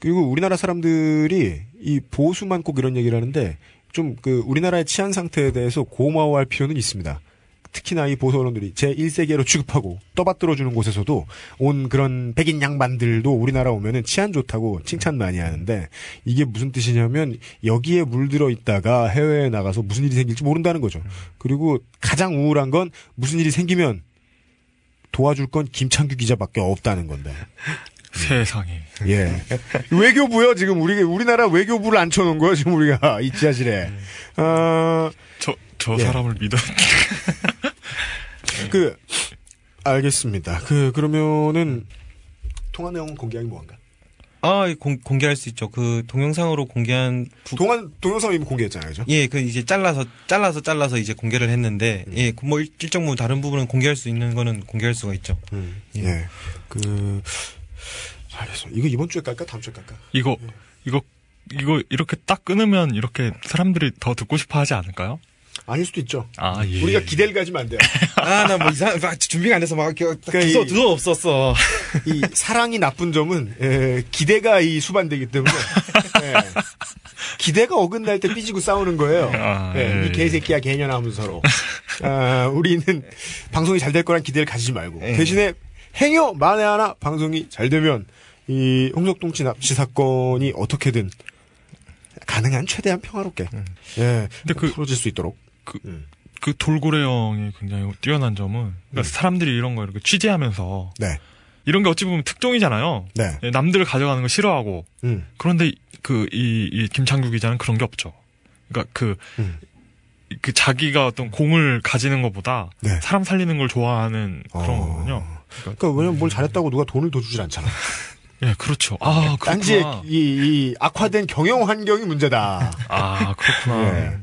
그리고 우리나라 사람들이 이 보수만 꼭 이런 얘기를 하는데 좀 그 우리나라의 치안 상태에 대해서 고마워할 필요는 있습니다. 특히나 이 보수 언론들이 제 1세계로 취급하고 떠받들어주는 곳에서도 온 그런 백인 양반들도 우리나라 오면은 치안 좋다고 칭찬 많이 하는데 이게 무슨 뜻이냐면 여기에 물들어 있다가 해외에 나가서 무슨 일이 생길지 모른다는 거죠. 그리고 가장 우울한 건 무슨 일이 생기면 도와줄 건 김창규 기자밖에 없다는 건데. *laughs* 세상에. 예. 외교부요, 지금 우리, 우리나라 외교부를 앉혀놓은 거예요, 지금 우리가, *laughs* 이 지하실에. 어, 저, 저 예. 사람을 믿어. *laughs* 그, 알겠습니다. 그, 그러면은, 통화 내용 공개하기 뭐한가? 아, 공, 공개할 수 있죠. 그 동영상으로 공개한 부- 동안, 동영상 이미 공개했잖아요, 그죠? 예, 그 이제 잘라서 잘라서 잘라서 이제 공개를 했는데 음. 예, 그뭐 일- 일정 부분 다른 부분은 공개할 수 있는 거는 공개할 수가 있죠. 예. 그, 알겠습니다. 이거 이번 주에 깔까? 다음 주에 깔까? 이거, 이거, 이거 이렇게 딱 끊으면 이렇게 사람들이 더 듣고 싶어 하지 않을까요? 아닐 수도 있죠. 아, 예. 우리가 기대를 가지면 안 돼요. *laughs* 아, 나 뭐 이상 막 준비가 안 돼서 막 그러니까 이- 두서 두서 없었어. 이 사랑이 나쁜 점은 에, 기대가 이 수반되기 때문에 *laughs* 예. 기대가 어긋날 때 삐지고 싸우는 거예요. 아, 예, 예, 이 개새끼야 개년 하면서 서로. *laughs* 아, 우리는 방송이 잘 될 거란 기대를 가지지 말고 예. 대신에 행여 만에 하나 방송이 잘 되면 이 홍석동 씨 납치 사건이 어떻게든 가능한 최대한 평화롭게 예, 근데 그- 풀어질 수 있도록 그, 그 돌고래 형이 굉장히 뛰어난 점은 그러니까 사람들이 이런 거 이렇게 취재하면서 네. 이런 게 어찌 보면 특종이잖아요. 네. 예, 남들 가져가는 거 싫어하고 음. 그런데 그이 이 김창규 기자는 그런 게 없죠. 그러니까 그 음. 그 자기가 어떤 공을 가지는 것보다 네. 사람 살리는 걸 좋아하는 그런 어. 거군요. 그러니까 왜냐면 뭘 잘했다고 누가 돈을 더 주질 않잖아. *laughs* 예, 그렇죠. 아, 단지 그렇구나. 이, 이 악화된 경영 환경이 문제다. 아, 그렇구나. 예.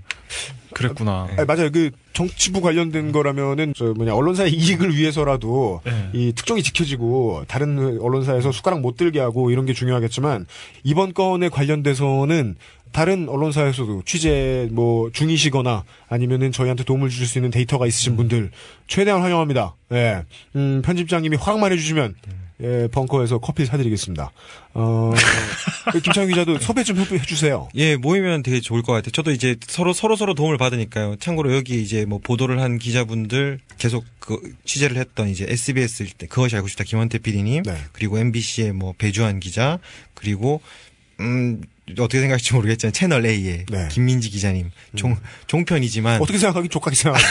그랬구나. 아니, 맞아요. 그 정치부 관련된 거라면은 저 뭐냐 언론사의 이익을 위해서라도 예. 이 특종이 지켜지고 다른 언론사에서 숟가락 못 들게 하고 이런 게 중요하겠지만 이번 건에 관련돼서는 다른 언론사에서도 취재 뭐 중이시거나 아니면은 저희한테 도움을 주실 수 있는 데이터가 있으신 분들 최대한 환영합니다. 예. 음, 편집장님이 허락만 해주시면 예, 벙커에서 커피 사드리겠습니다. 어, *laughs* 그 김창희 기자도 섭외 좀 해- 해주세요. 예, 모이면 되게 좋을 것 같아요. 저도 이제 서로 서로 서로 도움을 받으니까요. 참고로 여기 이제 뭐 보도를 한 기자분들 계속 그 취재를 했던 이제 SBS일 때 그것이 알고 싶다 김원태 PD님 네. 그리고 MBC의 뭐 배주환 기자 그리고 음 어떻게 생각할지 모르겠지만 채널 A의 김민지 기자님 종 종편이지만 음. 어떻게 생각하기 족같게 생각하지.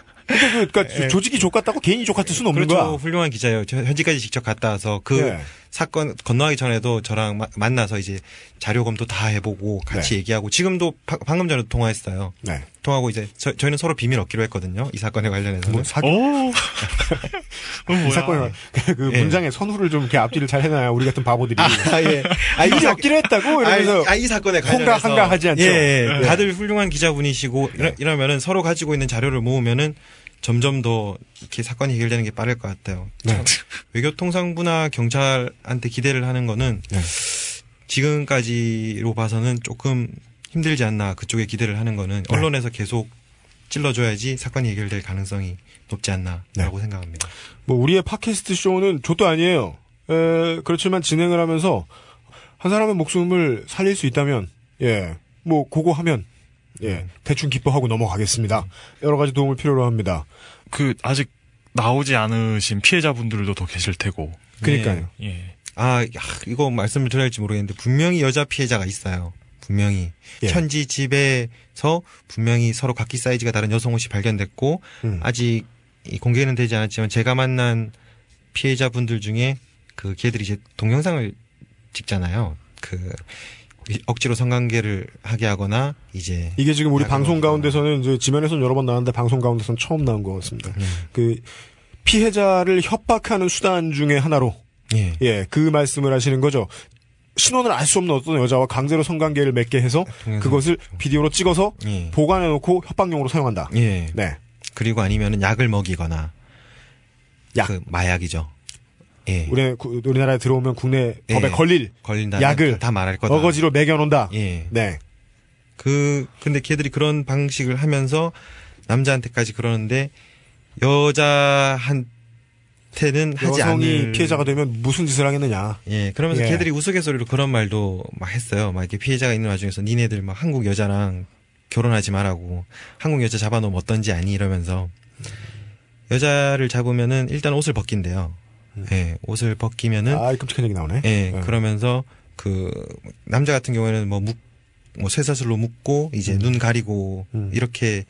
*laughs* 근데 그, 그니까, 조직이 족같다고 개인이 족같을 수는 없는 예. 그렇죠. 거야. 훌륭한 기자예요. 저 현지까지 직접 갔다 와서 그 네. 사건 건너가기 전에도 저랑 마- 만나서 이제 자료 검토 다 해보고 같이 네. 얘기하고 지금도 바- 방금 전에도 통화했어요. 네. 통하고 이제 저, 희는 서로 비밀 얻기로 했거든요. 이 사건에 관련해서는. 뭐 사- 오! *laughs* 이 사건에 *laughs* 그 예. 문장에 선후를 좀 이렇게 앞뒤를 잘 해놔야 우리 같은 바보들이. 아, 예. 아, 이 얻기로 했다고 이러면서. 아, 이 사건에 관련해서 한가하지 않죠. 예, 예. 네. 다들 훌륭한 기자분이시고 이러, 이러면은 서로 가지고 있는 자료를 모으면은 점점 더 이렇게 사건이 해결되는 게 빠를 것 같아요. 네. 참 외교통상부나 경찰한테 기대를 하는 거는 네. 지금까지로 봐서는 조금 힘들지 않나 그쪽에 기대를 하는 거는 네. 언론에서 계속 찔러줘야지 사건이 해결될 가능성이 높지 않나라고 네. 생각합니다. 뭐 우리의 팟캐스트 쇼는 좆도 아니에요. 에, 그렇지만 진행을 하면서 한 사람의 목숨을 살릴 수 있다면 예, 뭐 그거 하면 예, 대충 기뻐하고 넘어가겠습니다. 여러 가지 도움을 필요로 합니다. 그 아직 나오지 않으신 피해자분들도 더 계실 테고. 그러니까요. 예. 아, 야, 이거 말씀을 드려야 할지 모르겠는데 분명히 여자 피해자가 있어요. 분명히 예. 현지 집에서 분명히 서로 각기 사이즈가 다른 여성 옷이 발견됐고 음. 아직 이 공개는 되지 않았지만 제가 만난 피해자분들 중에 그 걔들이 이제 동영상을 찍잖아요. 그 억지로 성관계를 하게 하거나 이제 이게 지금 우리 방송. 가운데서는 이제 지면에서는 여러 번 나왔는데 방송 가운데서는 처음 나온 것 같습니다. 네. 그 피해자를 협박하는 수단 중에 하나로 예. 예, 그 말씀을 하시는 거죠. 신원을 알 수 없는 어떤 여자와 강제로 성관계를 맺게 해서 그것을 비디오로 찍어서 예. 보관해놓고 협박용으로 사용한다. 예. 네. 그리고 아니면은 약을 먹이거나 약. 그 마약이죠. 예. 우리 구- 우리나라에 들어오면 국내 법에 예. 걸릴 걸린다면 약을 다 말할 거다. 어거지로 매겨놓는다. 예. 네. 그 근데 걔들이 그런 방식을 하면서 남자한테까지 그러는데 여자한테는 하지 여성이 않을 피해자가 되면 무슨 짓을 하겠느냐. 예, 그러면서 예. 걔들이 우스갯소리로 그런 말도 막 했어요. 막 이렇게 피해자가 있는 와중에서 니네들 막 한국 여자랑 결혼하지 말라고 한국 여자 잡아놓으면 어떤지 아니 이러면서 여자를 잡으면은 일단 옷을 벗긴대요. 예, 옷을 벗기면은 아, 끔찍한 얘기 나오네. 예, 예. 그러면서 그 남자 같은 경우에는 뭐 묵, 뭐 쇠사슬로 묶고 이제 눈 가리고 이렇게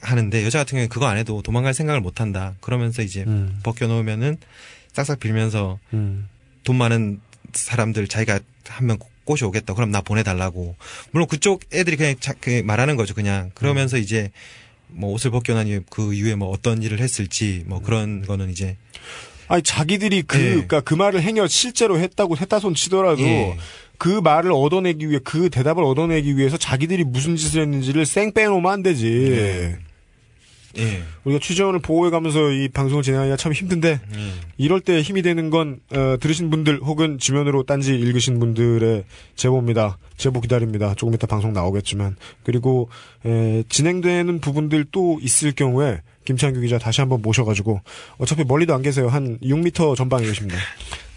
하는데 여자 같은 경우에 그거 안 해도 도망갈 생각을 못 한다. 그러면서 이제 벗겨 놓으면은 싹싹 빌면서 음. 돈 많은 사람들 자기가 한명 꼬시 오겠다. 그럼 나 보내달라고. 물론 그쪽 애들이 그냥 자, 그 말하는 거죠. 그냥 그러면서 이제 뭐 옷을 벗겨 나니 그 이후에 뭐 어떤 일을 했을지 뭐 그런 거는 이제 아니 자기들이 그 예. 그러니까 그 말을 행여 실제로 했다고 했다손 치더라도 예. 그 말을 얻어내기 위해 그 대답을 얻어내기 위해서 자기들이 무슨 짓을 했는지를 쌩 빼놓으면 안 되지. 예. 우리가 취재원을 보호해가면서 이 방송을 진행하기가 참 힘든데 이럴 때 힘이 되는 건 어, 들으신 분들 혹은 지면으로 딴지 읽으신 분들의 제보입니다. 제보 기다립니다. 조금 이따 방송 나오겠지만 그리고 에, 진행되는 부분들 또 있을 경우에 김창규 기자 다시 한번 모셔가지고 어차피 멀리도 안 계세요. 한 6m 전방에 계십니다.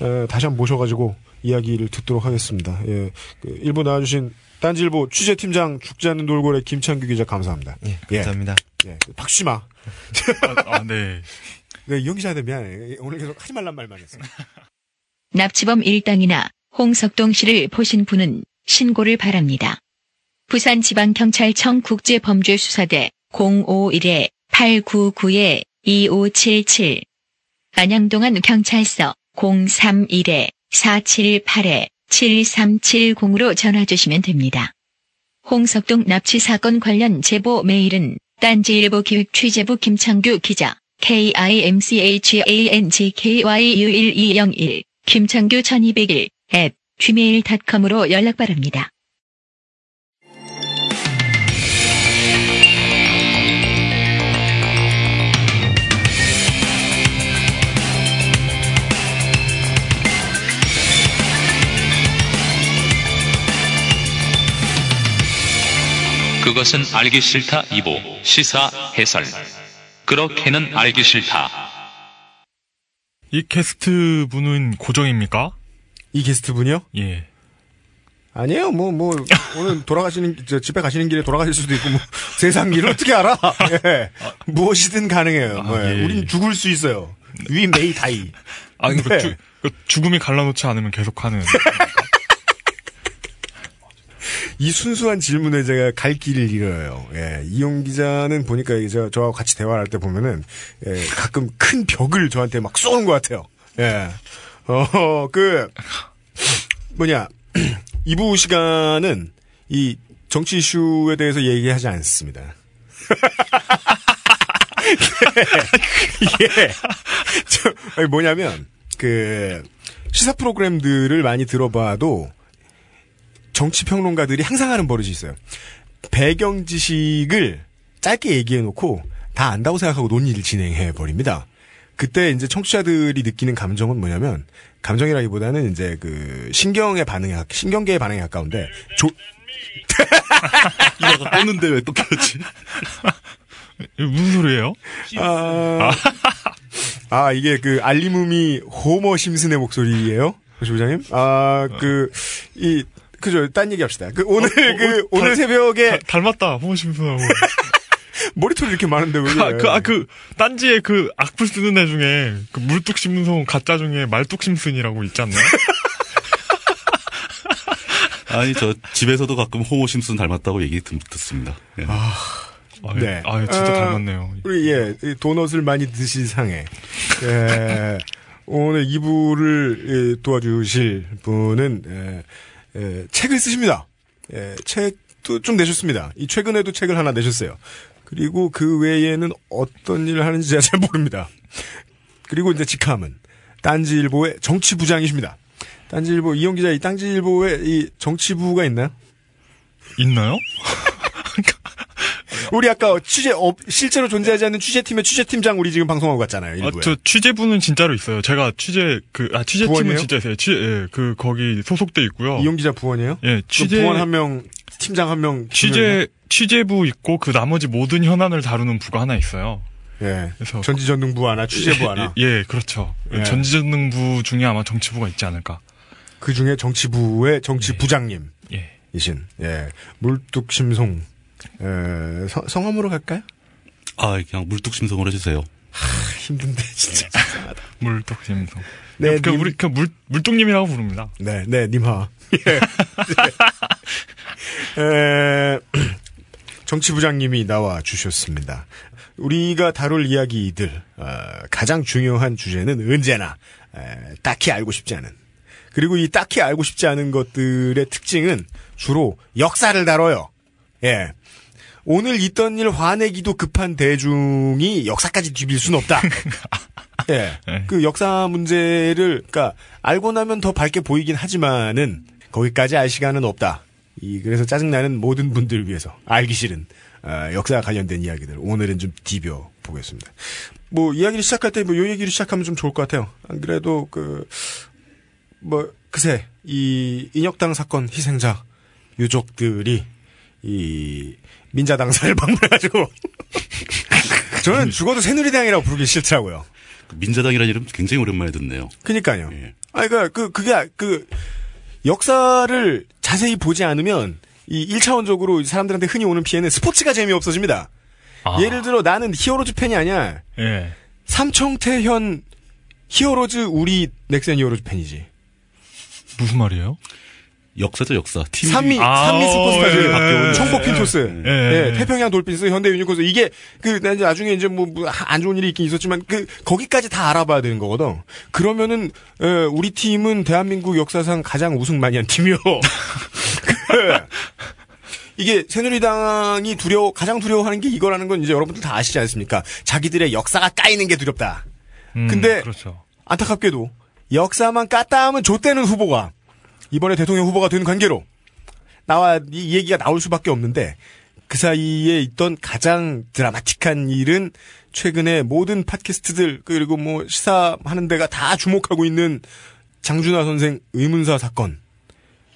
에, 다시 한번 모셔가지고 이야기를 듣도록 하겠습니다. 예, 그 일부 나와주신 딴지일보 취재팀장 죽지 않는 돌고래 김창규 기자 감사합니다. 예, 감사합니다. 예, 박수 마. *laughs* 아, 네. *laughs* 네, 이영 기자한테 미안해. 오늘 계속 하지 말란 말만 했어. *laughs* 납치범 일당이나 홍석동 씨를 보신 분은 신고를 바랍니다. 부산지방경찰청 국제범죄수사대 051-899-2577 안양동안 경찰서 031-478-7370으로 전화 주시면 됩니다. 홍석동 납치 사건 관련 제보 메일은 딴지일보 기획 취재부 김창규 기자 kimchangky1201 김창규 1201앱 gmail.com으로 연락 바랍니다. 그것은 알기 싫다 2부 시사 해설. 그렇게는 알기 싫다. 이 게스트 분은 고정입니까? 이 게스트 분이요? 예. 아니에요. 뭐, 뭐, 오늘 *laughs* 돌아가시는, 저 집에 가시는 길에 돌아가실 수도 있고, 뭐, 세상 일을 어떻게 알아? *laughs* 예. 무엇이든 가능해요. 뭐, 예. 예. 우린 죽을 수 있어요. 위 메이 다이. 아니, 그 네. 주- 그 죽음이 갈라놓지 않으면 계속 하는. *laughs* 이 순수한 질문에 제가 갈 길을 잃어요. 예. 이용 기자는 보니까 이제 저하고 같이 대화를 할때 보면은, 예, 가끔 큰 벽을 저한테 막 쏘는 것 같아요. 예. 어, 그, 뭐냐. *clears throat* 2부 시간은 이 정치 이슈에 대해서 얘기하지 않습니다. *laughs* 예. 저, 아니, 뭐냐면, 그, 시사 프로그램들을 많이 들어봐도, 정치 평론가들이 항상 하는 버릇이 있어요. 배경 지식을 짧게 얘기해 놓고, 다 안다고 생각하고 논의를 진행해 버립니다. 그때 이제 청취자들이 느끼는 감정은 뭐냐면 감정이라기보다는 이제 그 신경의 반응에 가- 신경계의 반응에 가까운데 조 이거 껐는데 왜 또 켰지? 무슨 소리예요? 아, 아, 이게 그 알리무미 호머 심슨의 목소리예요, 조 부장님? 아, 그 이 그죠? 딴 얘기 합시다. 그 오늘 그 오늘 새벽에 닮았다 호머 심슨하고 *laughs* 머리털이 이렇게 많은데 왜 그래? 아, 그, 아, 그, 딴지에 그 악플 쓰는 애 중에, 그 물뚝 심슨 가짜 중에 말뚝 심슨이라고 있지 않나요? *laughs* 아니 저 집에서도 가끔 호모 심슨 닮았다고 얘기 듣, 듣습니다. 예. 아, 네. 아, 진짜 아, 닮았네요. 우리 예, 이 도넛을 많이 드신 상해. 예, *laughs* 오늘 2부를 예, 도와주실 분은 예, 예, 책을 쓰십니다. 예, 책도 좀 내셨습니다. 이 최근에도 책을 하나 내셨어요. 그리고 그 외에는 어떤 일을 하는지 제가 잘 모릅니다. 그리고 이제 직함은 딴지일보의 정치부장이십니다. 딴지일보 이용 기자 이 딴지일보에 이 정치부가 있나요? 있나요? *laughs* 우리 아까 취재 업 실제로 존재하지 않는 취재팀의 취재팀장 우리 지금 방송하고 갔잖아요. 아, 1부에. 저 취재부는 진짜로 있어요. 제가 취재 그아 취재팀은 부원이에요? 진짜 있어요. 취, 예, 그 거기 소속돼 있고요. 이용 기자 부원이에요? 예, 취재 부원 한 명, 팀장 한 명. 취재 취재부 있고 그 나머지 모든 현안을 다루는 부가 하나 있어요. 예. 그래서 전지전능부 하나, 취재부 하나. 예, 예, 그렇죠. 예. 전지전능부 중에 아마 정치부가 있지 않을까. 그 중에 정치부의 정치부장님. 예. 이신. 예. 물뚝심송. 예. 성, 성함으로 갈까요? 아 그냥 물뚝심송을 해주세요. 힘든데 진짜. *laughs* 물뚝심송. 네, 그 님- 우리 그 물 물뚝님이라고 부릅니다. 네, 네, 님하. *laughs* 예. 에, *clears throat* 정치부장님이 나와 주셨습니다. 우리가 다룰 이야기들 어, 가장 중요한 주제는 언제나 에, 딱히 알고 싶지 않은 그리고 이 딱히 알고 싶지 않은 것들의 특징은 주로 역사를 다뤄요. 예. 오늘 있던 일 화내기도 급한 대중이 역사까지 뒤빌 순 없다. *laughs* 예. 그 역사 문제를, 그니까, 알고 나면 더 밝게 보이긴 하지만은, 거기까지 알 시간은 없다. 이, 그래서 짜증나는 모든 분들을 위해서, 알기 싫은, 어, 역사 관련된 이야기들, 오늘은 좀 디벼 보겠습니다. 뭐, 이야기를 시작할 때, 뭐, 요 얘기를 시작하면 좀 좋을 것 같아요. 안 그래도, 그, 뭐, 그새, 이, 인혁당 사건 희생자, 유족들이, 이, 민자당사를 *laughs* 방문해가지고, 저는 죽어도 새누리당이라고 부르기 싫더라고요. 민자당이라는 이름 굉장히 오랜만에 듣네요. 그니까요. 아, 그니까, 그, 그게, 그, 역사를 자세히 보지 않으면, 이 1차원적으로 사람들한테 흔히 오는 피해는 스포츠가 재미없어집니다. 예를 들어 나는 히어로즈 팬이 아니야. 예. 삼청태현 히어로즈 우리 넥센 히어로즈 팬이지. 무슨 말이에요? 역사죠 역사. 팀 삼미, 아, 삼미 슈퍼스타즈, 예, 예, 예. 청보 핀토스, 예, 예, 예. 태평양 돌핀스, 현대 유니콘스 이게 그나 이제 나중에 이제 뭐 안 좋은 일이 있긴 있었지만 그 거기까지 다 알아봐야 되는 거거든. 그러면은 에, 우리 팀은 대한민국 역사상 가장 우승 많이 한 팀이요. *laughs* 그, 이게 새누리당이 두려워 가장 두려워하는 게 이거라는 건 이제 여러분들 다 아시지 않습니까? 자기들의 역사가 까이는 게 두렵다. 음, 근데 그렇죠. 안타깝게도 역사만 깠다 하면 좆되는 후보가 이번에 대통령 후보가 된 관계로 나와 이 얘기가 나올 수밖에 없는데 그 사이에 있던 가장 드라마틱한 일은 최근에 모든 팟캐스트들 그리고 뭐 시사하는 데가 다 주목하고 있는 장준하 선생 의문사 사건.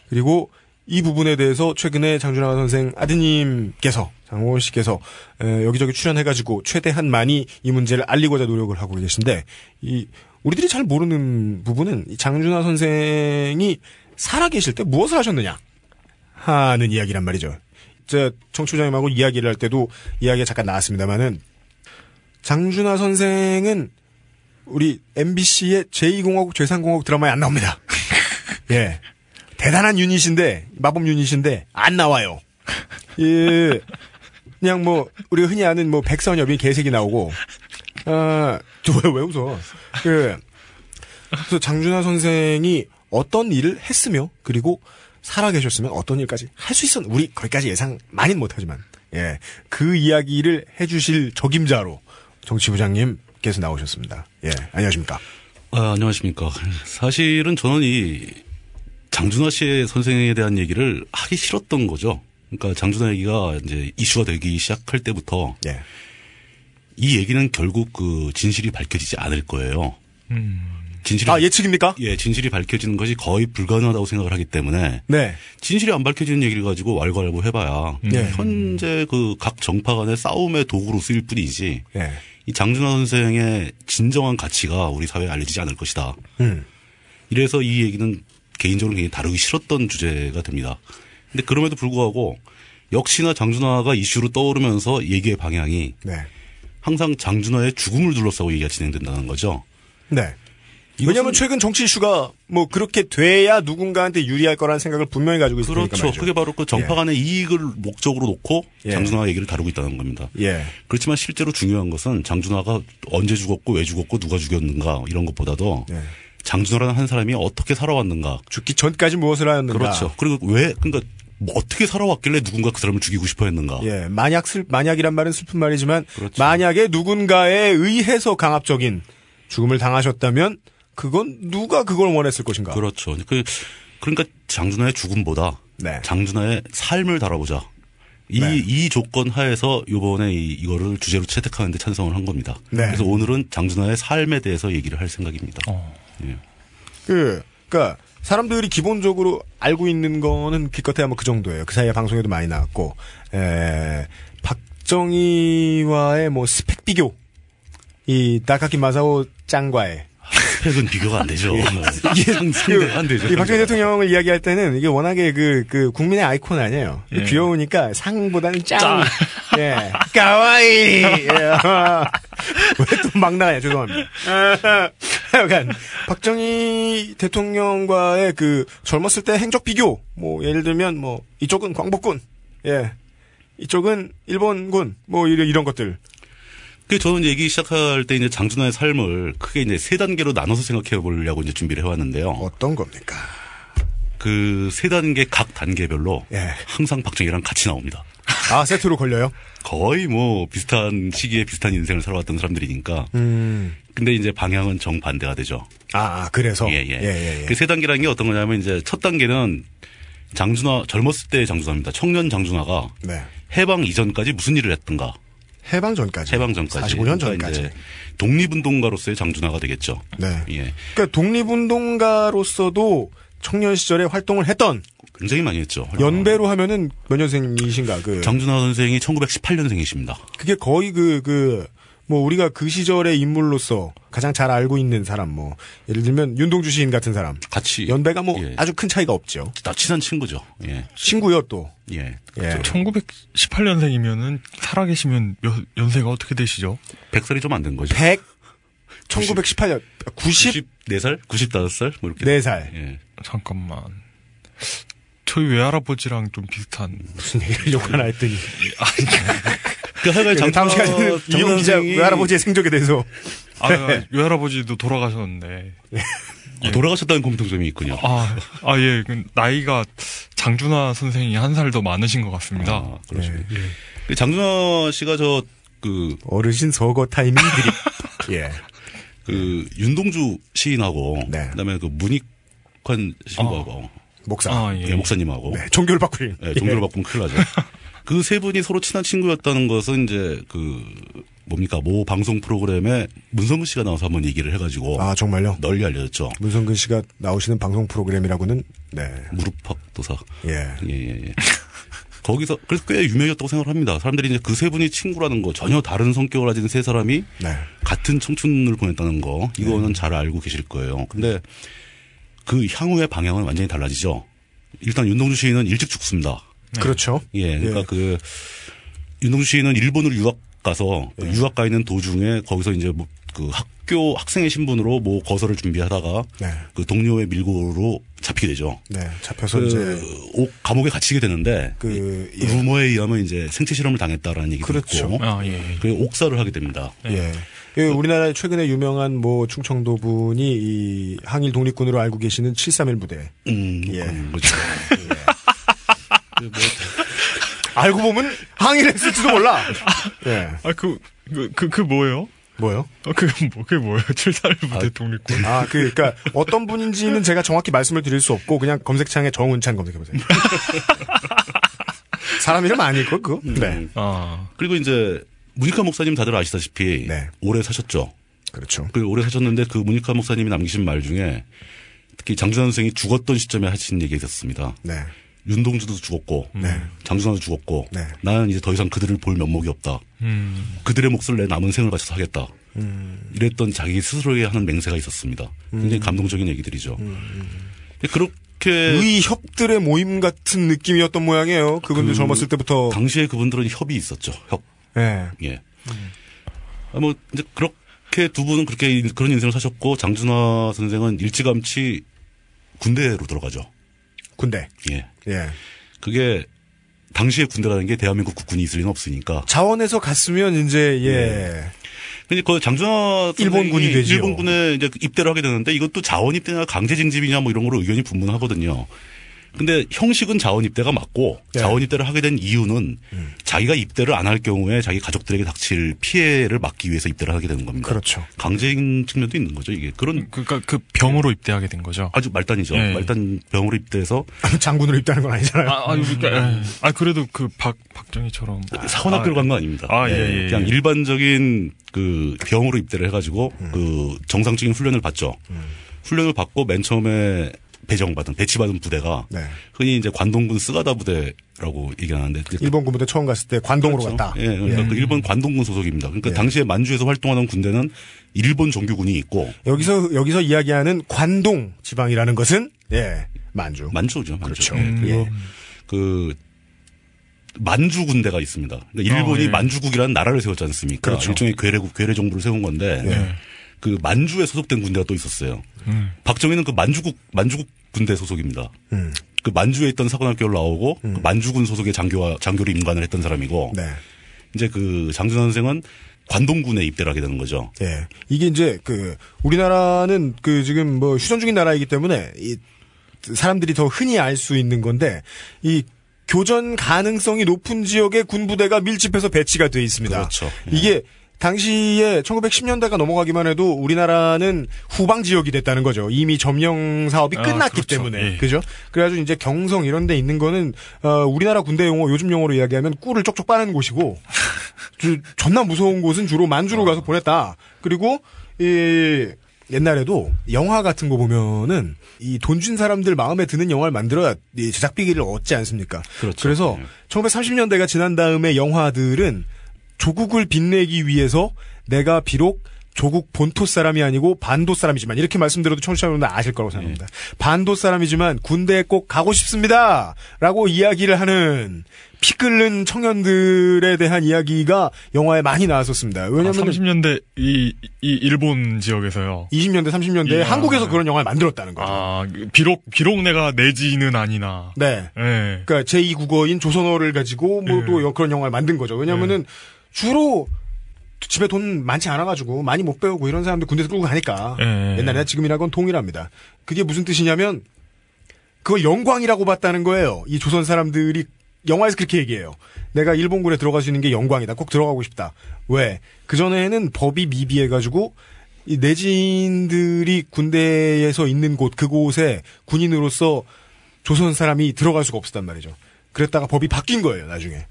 그리고 이 부분에 대해서 최근에 장준하 선생 아드님께서 장호원 씨께서 에, 여기저기 출연해가지고 최대한 많이 이 문제를 알리고자 노력을 하고 계신데 이 우리들이 잘 모르는 부분은 이 장준하 선생이 살아계실 때 무엇을 하셨느냐 하는 이야기란 말이죠. 제 청취자님하고 이야기를 할 때도 이야기가 잠깐 나왔습니다만은 장준하 선생은 우리 MBC의 제2공화국 제3공화국 드라마에 안 나옵니다. *laughs* 예. 대단한 유닛인데 마법 유닛인데 안 나와요. 예. 그냥 뭐 우리가 흔히 아는 뭐 백선엽이 개색이 나오고 아저왜 왜 웃어? 그 그래서 장준하 선생이 어떤 일을 했으며 그리고 살아계셨으면 어떤 일까지 할 수 있었 우리 거기까지 예상 많이는 못하지만 예 그 이야기를 해주실 적임자로 정치부장님께서 나오셨습니다. 예 안녕하십니까? 아, 안녕하십니까. 사실은 저는 이 장준하 씨의 선생에 대한 얘기를 하기 싫었던 거죠. 그러니까 장준하 얘기가 이제 이슈가 되기 시작할 때부터 예. 이 얘기는 결국 그 진실이 밝혀지지 않을 거예요. 진실이 아, 예측입니까? 예, 진실이 밝혀지는 것이 거의 불가능하다고 생각을 하기 때문에 네. 진실이 안 밝혀지는 얘기를 가지고 왈가왈부 해봐야 네. 현재 그 각 정파 간의 싸움의 도구로 쓰일 뿐이지 네. 이 장준하 선생의 진정한 가치가 우리 사회에 알려지지 않을 것이다. 음. 이래서 이 얘기는 개인적으로 굉장히 다루기 싫었던 주제가 됩니다. 근데 그럼에도 불구하고 역시나 장준하가 이슈로 떠오르면서 얘기의 방향이 네. 항상 장준하의 죽음을 둘러싸고 얘기가 진행된다는 거죠. 네. 왜냐하면 최근 정치 이슈가 뭐 그렇게 돼야 누군가한테 유리할 거라는 생각을 분명히 가지고 있으니까 그렇죠. 말이죠. 그게 바로 그 정파 예. 간의 이익을 목적으로 놓고 예. 장준하 얘기를 다루고 있다는 겁니다. 예. 그렇지만 실제로 중요한 것은 장준하가 언제 죽었고 왜 죽었고 누가 죽였는가 이런 것보다도 예. 장준하라는 한 사람이 어떻게 살아왔는가. 죽기 전까지 무엇을 하였는가. 그렇죠. 그리고 왜 그러니까 뭐 어떻게 살아왔길래 누군가 그 사람을 죽이고 싶어 했는가. 예, 만약 슬, 만약이란 말은 슬픈 말이지만 그렇죠. 만약에 누군가에 의해서 강압적인 죽음을 당하셨다면 그건 누가 그걸 원했을 것인가? 그렇죠. 그 그러니까 장준하의 죽음보다 네. 장준하의 삶을 다뤄보자. 이, 네. 이 조건 하에서 요번에 이, 이거를 주제로 채택하는데 찬성을 한 겁니다. 네. 그래서 오늘은 장준하의 삶에 대해서 얘기를 할 생각입니다. 예. 그, 그니까, 사람들이 기본적으로 알고 있는 거는 기껏해야 뭐 그 정도예요. 그 사이에 방송에도 많이 나왔고, 에, 박정희와의 뭐 스펙 비교. 이, 다카키 마사오 짱과의. 스펙은 비교가 안 되죠. *laughs* 예. 이게 *laughs* 상대가 안 되죠. 이 박정희 대통령을 이야기할 때는 이게 워낙에 그, 그, 국민의 아이콘 아니에요. 예. 귀여우니까 상보다는 짱. *laughs* 예. 까와이. 예. 왜또 막 나가냐, 죄송합니다. 약간, 박정희 대통령과의 그, 젊었을 때 행적 비교. 뭐, 예를 들면, 뭐, 이쪽은 광복군. 예. 이쪽은 일본군. 뭐, 이런, 이런 것들. 그 저는 얘기 시작할 때 이제 장준하의 삶을 크게 이제 세 단계로 나눠서 생각해 보려고 이제 준비를 해왔는데요. 어떤 겁니까? 그 세 단계 각 단계별로 예. 항상 박정희랑 같이 나옵니다. 아, 세트로 걸려요? 거의 뭐 비슷한 시기에 비슷한 인생을 살아왔던 사람들이니까. 음. 근데 이제 방향은 정 반대가 되죠. 아, 그래서? 예, 예. 예, 예, 예. 그세 단계라는 게 어떤 거냐면 이제 첫 단계는 장준하, 젊었을 때의 장준하입니다. 청년 장준하가 네. 해방 이전까지 무슨 일을 했던가. 해방 전까지. 해방 전까지. 45년 그러니까 전까지. 독립운동가로서의 장준하가 되겠죠. 네. 예. 그러니까 독립운동가로서도 청년 시절에 활동을 했던 굉장히 많이 했죠. 연배로 하면은 몇 년생이신가 그 장준하 선생이 1918년생이십니다. 그게 거의 그그 뭐 우리가 그 시절의 인물로서 가장 잘 알고 있는 사람 뭐 예를 들면 윤동주 시인 같은 사람 같이 연배가 뭐 예. 아주 큰 차이가 없죠. 나 친한 친구죠. 예. 친구요 또. 예. 예. 1918년생이면은 살아계시면 몇, 연세가 어떻게 되시죠? 100살이 좀 안 된 거죠. 100 1918년 90 94살? 95살? 뭐 이렇게. 4살. 예. 잠깐만. 저희 외할아버지랑 좀 비슷한. 무슨 얘기를 욕 하나 했더니. 그 하여간 장 다음 시간에는 이용 기자 외할아버지의 생적에 대해서. 아, 외할아버지도 돌아가셨는데. 아, 돌아가셨다는 공통점이 있군요. 아, 아, 예. 그 나이가 장준하 선생이 한 살 더 많으신 것 같습니다. 아, 그러죠. 네. 그 장준하 씨가 저, 그, 어르신 서거 타이밍 드립. *laughs* 예. 그, 윤동주 시인하고, 네. 그 다음에 그 문익환 신부하고, 목사. 아, 예. 예, 목사님하고, 네, 종교를 바꾸린. 예, 종교를 바꾸면 큰일 나죠. *laughs* 그 세 분이 서로 친한 친구였다는 것은 이제 그 뭡니까 모 방송 프로그램에 문성근 씨가 나와서 한번 얘기를 해가지고 아 정말요? 널리 알려졌죠. 문성근 씨가 나오시는 방송 프로그램이라고는 네. 무릎팍도사. 예. 예, 예, 예. 거기서 그래서 꽤 유명해졌다고 생각을 합니다. 사람들이 이제 그 세 분이 친구라는 거 전혀 다른 성격을 가진 세 사람이 네. 같은 청춘을 보냈다는 거 이거는 잘 알고 계실 거예요. 근데 그 향후의 방향은 완전히 달라지죠. 일단 윤동주 시인은 일찍 죽습니다. 그렇죠. 예, 그러니까 예. 그 윤동주 씨는 일본으로 유학 가서 그 유학 가 있는 도중에 거기서 이제 뭐 그 학교 학생의 신분으로 뭐 거설을 준비하다가 네. 그 동료의 밀고로 잡히게 되죠. 네. 잡혀서 그 이제 옥 감옥에 갇히게 되는데 그 예. 루머에 의하면 이제 생체 실험을 당했다라는 얘기도 그렇죠. 있고 아, 예. 그 옥사를 하게 됩니다. 예. 예, 우리나라에 최근에 유명한 뭐 충청도 분이 이 항일 독립군으로 알고 계시는 731 부대. 음, 예. 그런 거죠. *laughs* 그 뭐, *laughs* 알고 보면 항일했을지도 몰라. 예. 아, 그, 그, 그, 그 뭐예요? 뭐요? 어, 그, 뭐, 그게 뭐예요? 731 부대 독립군. 아, 그, 그니까, 어떤 분인지는 제가 정확히 말씀을 드릴 수 없고, 그냥 검색창에 정은찬 검색해보세요. *laughs* 사람 이름 아닐 걸, 그거? 네. 아. 그리고 이제 문익환 목사님 다들 아시다시피 오래 사셨죠. 그렇죠. 그 오래 사셨는데 그 문익환 목사님이 남기신 말 중에 특히 장준환 선생이 죽었던 시점에 하신 얘기가 있었습니다. 네. 윤동주도 죽었고 네. 장준환도 죽었고 네. 나는 이제 더 이상 그들을 볼 면목이 없다. 음. 그들의 몫을 내 남은 생을 바쳐서 하겠다. 음. 이랬던 자기 스스로에게 하는 맹세가 있었습니다. 굉장히 음. 감동적인 얘기들이죠. 근데 그렇게 의협들의 모임 같은 느낌이었던 모양이에요. 그분들 그 젊었을 때부터. 당시에 그분들은 협이 있었죠. 협. 예. 예. 아, 뭐 이제 그렇게 두 분은 그렇게 인- 그런 인생을 사셨고 장준하 선생은 일찌감치 군대로 들어가죠. 군대. 예. 예. 그게 당시에 군대라는 게 대한민국 국군이 있을 리는 없으니까. 자원에서 갔으면 이제 예. 근데 그 장준하 일본군이 되지요. 일본군에 이제 입대를 하게 되는데 이것도 자원 입대냐 강제 징집이냐 뭐 이런 거로 의견이 분분하거든요. 근데 형식은 자원 입대가 맞고 예. 자원 입대를 하게 된 이유는 음. 자기가 입대를 안 할 경우에 자기 가족들에게 닥칠 피해를 막기 위해서 입대를 하게 되는 겁니다. 그렇죠. 강제인 측면도 있는 거죠. 이게 그런 그러니까 그 병으로 입대하게 된 거죠. 아주 말단이죠. 예. 말단 병으로 입대해서 장군으로 입대하는 건 아니잖아요. 아, 아, 그러니까, 예. 아 그래도 그 박 박정희처럼 사관학교를 간거 아닙니다. 아, 예, 예, 예, 그냥 예. 일반적인 그 병으로 입대를 해가지고 음. 그 정상적인 훈련을 받죠. 훈련을 받고 맨 처음에 배정받은 배치받은 부대가 네. 흔히 이제 관동군 스가다 부대라고 얘기하는데 일본 군부대 처음 갔을 때 관동으로 그렇죠. 갔다. 예, 그러니까 예. 그 일본 관동군 소속입니다. 그러니까 예. 당시에 만주에서 활동하던 군대는 일본 정규군이 있고 여기서 여기서 이야기하는 관동 지방이라는 것은 예 만주. 만주죠. 만주. 그렇죠. 예, 그리고 예. 그 만주 군대가 있습니다. 그러니까 일본이 어, 예. 만주국이라는 나라를 세웠지 않습니까? 그렇죠. 일종의 괴뢰국, 괴뢰 정부를 세운 건데 예. 그 만주에 소속된 군대가 또 있었어요. 음. 박정희는 그 만주국 만주국 군대 소속입니다. 음. 그 만주에 있던 사관학교를 나오고 그 만주군 소속의 장교와 장교로 임관을 했던 사람이고 네. 이제 그 장준 선생은 관동군에 입대를 하게 되는 거죠. 예. 이게 이제 그 우리나라는 그 지금 뭐 휴전 중인 나라이기 때문에 이 사람들이 더 흔히 알 수 있는 건데 이 교전 가능성이 높은 지역에 군부대가 밀집해서 배치가 돼 있습니다. 그렇죠. 이게 당시에 1910년대가 넘어가기만 해도 우리나라는 후방 지역이 됐다는 거죠. 이미 점령 사업이 아, 끝났기 그렇죠. 때문에. 예. 그죠? 그래가지고 이제 경성 이런 데 있는 거는, 어, 우리나라 군대 용어, 요즘 용어로 이야기하면 꿀을 쪽쪽 빠는 곳이고, *laughs* 주- 존나 무서운 곳은 주로 만주로 가서 보냈다. 그리고, 이, 옛날에도 영화 같은 거 보면은 이 돈 준 사람들 마음에 드는 영화를 만들어야 이 제작비를 얻지 않습니까? 그렇죠. 래서 1930년대가 지난 다음에 영화들은 조국을 빛내기 위해서 내가 비록 조국 본토 사람이 아니고 반도 사람이지만 이렇게 말씀드려도 청취자 여러분 아실 거라고 생각합니다. 반도 사람이지만 군대에 꼭 가고 싶습니다라고 이야기를 하는 피 끓는 청년들에 대한 이야기가 영화에 많이 나왔었습니다. 아, 왜냐면 30년대 이, 이 일본 지역에서요. 20년대 30년대에 예. 한국에서 그런 영화를 만들었다는 거죠. 아 비록 비록 내가 내지는 아니나. 네. 예. 그러니까 제2 국어인 조선어를 가지고 뭐또 그런 영화를 만든 거죠. 왜냐면은 주로 집에 돈 많지 않아가지고 많이 못 배우고 이런 사람들 군대에서 끌고 가니까 예. 옛날이나 지금이나 건 동일합니다. 그게 무슨 뜻이냐면 그걸 영광이라고 봤다는 거예요. 이 조선 사람들이 영화에서 그렇게 얘기해요. 내가 일본군에 들어갈 수 있는 게 영광이다. 꼭 들어가고 싶다. 왜? 그전에는 법이 미비해가지고 이 내지인들이 군대에서 있는 곳, 그곳에 군인으로서 조선 사람이 들어갈 수가 없었단 말이죠. 그랬다가 법이 바뀐 거예요, 나중에.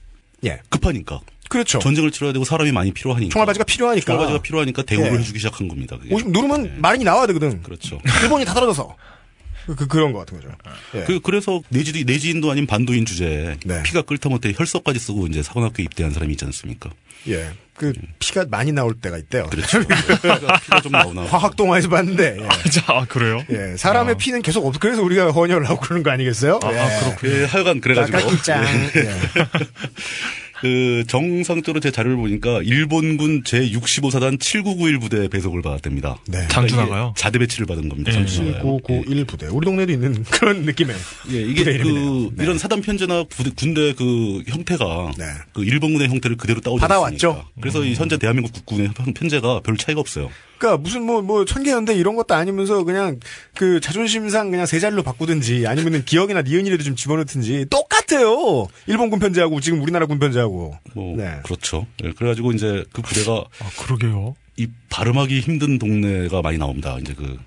예. 급하니까. 그렇죠. 전쟁을 치러야 되고 사람이 많이 필요하니까. 총알바지가 필요하니까. 총알바지가 필요하니까 대우를 예. 해주기 시작한 겁니다. 그게. 오십 누르면 마린이 나와야 되거든. 그렇죠. 일본이 다 떨어져서. 그, 그, 그런 것 같은 거죠. 예. 그, 그래서 내지, 내지인도 아닌 반도인 주제에 네. 피가 끓다 못해 혈서까지 쓰고 이제 사관학교 입대한 사람이 있지 않습니까? 예. 그, 피가 많이 나올 때가 있대요. 그렇죠. 피가, *laughs* 피가 좀 나오나. 화학 동화에서 봤는데. 예. *laughs* 자, 아, 그래요? 예, 사람의 피는 계속 없어. 그래서 우리가 헌혈을 하고 그러는 거 아니겠어요? 아, 예. 아, 그렇군요. 예, 하여간 그래가지고. 예. *laughs* 그 정상적으로 제 자료를 보니까 일본군 제65사단 7991 부대 배속을 받았답니다. 네. 장준하가요? 자대 배치를 받은 겁니다. 예. 장준하가요. 991 부대. 우리 동네도 있는 *laughs* 그런 느낌의. 예, 이게 부대 그. 네. 이런 사단 편제나 부대, 군대 그 형태가 그 일본군의 형태를 그대로 따오지 받아왔죠. 않습니까? 그래서 이 현재 대한민국 국군의 편제가 별 차이가 없어요. 그러니까 무슨 뭐 뭐 천개연대 이런 것도 아니면서 그냥 그 자존심상 그냥 세 자리로 바꾸든지 아니면은 기억이나 니은이라도 좀 집어넣든지 똑같아요. 일본 군 편제하고 지금 우리나라 군 편제하고. 뭐 네. 그렇죠. 예, 그래가지고 이제 그 부대가 아, 그러게요. 이 발음하기 힘든 동네가 많이 나옵니다. 이제 그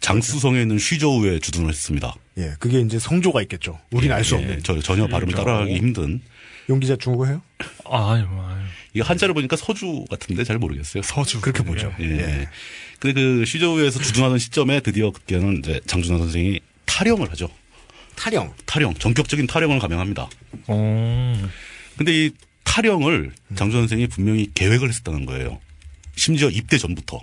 장수성에 있는 쉬저우에 주둔을 했습니다. 예, 그게 이제 성조가 있겠죠. 우린 알수 예, 없는. 저 전혀 발음을 그렇죠. 따라하기 힘든. 용 기자 중국어 해요? 아유, 아유. 이게 한자를 보니까 서주 같은데 잘 모르겠어요. 서주. 그렇게 보죠. 예. 근데 그 시조우에서 주둔하던 시점에 드디어 그때는 이제 장준하 선생이 탈영을 하죠. 탈영. 탈영. 전격적인 탈영을 감행합니다. 어. 근데 이 탈영을 장준하 선생이 분명히 계획을 했었다는 거예요. 심지어 입대 전부터.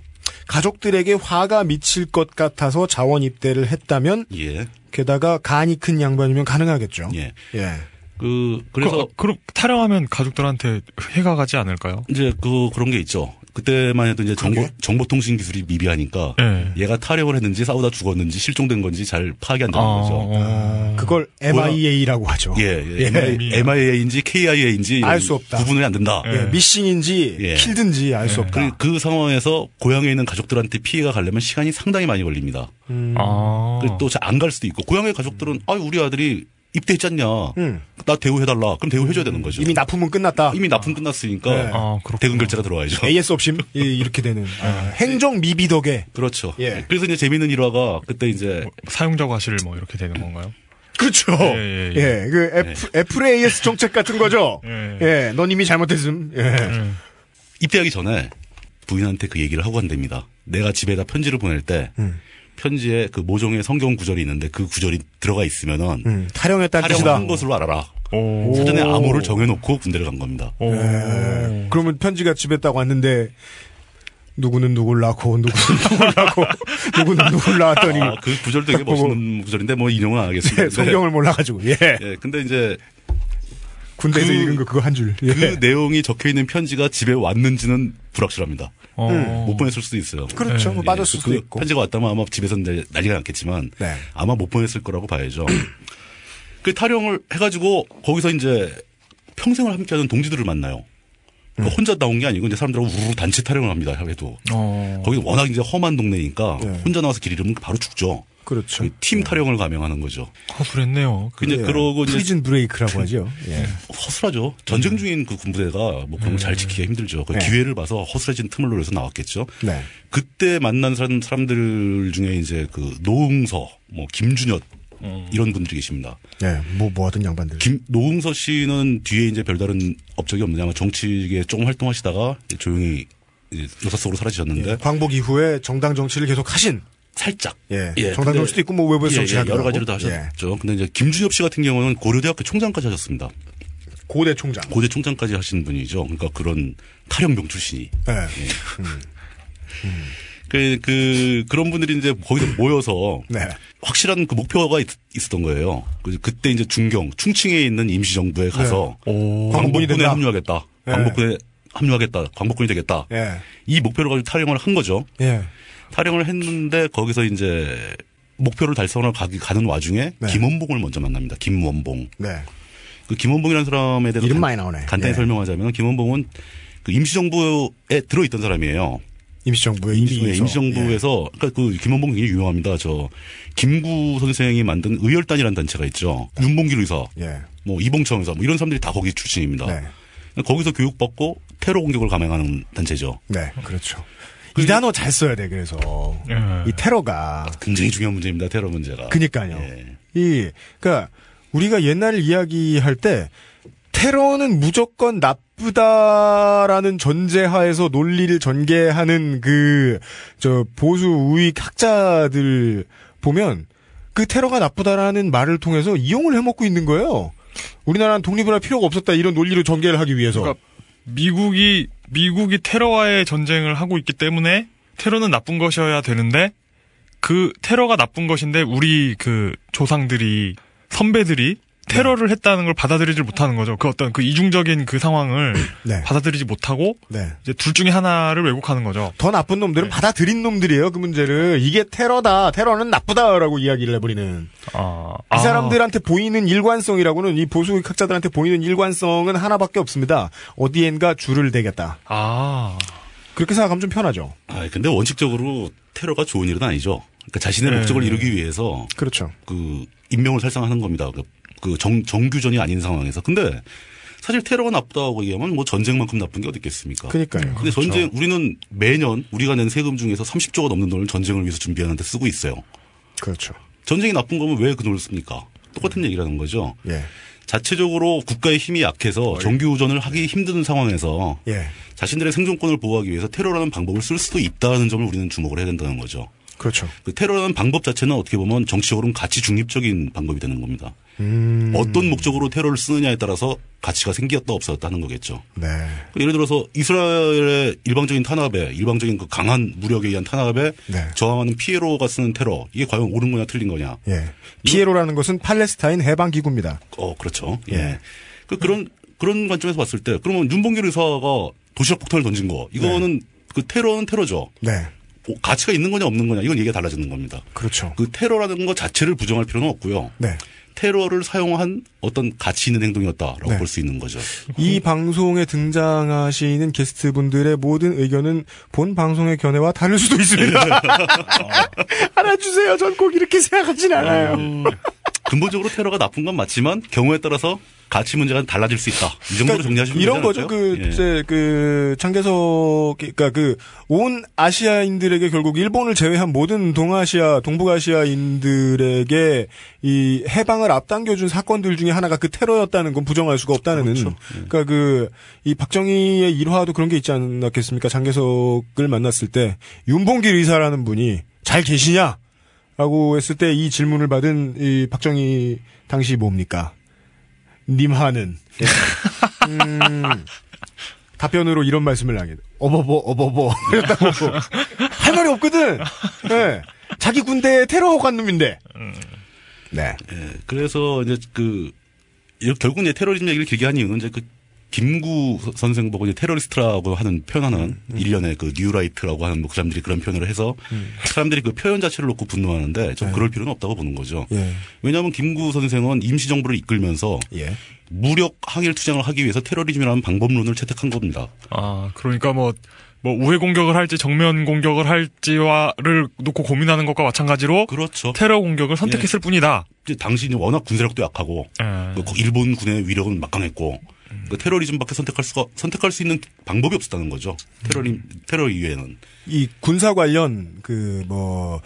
가족들에게 화가 미칠 것 같아서 자원 입대를 했다면 예. 게다가 간이 큰 양반이면 가능하겠죠. 예. 예. 그 그래서 그, 럼 탈영하면 가족들한테 해가 가지 않을까요? 이제 그 그런 게 있죠. 그때만 해도 이제 정보 정보통신 기술이 미비하니까 예. 얘가 탈영을 했는지 싸우다 죽었는지 실종된 건지 잘 파악이 안 되는 아, 거죠. 어. 그걸 MIA라고 하죠. 예, 예. MIA인지 KIA인지 알 수 없다. 구분이 안 된다. 예, 미싱인지 예. 킬든지 알 수 없다. 그, 그 상황에서 고향에 있는 가족들한테 피해가 가려면 시간이 상당히 많이 걸립니다. 음. 아. 또안갈 수도 있고 고향의 가족들은 아 우리 아들이 입대했잖냐. 음. 나 대우해달라. 그럼 대우해줘야 되는 거죠. 이미 납품은 끝났다. 이미 납품 끝났으니까 네. 아, 대금 결제가 들어와야죠. AS 없임 이- 이렇게 되는 아, 행정 미비 덕에 그렇죠. 예. 그래서 이제 재밌는 일화가 그때 이제 사용자 과실 뭐 이렇게 되는 건가요? 그렇죠. 예, 예, 예. 그 애플, 애플의 AS 정책 같은 거죠. 예. 예, 넌 이미 잘못했음. 예. 입대하기 전에 부인한테 그 얘기를 하고 간답니다. 내가 집에다 편지를 보낼 때 음. 편지에 그 모종의 성경 구절이 있는데 그 구절이 들어가 있으면은 음, 탈영했다는 뜻이다. 탈영한 것으로 알아라. 사전에 암호를 정해놓고 군대를 간 겁니다. 예. 그러면 편지가 집에 딱 왔는데 누구는 누굴 낳고 누구는 *laughs* 누굴 낳고 누구는 누굴 낳았더니 아, 그 구절 되게 멋있는 구절인데 뭐 인용은 안 하겠습니다. 예, 성경을 몰라가지고 예. 예, 근데 이제 군대에서 그- 읽은 거 그거 한 줄. 예. 그 내용이 적혀 있는 편지가 집에 왔는지는 불확실합니다. 어. 음. 못 보냈을 수도 있어요. 그렇죠. 뭐 빠졌을 그 수도 있고. 편지가 왔다면 아마 집에서 난리가 났겠지만 네. 아마 못 보냈을 거라고 봐야죠. *clears throat* 그 탈영을 해가지고 거기서 이제 평생을 함께하는 동지들을 만나요. 그러니까 음. 혼자 나온 게 아니고 이제 사람들하고 우르르 단체 탈영을 합니다. 해도 어. 거기 워낙 이제 험한 동네니까 네. 혼자 나와서 길 잃으면 바로 죽죠. 그렇죠. 그때 탈영을 감행하는 거죠. 허술했네요. 근데 예. 그러고 이제 Prison Break라고 하죠. 예. 허술하죠. 전쟁 중인 그 군부대가 뭐 그런 걸 잘 지키기가 힘들죠. 그 네. 기회를 봐서 허술해진 틈을 노려서 나왔겠죠. 네. 그때 만난 사람, 사람들 중에 이제 그 노능서, 뭐 김준엽 이런 분들이 계십니다. 예, 뭐, 뭐 하던 양반들. 김, 노웅서 씨는 뒤에 이제 별다른 업적이 없느냐, 정치계에 조금 활동하시다가 조용히 요사 속으로 사라지셨는데 광복 이후에 정당 정치를 계속 하신. 살짝. 예. 예, 정당 근데- 정치도 있고 뭐 외부에서 예, 예, 여러. 가지로 다 예. 하셨죠. 근데 이제 김준엽 씨 같은 경우는 고려대학교 총장까지 하셨습니다. 고대 총장. 고대 총장까지 하신 분이죠. 그러니까 그런 탈영병 출신이. 예. 그, 그, 그런 분들이 이제 거기서 모여서 네. 확실한 그 목표가 있, 었던 거예요. 그- 그때 이제 중경, 충칭에 있는 임시정부에 가서 광복군이 광복군에 된다. 합류하겠다. 예. 광복군에 합류하겠다. 광복군이 되겠다. 예. 이 목표를 가지고 탈영을 한 거죠. 예. 탈영을 했는데 거기서 이제 목표를 달성을 가기 가는 와중에 네. 김원봉을 먼저 만납니다. 김원봉. 네. 그 김원봉이라는 사람에 대해서 이름 간- 많이 나오네. 간단히 예. 설명하자면 김원봉은 그 임시정부에 들어있던 사람이에요. 임시정부의 임시, 임시에서. 임시정부에서 그러니까 그 김원봉 굉장히 유명합니다. 저 김구 선생이 만든 의열단이라는 단체가 있죠. 윤봉길 의사, 예. 뭐 이봉청 의사, 뭐 이런 사람들이 다 거기 출신입니다. 네. 거기서 교육받고 테러 공격을 감행하는 단체죠. 네, 그렇죠. 이 단어 잘 써야 돼, 그래서. 이 테러가. 굉장히 중요한 문제입니다. 테러 문제가. 그니까요. 예. 이, 그니까, 우리가 옛날 이야기할 때, 테러는 무조건 나쁘다라는 전제하에서 논리를 전개하는 그, 저, 보수 우익 학자들 보면, 그 테러가 나쁘다라는 말을 통해서 이용을 해먹고 있는 거예요. 우리나라는 독립을 할 필요가 없었다, 이런 논리로 전개를 하기 위해서. 그러니까 미국이 미국이 테러와의 전쟁을 하고 있기 때문에 테러는 나쁜 것이어야 되는데 그 테러가 나쁜 것인데 우리 그 조상들이 선배들이 테러를 했다는 걸 받아들이질 못하는 거죠. 그 어떤 그 이중적인 그 상황을 *laughs* 네. 받아들이지 못하고 네. 이제 둘 중에 하나를 왜곡하는 거죠. 더 나쁜 네. 놈들은 받아들인 놈들이에요, 그 문제를. 이게 테러다, 테러는 나쁘다라고 이야기를 해버리는. 아, 이 사람들한테 보이는 일관성이라고는, 이 보수 학자들한테 보이는 일관성은 하나밖에 없습니다. 어디엔가 줄을 대겠다. 아. 그렇게 생각하면 좀 편하죠. 아, 근데 원칙적으로 테러가 좋은 일은 아니죠. 그러니까 자신의 네. 목적을 이루기 위해서 그렇죠. 그 인명을 살상하는 겁니다. 그, 그 정, 정규전이 아닌 상황에서. 근데 사실 테러가 나쁘다고 얘기하면 뭐 전쟁만큼 나쁜 게 어디 있겠습니까? 그러니까요. 근데 전쟁 우리는 매년 우리가 낸 세금 중에서 30조가 넘는 돈을 전쟁을 위해서 준비하는 데 쓰고 있어요. 그렇죠. 전쟁이 나쁜 거면 왜 그 돈을 씁니까? 똑같은 얘기라는 거죠. 예. 자체적으로 국가의 힘이 약해서 정규우전을 하기 힘든 상황에서 예. 자신들의 생존권을 보호하기 위해서 테러라는 방법을 쓸 수도 있다는 점을 우리는 주목을 해야 된다는 거죠. 그렇죠. 그 테러라는 방법 자체는 어떻게 보면 정치적으로는 가치 중립적인 방법이 되는 겁니다. 음. 어떤 목적으로 테러를 쓰느냐에 따라서 가치가 생겼다 없었다 하는 거겠죠. 네. 예를 들어서 이스라엘의 일방적인 탄압에 일방적인 그 강한 무력에 의한 탄압에 네. 저항하는 피에로가 쓰는 테러 이게 과연 옳은 거냐 틀린 거냐. 예. 피에로라는 것은 팔레스타인 해방 기구입니다. 어 그렇죠. 예. 예. 그 그런 그런 관점에서 봤을 때 그러면 윤봉길 의사가 도시락 폭탄을 던진 거 이거는 그 테러는 테러죠. 네. 뭐 가치가 있는 거냐 없는 거냐 이건 얘기가 달라지는 겁니다. 그렇죠. 그 테러라는 것 자체를 부정할 필요는 없고요. 네. 테러를 사용한 어떤 가치 있는 행동이었다라고 네. 볼수 있는 거죠. 이 방송에 등장하시는 게스트분들의 모든 의견은 본 방송의 견해와 다를 수도 있습니다. *laughs* *laughs* 알아주세요. 전 꼭 이렇게 생각하진 않아요. 근본적으로 테러가 나쁜 건 맞지만 경우에 따라서 가치 문제가 달라질 수 있다. 이 정도로 정리하시면 이런 거죠. 그, 예. 이제 그, 창계석, 그니까 그, 온 아시아인들에게 결국 일본을 제외한 모든 동아시아, 동북아시아인들에게 이 해방을 앞당겨 준 사건들 중에 하나가 그 테러였다는 건 부정할 수가 없다는. 그렇죠. 그러니까 그, 이 박정희의 일화도 그런 게 있지 않았겠습니까? 장계석을 만났을 때, 윤봉길 의사라는 분이 잘 계시냐? 라고 했을 때 이 질문을 받은 이 박정희 당시 뭡니까? 님하는. 음, *laughs* 답변으로 이런 말씀을 하게 돼. 어버버, 어버버. *laughs* 이랬다고. 할 말이 없거든! 예. 자기 군대에 테러 간 놈인데. 네. 예, 그래서 이제 그 결국 이제 테러리즘 얘기를 길게 한 이유는 이제 그 김구 서- 선생 보고 이제 테러리스트라고 하는 표현하는 일련의 그 뉴라이트라고 하는 뭐 그 사람들이 그런 표현을 해서 사람들이 그 표현 자체를 놓고 분노하는데 좀 그럴 필요는 없다고 보는 거죠. 예. 왜냐하면 김구 선생은 임시정부를 이끌면서 예. 무력 항일 투쟁을 하기 위해서 테러리즘이라는 방법론을 채택한 겁니다. 아, 그러니까 뭐, 뭐 우회 공격을 할지 정면 공격을 할지와를 놓고 고민하는 것과 마찬가지로 그렇죠. 테러 공격을 선택했을 뿐이다. 이제 당신이 워낙 군사력도 약하고 예. 그 일본 군의 위력은 막강했고 그 테러리즘밖에 선택할 수가 선택할 수 있는 방법이 없었다는 거죠. 테러리 테러 이외에는 이 군사 관련 그뭐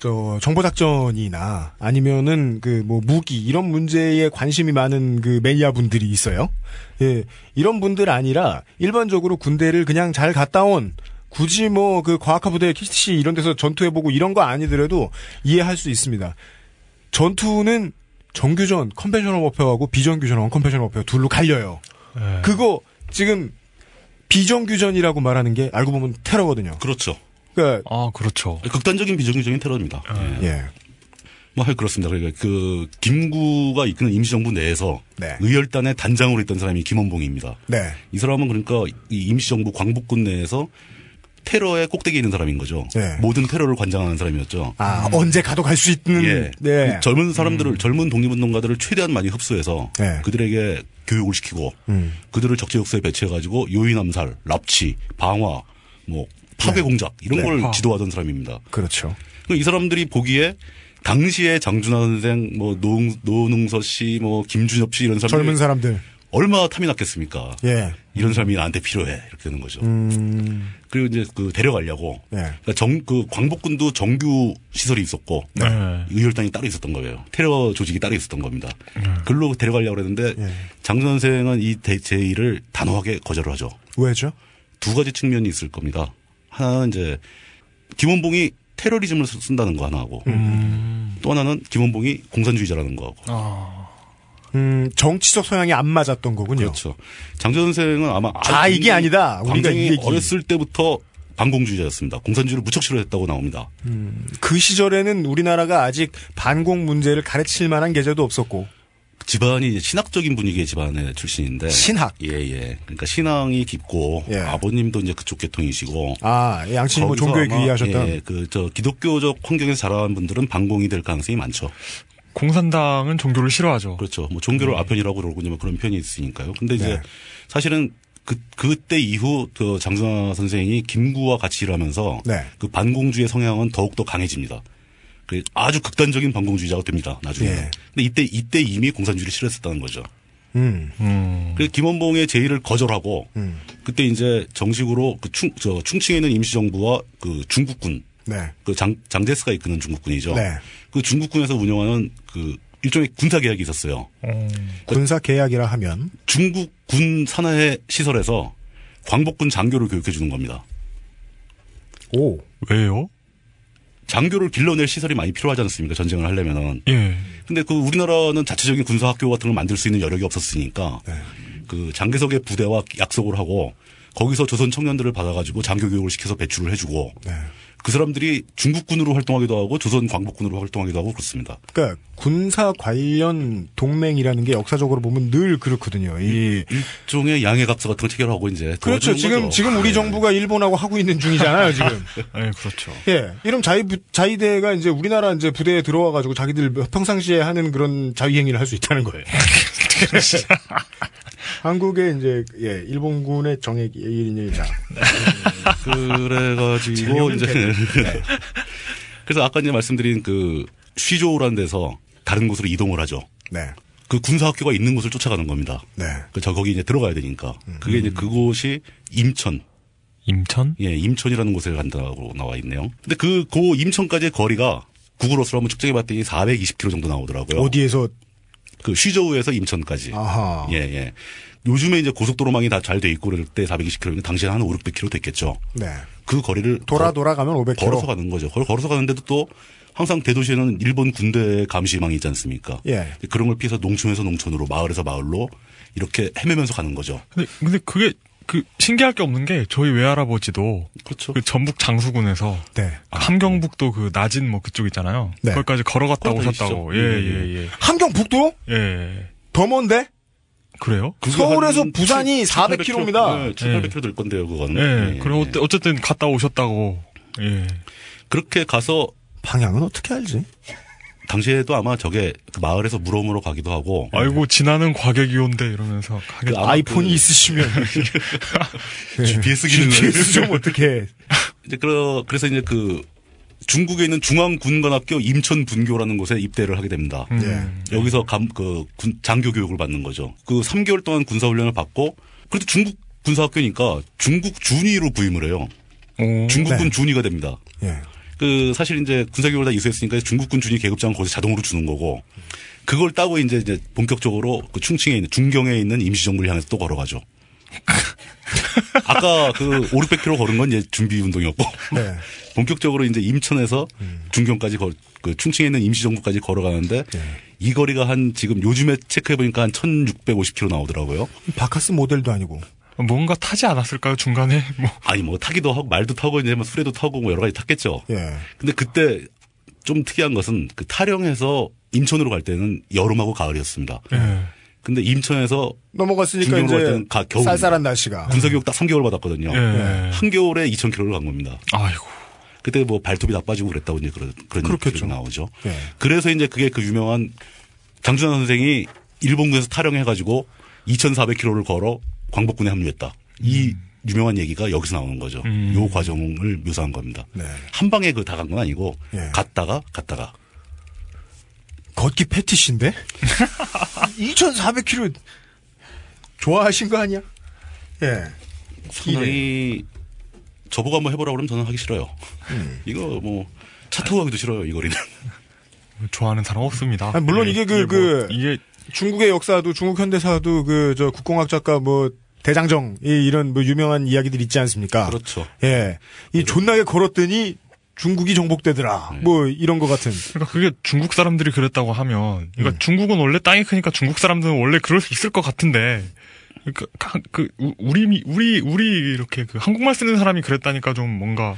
저 정보 작전이나 아니면은 그 뭐 무기 이런 문제에 관심이 많은 그 매니아 분들이 있어요. 예. 이런 분들 아니라 일반적으로 군대를 그냥 잘 갔다 온 굳이 뭐 그 과학화 부대 KCTC 이런 데서 전투해 보고 이런 거 아니더라도 이해할 수 있습니다. 전투는 정규전 conventional warfare하고 비정규전 unconventional warfare 둘로 갈려요. 예. 그거 지금 비정규전이라고 말하는 게 알고 보면 테러거든요. 그렇죠. 그러니까 아, 그렇죠. 극단적인 비정규적인 테러입니다. 예. 예. 뭐 하여 그렇습니다. 그러니까 그 김구가 이끄는 임시정부 내에서 네. 의열단의 단장으로 있던 사람이 김원봉입니다. 네. 이 사람은 그러니까 이 임시정부 광복군 내에서 테러의 꼭대기에 있는 사람인 거죠. 네. 모든 테러를 관장하는 사람이었죠. 아, 언제 가도 갈 수 있는 예. 네. 그 젊은 사람들을 젊은 독립운동가들을 최대한 많이 흡수해서 네. 그들에게 교육을 시키고 음. 그들을 적재적소에 배치해가지고 요인암살, 납치, 방화, 뭐 파괴 공작 이런 네. 걸 아. 지도하던 사람입니다. 그렇죠. 이 사람들이 보기에 당시에 장준하 선생, 뭐 노, 노능서 씨, 뭐 김준엽 씨 이런 사람들 젊은 사람들. 얼마나 탐이 났겠습니까? 예. 이런 사람이 나한테 필요해 이렇게 되는 거죠. 음. 그리고 이제 그 데려가려고 네. 그러니까 정, 그 광복군도 정규 시설이 있었고 네. 의열단이 따로 있었던 거예요. 테러 조직이 따로 있었던 겁니다. 글로 데려가려고 그랬는데 예. 장 선생은 이 대- 제의를 단호하게 거절을 하죠. 왜죠? 두 가지 측면이 있을 겁니다. 하나는 이제 김원봉이 테러리즘을 쓰- 쓴다는 거 하나하고 음. 또 하나는 김원봉이 공산주의자라는 거하고 음, 정치적 성향이 안 맞았던 거군요. 그렇죠. 장전 선생은 아마 아, 이게 아니다. 우리가. 어렸을 때부터 반공주의자였습니다. 공산주의를 무척 싫어했다고 나옵니다. 그 시절에는 우리나라가 아직 반공 문제를 가르칠 만한 계제도 없었고. 집안이 신학적인 분위기의 집안의 출신인데 신학? 예, 예. 그러니까 신앙이 깊고 예. 아버님도 이제 그쪽 계통이시고 아, 양친이 뭐 거기서 종교에 귀의하셨던. 예, 그저 기독교적 환경에서 자라온 분들은 반공이 될 가능성이 많죠. 공산당은 종교를 싫어하죠. 그렇죠. 뭐 종교를 아편이라고 그러고 이제 뭐 그런 편이 있으니까요. 근데 이제 네. 사실은 그 그때 이후 그 장준하 선생이 김구와 같이 일하면서 네. 그 반공주의 성향은 더욱 더 강해집니다. 그 아주 극단적인 반공주의자가 됩니다. 나중에. 예. 근데 이때 이때 이미 공산주의를 싫어했었다는 거죠. 음. 그래서 김원봉의 제의를 거절하고 음. 그때 이제 정식으로 그 충, 저 충칭에 있는 임시정부와 그 중국군 네. 그 장, 장제스가 이끄는 중국군이죠. 네. 그 중국군에서 운영하는 그 일종의 군사 계약이 있었어요. 군사 계약이라 하면 중국 군 산하의 시설에서 광복군 장교를 교육해 주는 겁니다. 오. 왜요? 장교를 길러낼 시설이 많이 필요하지 않습니까? 전쟁을 하려면은. 예. 근데 그 우리나라는 자체적인 군사 학교 같은 걸 만들 수 있는 여력이 없었으니까 네. 그 장개석의 부대와 약속을 하고 거기서 조선 청년들을 받아가지고 장교 교육을 시켜서 배출을 해주고 네. 그 사람들이 중국군으로 활동하기도 하고 조선 광복군으로 활동하기도 하고 그렇습니다. 그러니까 군사 관련 동맹이라는 게 역사적으로 보면 늘 그렇거든요. 이 일종의 양해갑사 같은 걸 체결하고 이제 그렇죠. 지금 거죠. 지금 우리 네. 정부가 일본하고 하고 있는 중이잖아요. 지금. *laughs* 예, 그렇죠. 예. 이런 자위 부- 자위대가 이제 우리나라 이제 부대에 들어와 가지고 자기들 평상시에 하는 그런 자위 행위를 할 수 있다는 거예요. *laughs* 한국의 이제 예, 일본군의 정예이자 *laughs* 그래가지고 이제 개들. *laughs* 그래서 아까 이제 말씀드린 그 쉬조라는 데서 다른 곳으로 이동을 하죠. 네. 그 군사학교가 있는 곳을 쫓아가는 겁니다. 네. 그저 거기 이제 들어가야 되니까. 그게 음. 이제 그곳이 임천. 임천? 예, 임천이라는 곳에 간다고 나와 있네요. 근데 그, 고 임천까지의 거리가 구글어스로 한번 측정해 봤더니 420km 정도 나오더라고요. 어디에서 그 쉬저우에서 임천까지. 아하. 예, 예. 요즘에 이제 고속도로망이 다 잘 돼 있고 그럴 때 420km면 당시에는 한 5, 600km 됐겠죠. 네. 그 거리를 돌아 걸- 돌아가면 500km. 걸어서 가는 거죠. 걸, 걸어서 가는데도 또 항상 대도시에는 일본 군대 감시망이 있지 않습니까? 예. 그런 걸 피해서 농촌에서 농촌으로 마을에서 마을로 이렇게 헤매면서 가는 거죠. 근데, 근데 그게 그 신기할 게 없는 게 저희 외할아버지도 그렇죠. 그 전북 장수군에서 네. 함경북도 그 낮은 뭐 그쪽 있잖아요. 네. 거기까지 걸어갔다 오셨다고. 있죠. 예, 예, 예, 예. 함경북도 예. 더 먼데? 그래요? 서울에서 부산이 400km입니다. 네, 700km 될 건데요, 그거는. 예. 예, 그리고 예. 어쨌든 갔다 오셨다고. 예. 그렇게 가서 방향은 어떻게 알지? 당시에도 아마 저게 그 마을에서 물어물어 가기도 하고 아이고 지나는 과객이온데 이러면서 가게 그 아이폰이 그- 있으시면 *laughs* *laughs* GPS 기능을 GPS 좀 어떻게 이제 그 그래서 이제 그 중국에 있는 중앙군관학교 임천분교라는 곳에 입대를 하게 됩니다. 음. 여기서 감, 그 군, 장교 교육을 받는 거죠. 그 3개월 동안 군사훈련을 받고 그래도 중국 군사학교니까 중국 준위로 부임을 해요. 중국군 네. 준위가 됩니다. 예. 그 사실 이제 군사교육을 다 이수했으니까 중국군 준위 계급장을 거기서 자동으로 주는 거고 그걸 따고 이제 이제 본격적으로 그 충칭에 있는 중경에 있는 임시정부를 향해서 또 걸어가죠. *laughs* 아까 그 5, 600km 걸은 건 이제 준비 운동이었고 네. *laughs* 본격적으로 이제 임천에서 중경까지 걸, 그 충칭에 있는 임시정부까지 걸어가는데 이 거리가 한 지금 요즘에 체크해 보니까 한 1,650km 나오더라고요. 바카스 모델도 아니고 뭔가 타지 않았을까요 중간에? *laughs* 뭐. 아니 뭐 타기도 하고 말도 타고 이제 뭐 수레도 타고 뭐 여러 가지 탔겠죠. 예. 근데 그때 좀 특이한 것은 그 타령에서 인천으로 갈 때는 여름하고 가을이었습니다. 예. 근데 임천에서 넘어갔으니까 이제 가, 겨울 쌀쌀한 날씨가 군사교육 딱 3개월 받았거든요. 예. 한겨울에 2,000km를 간 겁니다. 아이고. 그때 뭐 발톱이 나빠지고 그랬다고 이제 그런 그런 그렇겠죠. 얘기가 나오죠. 예. 그래서 이제 그게 그 유명한 장준환 선생이 일본군에서 타령해가지고 2,400km를 걸어 광복군에 합류했다. 이 유명한 얘기가 여기서 나오는 거죠. 음. 요 과정을 묘사한 겁니다. 네. 한 방에 그 다 간 건 아니고 예. 갔다가 갔다가 걷기 패티시인데 2,400km *laughs* 좋아하신 거 아니야? 예. 상당히 저보고 한번 해보라 그러면 저는 하기 싫어요. 음. *laughs* 이거 뭐 차 타고 가기도 싫어요. 이 거리는. *laughs* 좋아하는 사람 없습니다. 아니, 물론 예. 이게 그, 뭐 그, 이게 중국의 역사도 중국 현대사도 그, 저, 국공학 작가 뭐, 대장정, 이, 이런 뭐 유명한 이야기들 있지 않습니까? 그렇죠. 예. 이 존나게 걸었더니 중국이 정복되더라. 네. 뭐, 이런 것 같은. 그러니까 그게 중국 사람들이 그랬다고 하면, 그러니까 음. 중국은 원래 땅이 크니까 중국 사람들은 원래 그럴 수 있을 것 같은데, 그러니까 가- 그 우- 우리 우리 우리 이렇게 그 한국말 쓰는 사람이 그랬다니까 좀 뭔가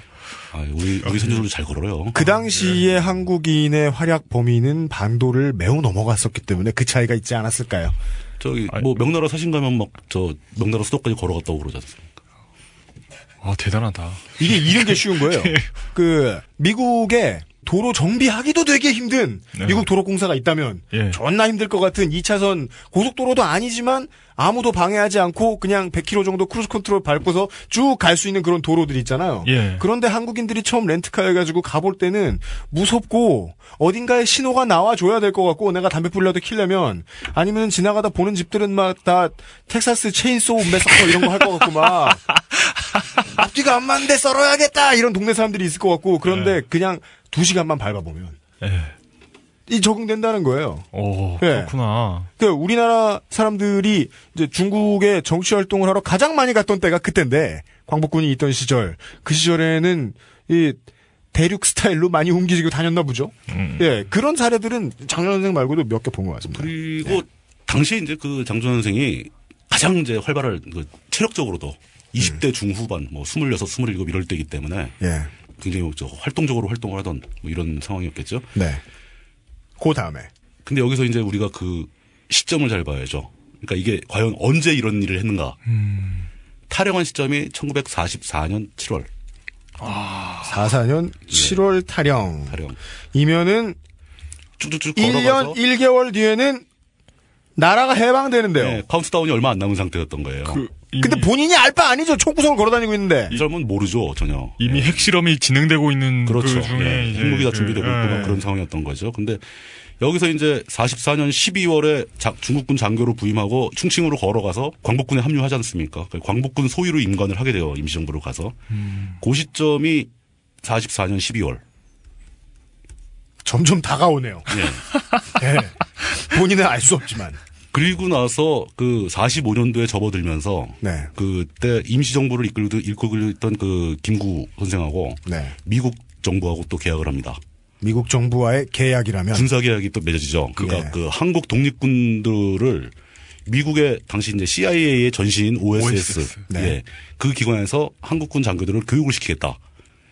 아, 우리 우리 선조들도 잘 걸어요. 그 당시에 한국인의 활약 범위는 반도를 매우 넘어갔었기 때문에 그 차이가 있지 않았을까요? 저기 뭐 명나라 사신 가면 막 저 명나라 수도까지 걸어갔다고 그러지 않습니까? 아 대단하다. 이게 이런 게 쉬운 거예요. *laughs* 그 미국에 도로 정비하기도 되게 힘든 네. 미국 도로공사가 있다면 예. 존나 힘들 것 같은 2차선 고속도로도 아니지만 아무도 방해하지 않고 그냥 100km 정도 cruise control 밟고서 쭉 갈 수 있는 그런 도로들 있잖아요. 예. 그런데 한국인들이 처음 렌트카 해가지고 가볼 때는 무섭고 어딘가에 신호가 나와줘야 될 것 같고 내가 담배 불이라도 키려면 아니면 지나가다 보는 집들은 막 다 Texas Chainsaw Massacre 이런 거 할 것 같고 막 *laughs* 앞뒤가 안 맞는데 썰어야겠다 이런 동네 사람들이 있을 것 같고 그런데 그냥 두 시간만 밟아보면 이 적응된다는 거예요. 오, 예. 그렇구나. 그 우리나라 사람들이 이제 중국에 정치 활동을 하러 가장 많이 갔던 때가 그때인데 광복군이 있던 시절 그 시절에는 이 대륙 스타일로 많이 옮기고 다녔나 보죠. 예 그런 사례들은 장현 선생 말고도 몇 개 본 것 같습니다. 그리고 당시에 이제 그 장준 선생이 가장 이제 활발할 그 체력적으로도 20대 중후반 뭐 26, 27 이럴 때이기 때문에 예. 굉장히 저 활동적으로 활동을 하던 뭐 이런 상황이었겠죠. 네. 그 다음에 근데 여기서 이제 우리가 그 시점을 잘 봐야죠. 그러니까 이게 과연 언제 이런 일을 했는가? 탈영한 시점이 1944년 7월. 44년 7월 탈영. 예. 탈영. 이면은 쭉쭉쭉 1년 걸어가서 1개월 뒤에는 나라가 해방되는데요. 네, 카운트다운이 얼마 안 남은 상태였던 거예요. 근데 본인이 알 바 아니죠. 총구석을 걸어다니고 있는데. 이 사람은 모르죠 전혀. 이미 핵실험이 진행되고 있는 그렇죠. 그 중에 예, 핵무기가 그, 준비되고 예. 그런 상황이었던 거죠. 근데 여기서 이제 44년 12월에 중국군 장교로 부임하고 충칭으로 걸어가서 광복군에 합류하지 않습니까? 그 광복군 소유로 임관을 하게 돼요. 임시정부로 가서. 음. 그 시점이 44년 12월. 점점 다가오네요. 예. *laughs* *laughs* 본인은 알 수 없지만. 그리고 나서 그 45년도에 접어들면서 네. 그때 임시정부를 이끌고 있던 그 김구 선생하고 네. 미국 정부하고 또 계약을 합니다. 미국 정부와의 계약이라면 군사 계약이 또 맺어지죠. 그러니까 예. 그 한국 독립군들을 미국의 당시 이제 CIA의 전신인 OSS, OSS. 네. 예, 그 기관에서 한국군 장교들을 교육을 시키겠다.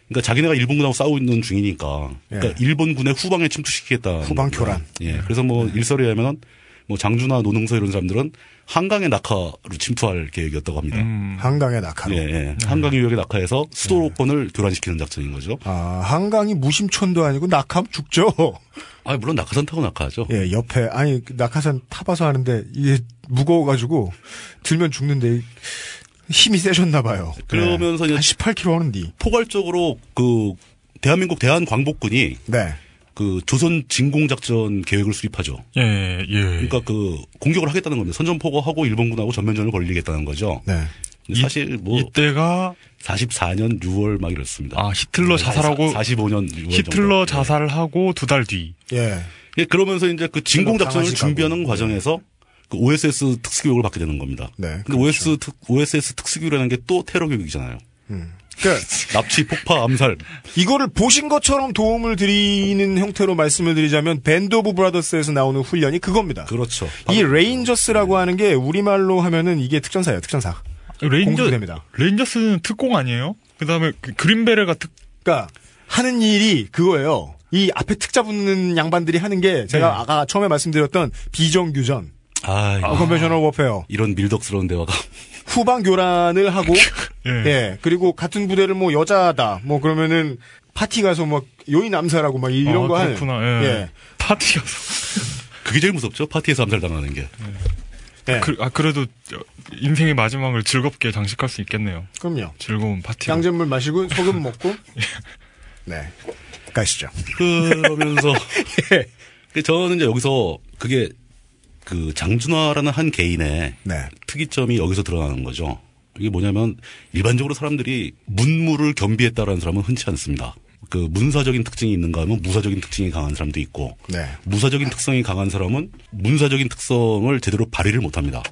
그러니까 자기네가 일본군하고 싸우고 있는 중이니까, 그러니까 예. 일본군의 후방에 침투시키겠다. 후방 교란. 예, 그래서 뭐 일설에 의하면 뭐 장주나 노능서 이런 사람들은 한강의 낙하로 침투할 계획이었다고 합니다. 한강의 낙하로. 예, 예. 한강 유역에 낙하해서 수도권을 교란시키는 작전인 거죠. 아, 한강이 무심촌도 아니고 낙하면 죽죠. *laughs* 아, 물론 낙하산 타고 낙하하죠. 예, 옆에 아니 그 낙하산 타봐서 하는데 이게 무거워가지고 들면 죽는데 힘이 세셨나 봐요. 그러면서 네. 한 18km 하는디. 포괄적으로 그 대한민국 대한광복군이 네. 그 조선 진공 작전 계획을 수립하죠. 예, 예. 그러니까 그 공격을 하겠다는 겁니다. 선전포고하고 일본군하고 전면전을 벌리겠다는 거죠. 네. 사실 뭐 이때가 44년 6월 막 이렇습니다. 아 히틀러 자살하고 45년 6월 히틀러 자살하고 두 달 뒤. 예. 예, 그러면서 이제 그 진공 작전을 강아지 준비하는. 과정에서 그 OSS 특수교육을 받게 되는 겁니다. 네. 근데 OS 특, OSS 특수교육이라는 게 또 테러 교육이잖아요. 그러니까 *laughs* 납치, 폭파, 암살. 이거를 보신 것처럼 도움을 드리는 형태로 말씀을 드리자면 Band of Brothers에서 나오는 훈련이 그겁니다. 그렇죠. 이 Rangers라고 하는 게 우리말로 하면은 이게 특전사예요. 특전사. 레인저 공수부대입니다. Rangers는 특공 아니에요? 그다음에 그 그린베레가 특 그러니까 하는 일이 그거예요. 이 앞에 특자 붙는 양반들이 하는 게 제가 네. 아까 처음에 말씀드렸던 비정규전, 아, 이거 unconventional warfare, 이런 밀덕스러운 대화가. *laughs* 후방 교란을 하고, 예. 예. 그리고 같은 부대를 뭐 여자다, 뭐 그러면은 파티 가서 막 요인 암살하고 막 이런 아, 거 하는. 그렇구나. 예. 예. 파티가 *laughs* 그게 제일 무섭죠. 파티에서 암살 당하는 게. 예. 그, 아 그래도 인생의 마지막을 즐겁게 장식할 수 있겠네요. 그럼요. 즐거운 파티가. 양잿물 마시고 소금 *laughs* 먹고. 네. 가시죠. 그러면서 그 저는 이제 여기서 그게 그 장준화라는 한 개인의 네. 특이점이 여기서 드러나는 거죠. 이게 뭐냐면 일반적으로 사람들이 문무를 겸비했다라는 사람은 흔치 않습니다. 그 문사적인 특징이 있는가 하면 무사적인 특징이 강한 사람도 있고 네. 무사적인 특성이 강한 사람은 문사적인 특성을 제대로 발휘를 못합니다.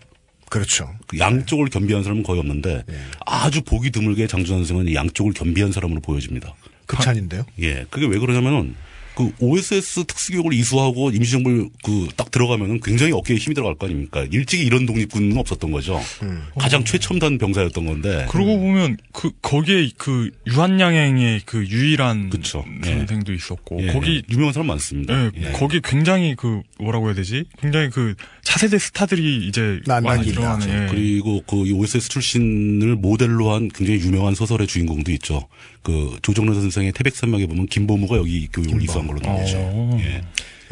그렇죠. 그 양쪽을 겸비한 사람은 거의 없는데 아주 보기 드물게 장준환 선생은 이 양쪽을 겸비한 사람으로 보여집니다. 극찬인데요? 예, 그게 왜 그러냐면은 그 OSS 특수교육을 이수하고 임시정부를 그딱 들어가면은 굉장히 어깨에 힘이 들어갈 거 아닙니까? 일찍이 이런 독립군은 없었던 거죠. 가장 최첨단 병사였던 건데. 그러고 보면 그 거기에 그 유한양행의 그 유일한 그쵸. 선생도 있었고 예, 거기 예. 유명한 사람 많습니다. 예, 예. 거기 굉장히 그 뭐라고 해야 되지? 굉장히 그 차세대 스타들이 이제 많이 들어가는 예. 그리고 그이 OSS 출신을 모델로 한 굉장히 유명한 소설의 주인공도 있죠. 그 조정래 선생의 태백산맥에 보면 김보무가 여기 교육을 이수한 걸로 나오죠. 어. 예.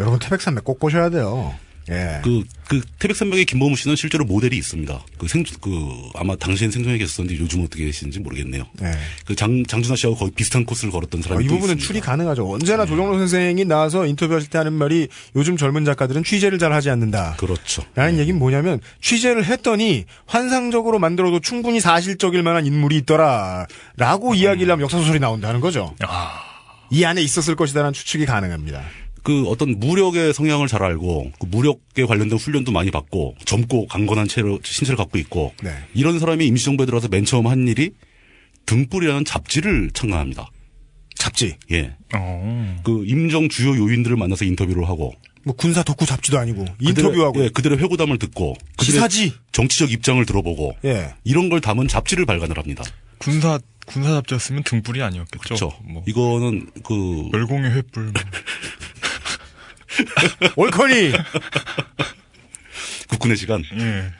여러분 태백산맥 꼭 보셔야 돼요. 예. 그, 그, 태백산맥의 김범우 씨는 실제로 모델이 있습니다. 그 생, 그, 아마 당시엔 생존에 계셨었는데 요즘 어떻게 계시는지 모르겠네요. 예. 그 장, 장준하 씨하고 거의 비슷한 코스를 걸었던 어, 사람이 이또 부분은 있습니다. 추리 가능하죠. 언제나 조정로 선생이 나와서 인터뷰하실 때 하는 말이 요즘 젊은 작가들은 취재를 잘 하지 않는다. 그렇죠. 라는 얘기는 뭐냐면 취재를 했더니 환상적으로 만들어도 충분히 사실적일 만한 인물이 있더라. 라고 이야기를 하면 역사소설이 나온다는 거죠. 이 안에 있었을 것이다라는 추측이 가능합니다. 그 어떤 무력의 성향을 잘 알고 그 무력에 관련된 훈련도 많이 받고 젊고 강건한 체로 신체를 갖고 있고 네. 이런 사람이 임시정부에 들어와서 맨 처음 한 일이 등불이라는 잡지를 창간합니다. 잡지. 예. 그 임정 주요 요인들을 만나서 인터뷰를 하고 뭐 군사 덕후 잡지도 아니고 인터뷰하고 그들의, 예, 그들의 회고담을 듣고 기사지. 정치적 입장을 들어보고 예. 이런 걸 담은 잡지를 발간을 합니다. 군사 군사 잡지였으면 등불이 아니었겠죠. 그렇죠. 뭐. 이거는 그 열공의 횃불. *laughs* 뭐. *laughs* 월커니 국군의 시간. 예.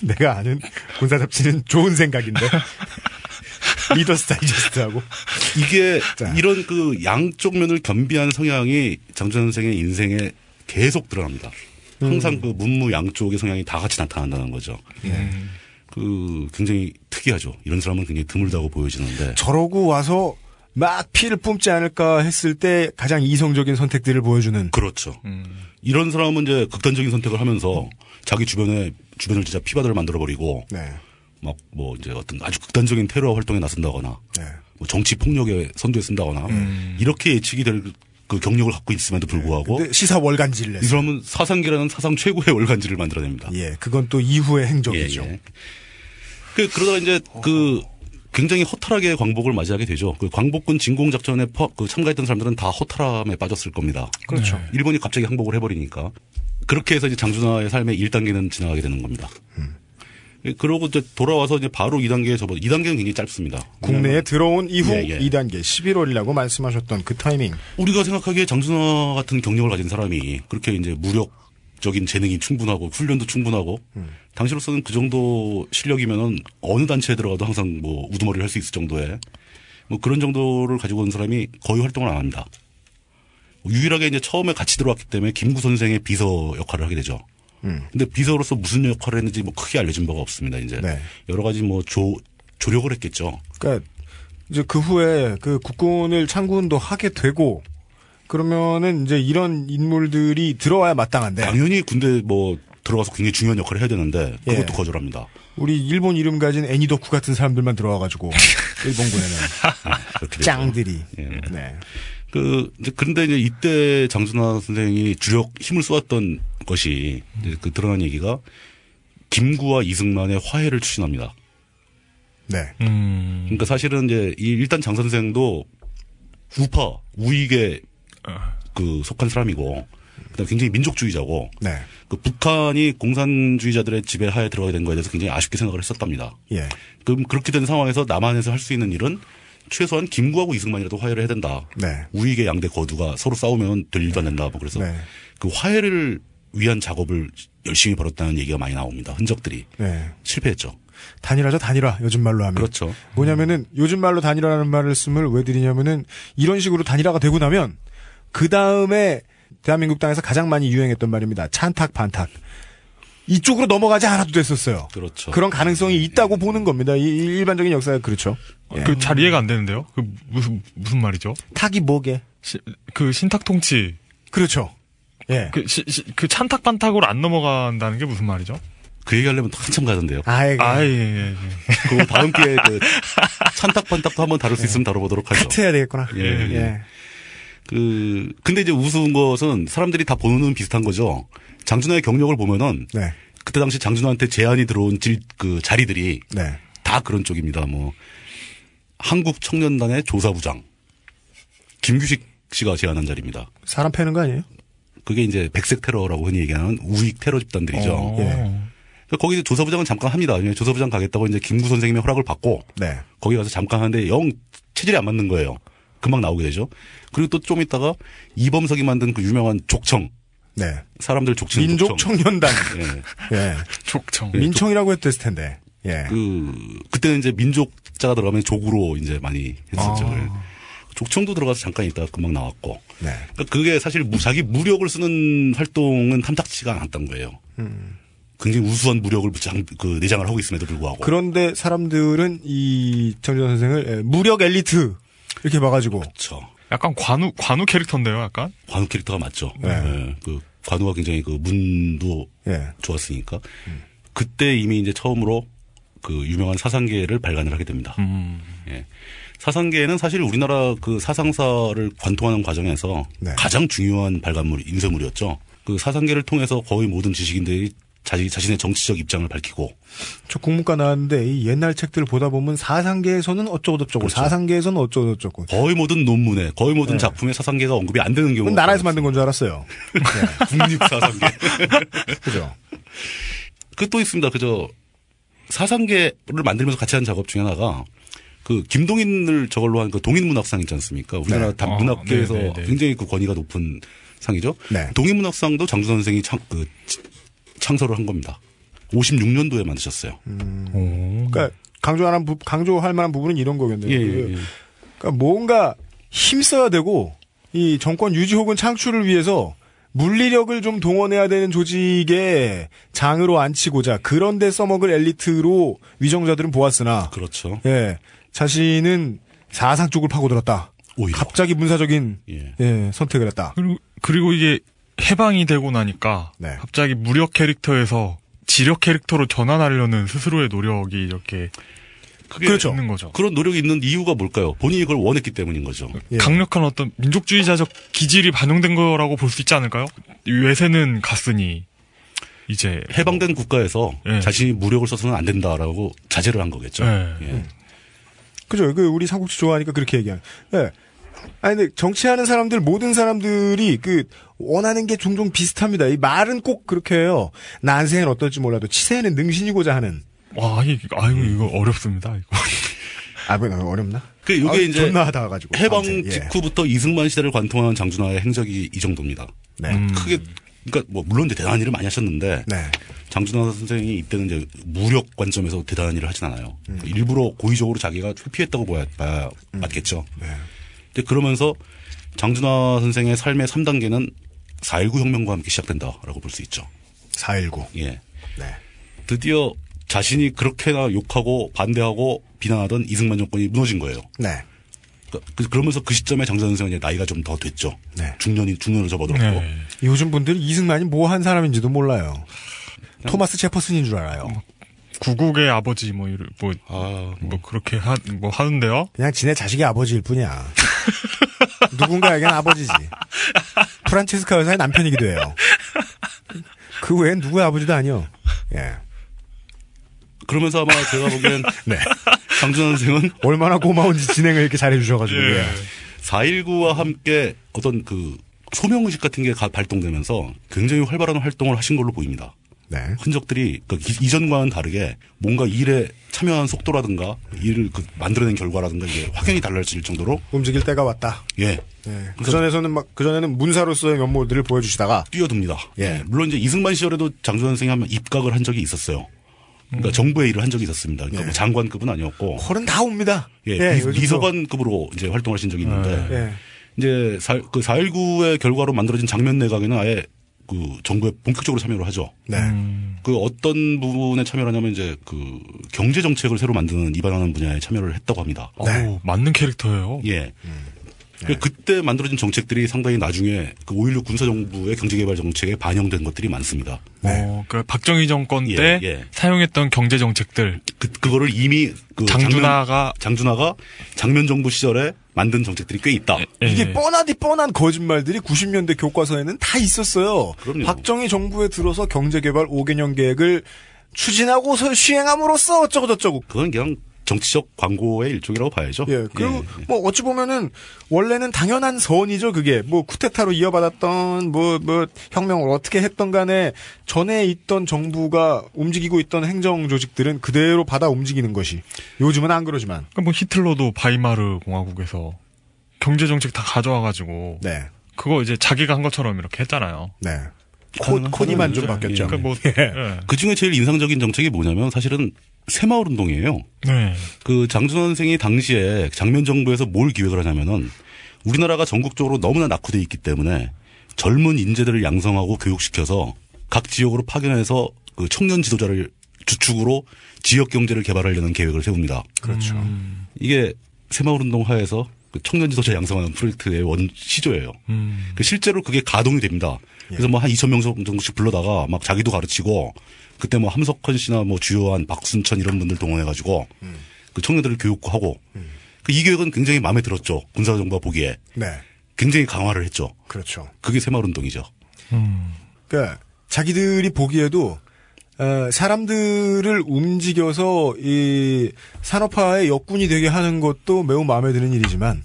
내가 아는 군사 잡지는 좋은 생각인데 리더스 다이제스트하고 이게 이런 그 양쪽 면을 겸비한 성향이 장준 선생의 인생에 계속 드러납니다. 항상 음. 그 문무 양쪽의 성향이 다 같이 나타난다는 거죠. 그 굉장히 특이하죠. 이런 사람은 굉장히 드물다고 보여지는데 저러고 와서 막 피를 뿜지 않을까 했을 때 가장 이성적인 선택들을 보여주는 그렇죠. 이런 사람은 이제 극단적인 선택을 하면서 자기 주변에 주변을 진짜 피바다를 만들어 버리고 네. 막뭐 이제 어떤 아주 극단적인 테러 활동에 나선다거나 네. 뭐 정치 폭력에 선두에 쓴다거나 음. 이렇게 예측이 될 그 경력을 갖고 있음에도 불구하고 근데 시사 월간지를 이 냈어요. 사람은 사상계라는 사상 최고의 월간지를 만들어냅니다. 예, 그건 또 이후의 행적이죠. 예, 예. 그 그러다가 이제 그 굉장히 허탈하게 광복을 맞이하게 되죠. 그 광복군 진공 작전에 퍼- 그 참가했던 사람들은 다 허탈함에 빠졌을 겁니다. 그렇죠. 일본이 갑자기 항복을 해버리니까 그렇게 해서 이제 장준하의 삶의 1단계는 지나가게 되는 겁니다. 예, 그러고 이제 돌아와서 이제 바로 2단계에 접어 2단계는 굉장히 짧습니다. 국내에 들어온 이후 예, 예. 2단계 11월이라고 말씀하셨던 그 타이밍. 우리가 생각하기에 장준하 같은 경력을 가진 사람이 그렇게 이제 무력 적인 재능이 충분하고 훈련도 충분하고 당시로서는 그 정도 실력이면은 어느 단체에 들어가도 항상 뭐 우두머리를 할 수 있을 정도의 뭐 그런 정도를 가지고 온 사람이 거의 활동을 안 합니다. 유일하게 이제 처음에 같이 들어왔기 때문에 김구 선생의 비서 역할을 하게 되죠. 음. 근데 비서로서 무슨 역할을 했는지 뭐 크게 알려진 바가 없습니다. 이제 네. 여러 가지 뭐 조, 조력을 했겠죠. 그러니까 이제 그 후에 그 국군을 창군도 하게 되고 그러면은 이제 이런 인물들이 들어와야 마땅한데 당연히 군대 뭐 들어가서 굉장히 중요한 역할을 해야 되는데 그것도 예. 거절합니다. 우리 일본 이름 가진 애니덕후 같은 사람들만 들어와가지고 *laughs* 일본군에는 되죠. 짱들이 예. 네. 그 이제 그런데 이제 이때 장준하 선생이 주력 힘을 쏘았던 것이 이제 그 드러난 얘기가 김구와 이승만의 화해를 추진합니다. 네. 그러니까 사실은 이제 이 일단 장 선생도 우파 우익에 그 속한 사람이고 그다음에 굉장히 민족주의자고 네. 그 북한이 공산주의자들의 지배하에 들어가게 된 거에 대해서 굉장히 아쉽게 생각을 했었답니다. 예. 그럼 그렇게 된 상황에서 남한에서 할 수 있는 일은 최소한 김구하고 이승만이라도 화해를 해야 된다. 네. 우익의 양대 거두가 서로 싸우면 될 일도 안 된다. 뭐 그래서 네. 그 화해를 위한 작업을 열심히 벌였다는 얘기가 많이 나옵니다. 흔적들이 네. 실패했죠. 단일화죠, 단일화. 요즘 말로 하면. 그렇죠. 뭐냐면은 요즘 말로 단일화라는 말씀을 왜 드리냐면은 이런 식으로 단일화가 되고 나면 그 다음에 대한민국 땅에서 가장 많이 유행했던 말입니다. 찬탁 반탁. 이쪽으로 넘어가지 않아도 됐었어요. 그렇죠. 그런 가능성이 있다고 보는 겁니다. 이 이- 일반적인 역사가 그렇죠. 예. 그잘 이해가 안 되는데요. 그 무슨 무슨 말이죠? 탁이 뭐게? 시- 그 신탁 통치. 그렇죠. 예. 그, 시- 시- 그 찬탁 반탁으로 안 넘어간다는 게 무슨 말이죠? 그 얘기하려면 또 한참 가던데요. 아이고. 아, 예, 예, 예. 그 다음 기회에 그 찬탁 반탁도 한번 다룰 수 있으면 다뤄보도록 하죠. 카트 해야 되겠구나. 예, 예. 예. 그 근데 이제 우스운 것은 사람들이 다 보는 비슷한 거죠. 장준하의 경력을 보면은 네. 그때 당시 장준하한테 제안이 들어온 질, 그 자리들이 네. 다 그런 쪽입니다. 뭐 한국 청년단의 조사부장 김규식 씨가 제안한 자리입니다. 사람 패는 거 아니에요? 그게 이제 백색 테러라고 흔히 얘기하는 우익 테러 집단들이죠. 어. 예. 그러니까 거기 조사부장은 잠깐 합니다. 왜냐면 조사부장 가겠다고 이제 김구 선생님의 허락을 받고 네. 거기 가서 잠깐 하는데 영 체질이 안 맞는 거예요. 금방 나오게 되죠. 그리고 또 좀 있다가 이범석이 만든 그 유명한 족청. 네. 사람들 족치는 민족 족청. 청년단. *laughs* 예. 예. 족청. 민청이라고 했댔을 텐데. 예. 그 그때는 이제 민족자가 들어가면 족으로 이제 많이 했었죠. 아. 족청도 들어가서 잠깐 있다가 금방 나왔고. 네. 그러니까 그게 사실 무- 자기 무력을 쓰는 활동은 탐탁치가 않았던 거예요. 음. 굉장히 우수한 무력을 장, 그 내장을 하고 있음에도 불구하고. 그런데 사람들은 이 정전 선생을 예, 무력 엘리트 이렇게 봐가지고. 그렇죠. 약간 관우 관우 캐릭터인데요, 약간. 관우 캐릭터가 맞죠. 네. 예, 그 관우가 굉장히 그 문도 예. 좋았으니까 그때 이미 이제 처음으로 그 유명한 사상계를 발간을 하게 됩니다. 음. 예. 사상계는 사실 우리나라 그 사상사를 관통하는 과정에서 네. 가장 중요한 발간물, 인쇄물이었죠. 그 사상계를 통해서 거의 모든 지식인들이 자기 자신의 정치적 입장을 밝히고 저 국문과 나왔는데 이 옛날 책들을 보다 보면 사상계에서는 어쩌고 저쩌고 그렇죠. 사상계에서는 어쩌고 저쩌고 거의 모든 논문에 거의 모든 네. 작품에 사상계가 언급이 안 되는 경우 그건 나라에서 만든 건 줄 알았어요. *laughs* 국립 사상계. *laughs* 그죠. 그 또 있습니다. 그저 사상계를 만들면서 같이 한 작업 중에 하나가 그 김동인을 저걸로 한 그 동인문학상 있지 않습니까? 우리나라 네. 단 아, 문학계에서 네, 네, 네. 굉장히 그 권위가 높은 상이죠. 네. 동인문학상도 장준 선생이 창, 그 치- 창설을 한 겁니다. 56년도에 만드셨어요. 그러니까 강조할 부, 강조할 만한 부분은 이런 거겠네요. 예, 예, 그, 예. 그러니까 뭔가 힘써야 되고 이 정권 유지 혹은 창출을 위해서 물리력을 좀 동원해야 되는 조직의 장으로 앉히고자 그런데 써먹을 엘리트로 위정자들은 보았으나 그렇죠. 예 자신은 사상 쪽을 파고들었다. 갑자기 문사적인 예, 선택을 했다. 그리고 그리고 이게 해방이 되고 나니까 네. 갑자기 무력 캐릭터에서 지력 캐릭터로 전환하려는 스스로의 노력이 이렇게 그게 그렇죠. 있는 거죠. 그런 노력이 있는 이유가 뭘까요? 본인이 그걸 원했기 때문인 거죠. 예. 강력한 어떤 민족주의자적 기질이 반영된 거라고 볼 수 있지 않을까요? 외세는 갔으니 이제 해방된 국가에서 예. 자신이 무력을 써서는 안 된다라고 자제를 한 거겠죠. 예. 예. 그죠. 그 우리 삼국지 좋아하니까 그렇게 얘기하는. 예. 아니 근데 정치하는 사람들 모든 사람들이 그 원하는 게 종종 비슷합니다. 이 말은 꼭 그렇게 해요. 난세는 어떨지 몰라도 치세는 능신이고자 하는. 와, 이 아이고 이거 어렵습니다. 이거. 아, 뭐 어렵나? 그 이게 아, 이제 존나 하다 가지고 해방 아무튼, 예. 직후부터 이승만 시대를 관통한 장준하의 행적이 이 정도입니다. 네. 음. 크게 그러니까 뭐 물론 이제 대단한 일을 많이 하셨는데 네. 장준하 선생이 이때는 이제 무력 관점에서 대단한 일을 하진 않아요. 음. 일부러 고의적으로 자기가 회피했다고 봐야, 봐야 맞겠죠. 근데 그러면서 장준하 선생의 삶의 3단계는 4.19 혁명과 함께 시작된다라고 볼 수 있죠. 4.19. 예. 네. 드디어 자신이 그렇게나 욕하고 반대하고 비난하던 이승만 정권이 무너진 거예요. 네. 그, 그러면서 그 시점에 장준하 선생은 이제 나이가 좀 더 됐죠. 네. 중년이 중년을 접어들었고. 요즘 분들이 이승만이 뭐 한 사람인지도 몰라요. 토마스 제퍼슨인 줄 알아요. 구국의 아버지 뭐 이를 뭐, 아, 뭐 그렇게 하, 뭐 하는데요. 그냥 지네 자식의 아버지일 뿐이야. 누군가에겐 아버지지. 프란체스카 여사의 남편이기도 해요. 그 외엔 누구의 아버지도 아니요. 예. 그러면서 아마 제가 보기엔 *laughs* 네. 장준하 선생은 얼마나 고마운지 진행을 이렇게 잘해 주셔가지고. 예. 4.19와 함께 어떤 그 소명의식 같은 게 가- 발동되면서 굉장히 활발한 활동을 하신 걸로 보입니다. 네. 흔적들이 그 기- 이전과는 다르게 뭔가 일에 참여한 속도라든가 일을 그 만들어낸 결과라든가 이게 확연히 달라질 정도로 움직일 때가 왔다. 예 예. 그 전에서는 막, 그 전에는 문사로서의 면모들을 보여주시다가. 뛰어듭니다. 예. 물론 이제 이승만 시절에도 장준하 선생이 한번 입각을 한 적이 있었어요. 그러니까 정부의 일을 한 적이 있었습니다. 그러니까 뭐 장관급은 아니었고. 콜은 다 옵니다. 예, 예, 비, 요즘도. 비서관급으로 이제 활동하신 적이 있는데 예. 이제 사, 그 4.19의 결과로 만들어진 장면 내각에는 아예 그 정부에 본격적으로 참여를 하죠. 네. 그 어떤 부분에 참여를 하냐면 이제 그 경제 정책을 새로 만드는 입안하는 분야에 참여를 했다고 합니다. 어, 맞는 캐릭터예요. 예. 그 그때 만들어진 정책들이 상당히 나중에 그 5.16 군사정부의 경제개발 정책에 반영된 것들이 많습니다. 어, 그 박정희 정권 예, 때 예. 사용했던 경제 정책들. 그, 그거를 이미 그 장준하가 장면, 장준하가 장면 정부 시절에 만든 정책들이 꽤 있다. 이게 뻔하디 뻔한 거짓말들이 90년대 교과서에는 다 있었어요. 그럼요. 박정희 정부에 들어서 경제개발 5개년 계획을 추진하고 서 시행함으로써 어쩌고저쩌고. 그건 그냥 정치적 광고의 일종이라고 봐야죠. 예. 그리고 뭐 어찌 보면은 원래는 당연한 선이죠. 그게 뭐 쿠데타로 이어받았던 뭐뭐 혁명을 어떻게 했던 간에 전에 있던 정부가 움직이고 있던 행정 조직들은 그대로 받아 움직이는 것이 요즘은 안 그러지만 그러니까 뭐 히틀러도 바이마르 공화국에서 경제 정책 다 가져와 가지고 네. 그거 이제 자기가 한 것처럼 이렇게 했잖아요. 네. 코, 코니만 좀 예. 바뀌었죠. 그러니까 뭐 예. 그 중에 제일 인상적인 정책이 뭐냐면 사실은 새마을 운동이에요. 네. 그 장준원 선생이 당시에 장면 정부에서 뭘 기획을 하냐면은 우리나라가 전국적으로 너무나 낙후돼 있기 때문에 젊은 인재들을 양성하고 교육시켜서 각 지역으로 파견해서 그 청년 지도자를 주축으로 지역 경제를 개발하려는 계획을 세웁니다. 그렇죠. 이게 새마을 운동 하에서 그 청년 지도자 양성하는 프로젝트의 원 시조예요. 음. 그 실제로 그게 가동이 됩니다. 그래서 뭐 한 2천 명 정도씩 불러다가 막 자기도 가르치고 그때 뭐 함석헌 씨나 뭐 주요한 박순천 이런 분들 동원해가지고 그 청년들을 교육하고 그이 계획은 굉장히 마음에 들었죠. 군사정부가 보기에 네. 굉장히 강화를 했죠. 그렇죠. 그게 새마을운동이죠. 그러니까 자기들이 보기에도 어, 사람들을 움직여서 이 산업화의 역군이 되게 하는 것도 매우 마음에 드는 일이지만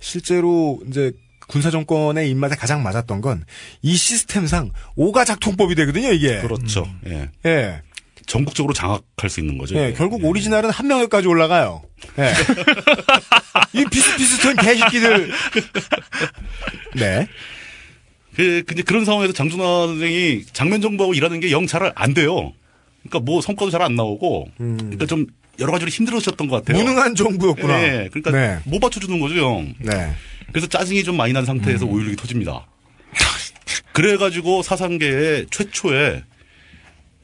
실제로 이제 군사 정권의 입맛에 가장 맞았던 건 이 시스템상 오가작통법이 되거든요, 이게. 그렇죠. 예. 예. 전국적으로 장악할 수 있는 거죠. 예, 결국 오리지널은 한 명에까지 올라가요. 예. *laughs* 이 비슷비슷한 개새끼들. 네. 그, 근데 그런 상황에서 장준하 선생이 장면 정보하고 일하는 게 영 잘 안 돼요. 그러니까 뭐 성과도 잘 안 나오고, 그러니까 좀 여러 가지로 힘들으셨던 것 같아요. 무능한 정부였구나. 네. 그러니까 네. 못 받쳐주는 거죠, 형. 네. 그래서 짜증이 좀 많이 난 상태에서 5.16이 터집니다. 그래가지고 사상계의 최초의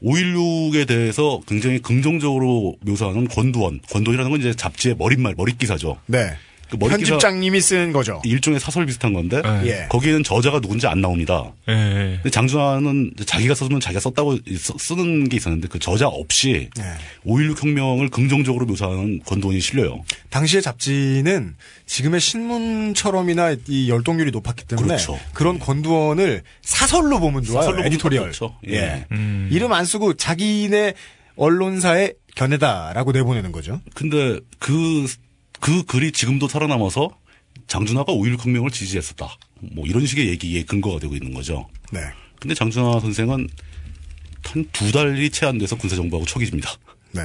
5.16에 대해서 굉장히 긍정적으로 묘사하는 권두원. 권두원이라는 건 이제 잡지의 머릿말, 머릿기사죠. 네. 그 편집장님이 쓴 거죠. 일종의 사설 비슷한 건데 예. 거기에는 저자가 누군지 안 나옵니다. 예. 근데 장준하는 이제 자기가 썼으면 자기가 썼다고 써- 쓰는 게 있었는데 그 저자 없이 네. 5.16 혁명을 긍정적으로 묘사하는 권두언이 실려요. 당시의 잡지는 지금의 신문처럼이나 이 열독률이 높았기 때문에 그렇죠. 런 권두언을 사설로 보면 좋아요. 사설로 보면 editorial. 그렇죠. 예. 예. 이름 안 쓰고 자기네 언론사의 견해다라고 내보내는 거죠. 근데 그, 그 글이 지금도 살아남아서 장준하가 5.16 혁명을 지지했었다. 뭐 이런 식의 얘기에 근거가 되고 있는 거죠. 네. 근데 장준하 선생은 한 두 달이 채 안 돼서 군사정부하고 척이집니다. 네.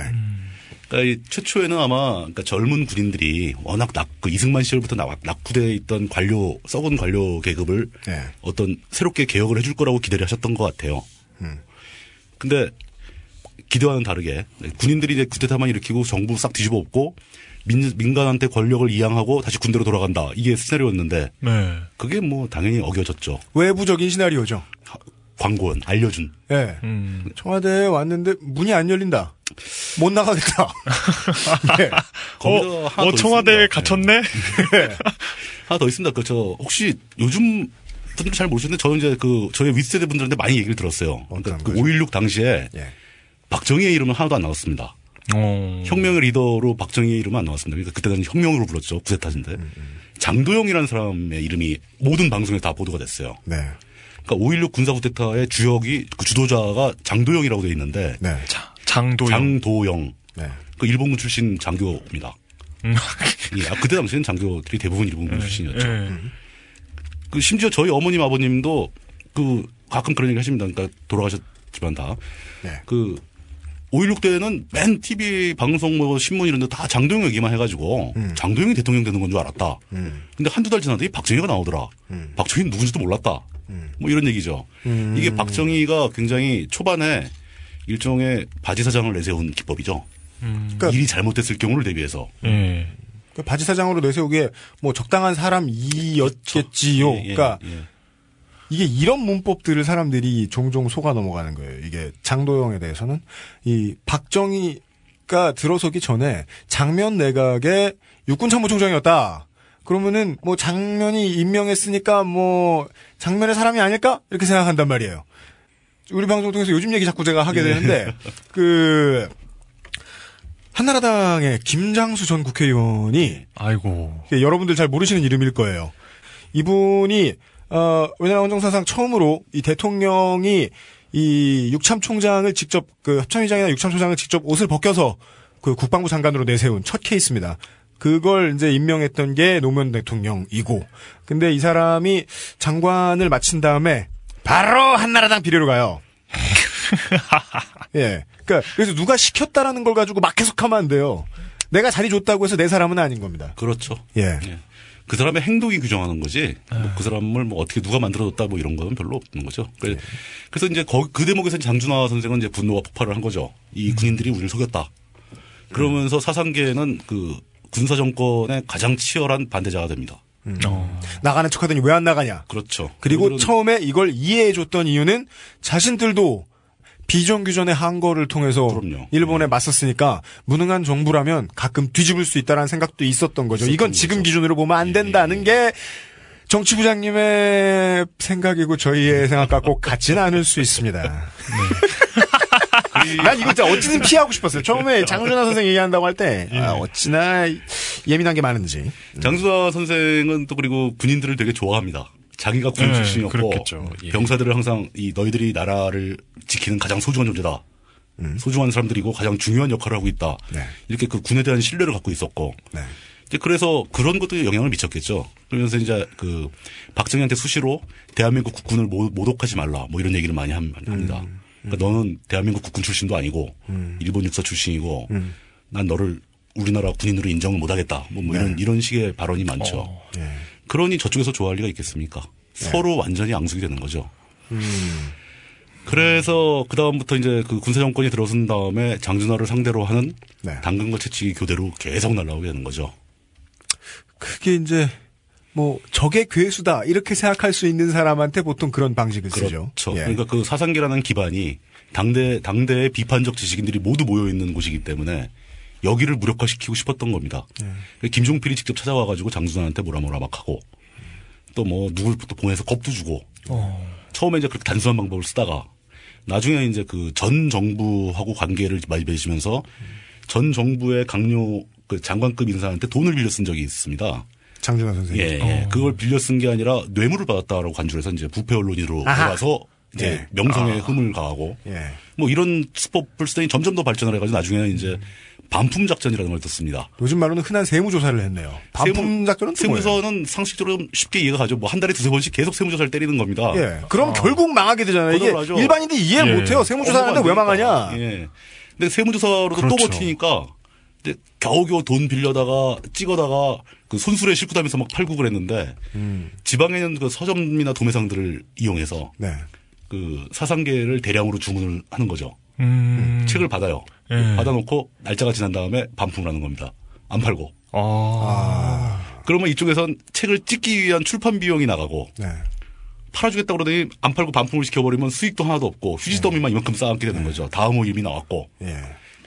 그러니까 이 최초에는 아마 그러니까 젊은 군인들이 워낙 낙, 그 이승만 시절부터 낙, 낙후되어 있던 관료, 썩은 관료 계급을 네. 어떤 새롭게 개혁을 해줄 거라고 기대를 하셨던 것 같아요. 음. 근데 기대와는 다르게 군인들이 이제 쿠데타만 일으키고 정부 싹 뒤집어 엎고 민, 민간한테 권력을 이양하고 다시 군대로 돌아간다. 이게 시나리오였는데 네. 그게 뭐 당연히 어겨졌죠. 외부적인 시나리오죠. 광고원 알려준. 예. 음. 청와대에 왔는데 문이 안 열린다. 못 나가겠다. *laughs* 네. 어, 어, 더 청와대에. 갇혔네? *laughs* 하나 더 있습니다. 그, 저, 혹시 요즘 분들 잘 모르시는데 저는 이제 그, 저희 윗세대 분들한테 많이 얘기를 들었어요. 그러니까 그5.16 당시에 예. 박정희의 이름은 하나도 안 나왔습니다. 어. 혁명의 리더로 박정희의 이름은 안 나왔습니다. 그러니까 그때는 혁명으로 불렀죠. 구세타인데. 장도영이라는 사람의 이름이 모든 방송에 다 보도가 됐어요. 네. 그러니까 5.16 군사 쿠데타의 주역이 그 주도자가 장도영이라고 되어 있는데 네. 장도영. 장도영. 네. 그 일본군 출신 장교입니다. 음. 예, 아, 그때 당시에는 장교들이 대부분 일본군 출신이었죠. 예. 그 심지어 저희 어머님 아버님도 그 가끔 그런 얘기 하십니다. 그러니까 돌아가셨지만 다. 네. 그 5.16 때는 맨 TV 방송 뭐 신문 이런 데 다 장도영 얘기만 해가지고 장도영이 대통령 되는 건 줄 알았다. 음. 근데 한두 달 지났더니 박정희가 나오더라. 박정희는 누군지도 몰랐다. 뭐 이런 얘기죠. 음. 이게 박정희가 굉장히 초반에 일종의 바지 사장을 내세운 기법이죠. 그러니까 일이 잘못됐을 경우를 대비해서. 예. 그 바지 사장으로 내세우기에 뭐 적당한 사람이었겠지요. 예, 예, 그러니까 예. 이게 이런 문법들을 사람들이 종종 속아 넘어가는 거예요. 이게 장도영에 대해서는 이 박정희가 들어서기 전에 장면 내각의 육군참모총장이었다. 그러면은 뭐 장면이 임명했으니까 뭐 장면의 사람이 아닐까 이렇게 생각한단 말이에요. 우리 방송 통해서 요즘 얘기 자꾸 제가 하게 예. 되는데 *laughs* 그 한나라당의 김장수 전 국회의원이 아이고. 예, 여러분들 잘 모르시는 이름일 거예요. 이분이 어, 우리나라 헌정사상 처음으로 이 대통령이 이 육참 총장을 직접 그 합참의장이나 육참 총장을 직접 옷을 벗겨서 그 국방부 장관으로 내세운 첫 케이스입니다. 그걸 이제 임명했던 게 노무현 대통령이고, 근데 이 사람이 장관을 마친 다음에 바로 한나라당 비례로 가요. *laughs* 예. 그러니까 그래서 누가 시켰다라는 걸 가지고 막 해석하면 안 돼요. 내가 자리 줬다고 해서 내 사람은 아닌 겁니다. 그렇죠. 예. 그 사람의 행동이 규정하는 거지. 아. 뭐그 사람을 뭐 어떻게 누가 만들어줬다 뭐 이런 건 별로 없는 거죠. 네. 그래- 그래서 이제 거- 그 대목에서 장준하 선생은 이제 분노가 폭발을 한 거죠. 이 음. 군인들이 우리를 속였다. 그러면서 사상계에는 그 군사 정권의 가장 치열한 반대자가 됩니다. 음. 나가는 척하더니 왜 안 나가냐. 그렇죠. 그리고 처음에 이걸 이해해줬던 이유는 자신들도 비정규전의 항거를 통해서 일본에 맞섰으니까 무능한 정부라면 가끔 뒤집을 수 있다는 생각도 있었던 거죠. 이건 지금 기준으로 보면 안 된다는 게 정치 부장님의 생각이고 저희의 생각과 꼭 같지는 않을 수 있습니다. *laughs* 난 이거 진짜 어찌든 피하고 싶었어요. 처음에 장준하 선생 얘기한다고 할 때 아, 어찌나 예민한 게 많은지. 장수아 선생은 또 그리고 군인들을 되게 좋아합니다. 자기가 군 네, 출신이었고. 예. 병사들을 항상 이 너희들이 나라를 지키는 가장 소중한 존재다. 음. 소중한 사람들이고 가장 중요한 역할을 하고 있다. 네. 이렇게 그 군에 대한 신뢰를 갖고 있었고. 이제 그래서 그런 것도 영향을 미쳤겠죠. 그러면서 이제 그 박정희한테 수시로 대한민국 국군을 모, 모독하지 말라. 뭐 이런 얘기를 많이 함- 합니다. 음. 그러니까 너는 대한민국 국군 출신도 아니고 일본 육사 출신이고 음. 난 너를 우리나라 군인으로 인정을 못하겠다. 뭐, 뭐 이런 네. 이런 식의 발언이 많죠. 어, 예. 그러니 저쪽에서 좋아할 리가 있겠습니까? 네. 서로 완전히 앙숙이 되는 거죠. 음. 그래서 그 다음부터 이제 그 군사 정권이 들어선 다음에 장준하를 상대로 하는 네. 당근과 채찍이 교대로 계속 날라오게 되는 거죠. 그게 이제 뭐 적의 괴수다 이렇게 생각할 수 있는 사람한테 보통 그런 방식을 쓰죠. 그렇죠. 예. 그러니까 그 사상계라는 기반이 당대 당대의 비판적 지식인들이 모두 모여 있는 곳이기 때문에 여기를 무력화시키고 싶었던 겁니다. 예. 김종필이 직접 찾아와가지고 장준하한테 뭐라 뭐라 막 하고 또 뭐 누굴 또 보내서 겁도 주고 처음에 이제 그렇게 단순한 방법을 쓰다가 나중에 이제 그 전 정부하고 관계를 많이 맺으면서 전 정부의 강요 그 장관급 인사한테 돈을 빌려 쓴 적이 있습니다. 장준하 선생님. 예, 예. 그걸 빌려 쓴 게 아니라 뇌물을 받았다라고 간주해서 이제 부패 언론인으로. 돌아서 이제 예. 명성에 아. 흠을 가하고 예. 뭐 이런 수법을 쓰더니 점점 더 발전을 해가지고 나중에는 이제 반품 작전이라는 걸 썼습니다. 요즘 말로는 흔한 세무 조사를 했네요. 반품 작전은 또 뭐예요? 세무서는 상식적으로 쉽게 이해가 가죠. 뭐 한 달에 두세 번씩 계속 세무 조사를 때리는 겁니다. 예. 그럼 결국 망하게 되잖아요. 이게 하죠. 일반인들이 이해를 예. 못 해요. 세무 조사하는데 왜 업무가 안 망하냐? 예. 근데 세무 조사로도 또 그렇죠. 버티니까 이제 겨우겨우 돈 빌려다가 찍어다가 그 손수레 싣고 다니면서 막 팔고 그랬는데 음. 지방에 있는 그 서점이나 도매상들을 이용해서 네. 그 사상계를 대량으로 주문을 하는 거죠. 음. 책을 받아요. 예. 받아놓고 날짜가 지난 다음에 반품을 하는 겁니다. 안 팔고. 아. 그러면 이쪽에선 책을 찍기 위한 출판 비용이 나가고 네. 팔아주겠다 그러더니 안 팔고 반품을 시켜버리면 수익도 하나도 없고 휴지 더미만 이만큼 쌓아앉게 되는 거죠. 다음 호 이미 나왔고 예.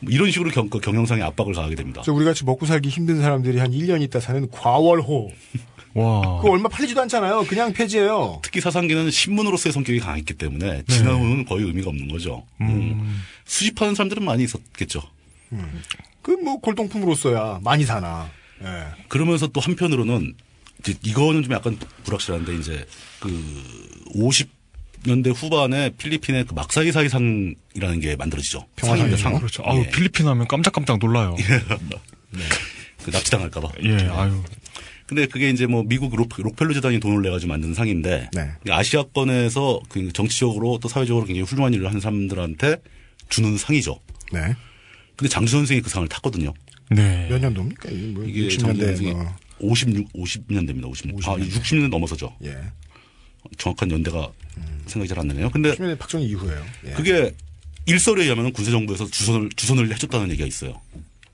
뭐 이런 식으로 경, 그 경영상에 압박을 가하게 됩니다. 저 우리 같이 먹고 살기 힘든 사람들이 한 1년 있다 사는 과월호. 와. 그거 얼마 팔리지도 않잖아요. 그냥 폐지예요. 특히 사상기는 신문으로서의 성격이 강했기 때문에 진화 후는 거의 의미가 없는 거죠. 음. 수집하는 사람들은 많이 있었겠죠. 그뭐 골동품으로서야 많이 사나. 예. 그러면서 또 한편으로는 이거는 좀 약간 불확실한데 이제 그 50년대 후반에 필리핀의 그 막사이 사이 상이라는 게 만들어지죠. 상입니다, 상. 그렇죠. 아유, 예. 필리핀 하면 깜짝깜짝 놀라요. *laughs* 그 납치당할까봐. 예, 아유. 근데 그게 이제 뭐 미국 록, 록펠러 재단이 돈을 내가지고 만든 상인데 네. 아시아권에서 그 정치적으로 또 사회적으로 굉장히 훌륭한 일을 한 사람들한테 주는 상이죠. 네. 근데 장수 선생이 그 상을 탔거든요. 네. 몇 년도입니까? 이게 뭐 이게 60년대 장수 선생이 뭐. 56, 50년대입니다. 50년. 아, 60년 넘어서죠. 예. 정확한 연대가 생각이 잘 안 나네요. 근데 60년대 박정희 이후에요. 예. 그게 일설에 의하면 군사정부에서 주선을, 주선을 해줬다는 얘기가 있어요.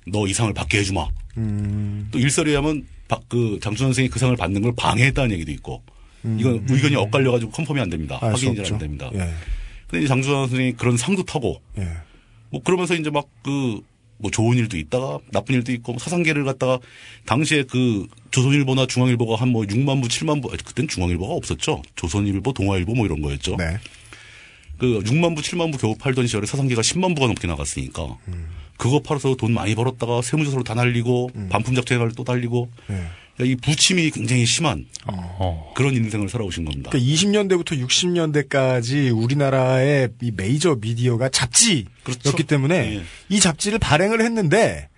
너 이 상을 받게 해주마. 음. 또 일설에 의하면 박, 그 장준하 선생이 그 상을 받는 걸 방해했다는 얘기도 있고. 음. 이건 의견이 엇갈려 가지고 confirm이 안 됩니다. 확인이 잘. 안 됩니다. 예. 근데 이제 장준하 선생이 그런 상도 타고 예. 뭐 그러면서 이제 막 그 뭐 좋은 일도 있다가 나쁜 일도 있고 뭐 사상계를 갖다가 당시에 그 조선일보나 중앙일보가 한 뭐 6만 부, 7만 부, 그땐 중앙일보가 없었죠. 조선일보, 동아일보 뭐 이런 거였죠. 네. 그 6만 부, 7만 부 겨우 팔던 시절에 사상계가 10만 부가 넘게 나갔으니까 음. 그거 팔아서 돈 많이 벌었다가 세무조사로 다 날리고 반품 작전을 또 달리고 예. 이 부침이 굉장히 심한 어. 그런 인생을 살아오신 겁니다. 그러니까 20년대부터 60년대까지 우리나라의 이 메이저 미디어가 잡지였기 그렇죠. 때문에 예. 이 잡지를 발행을 했는데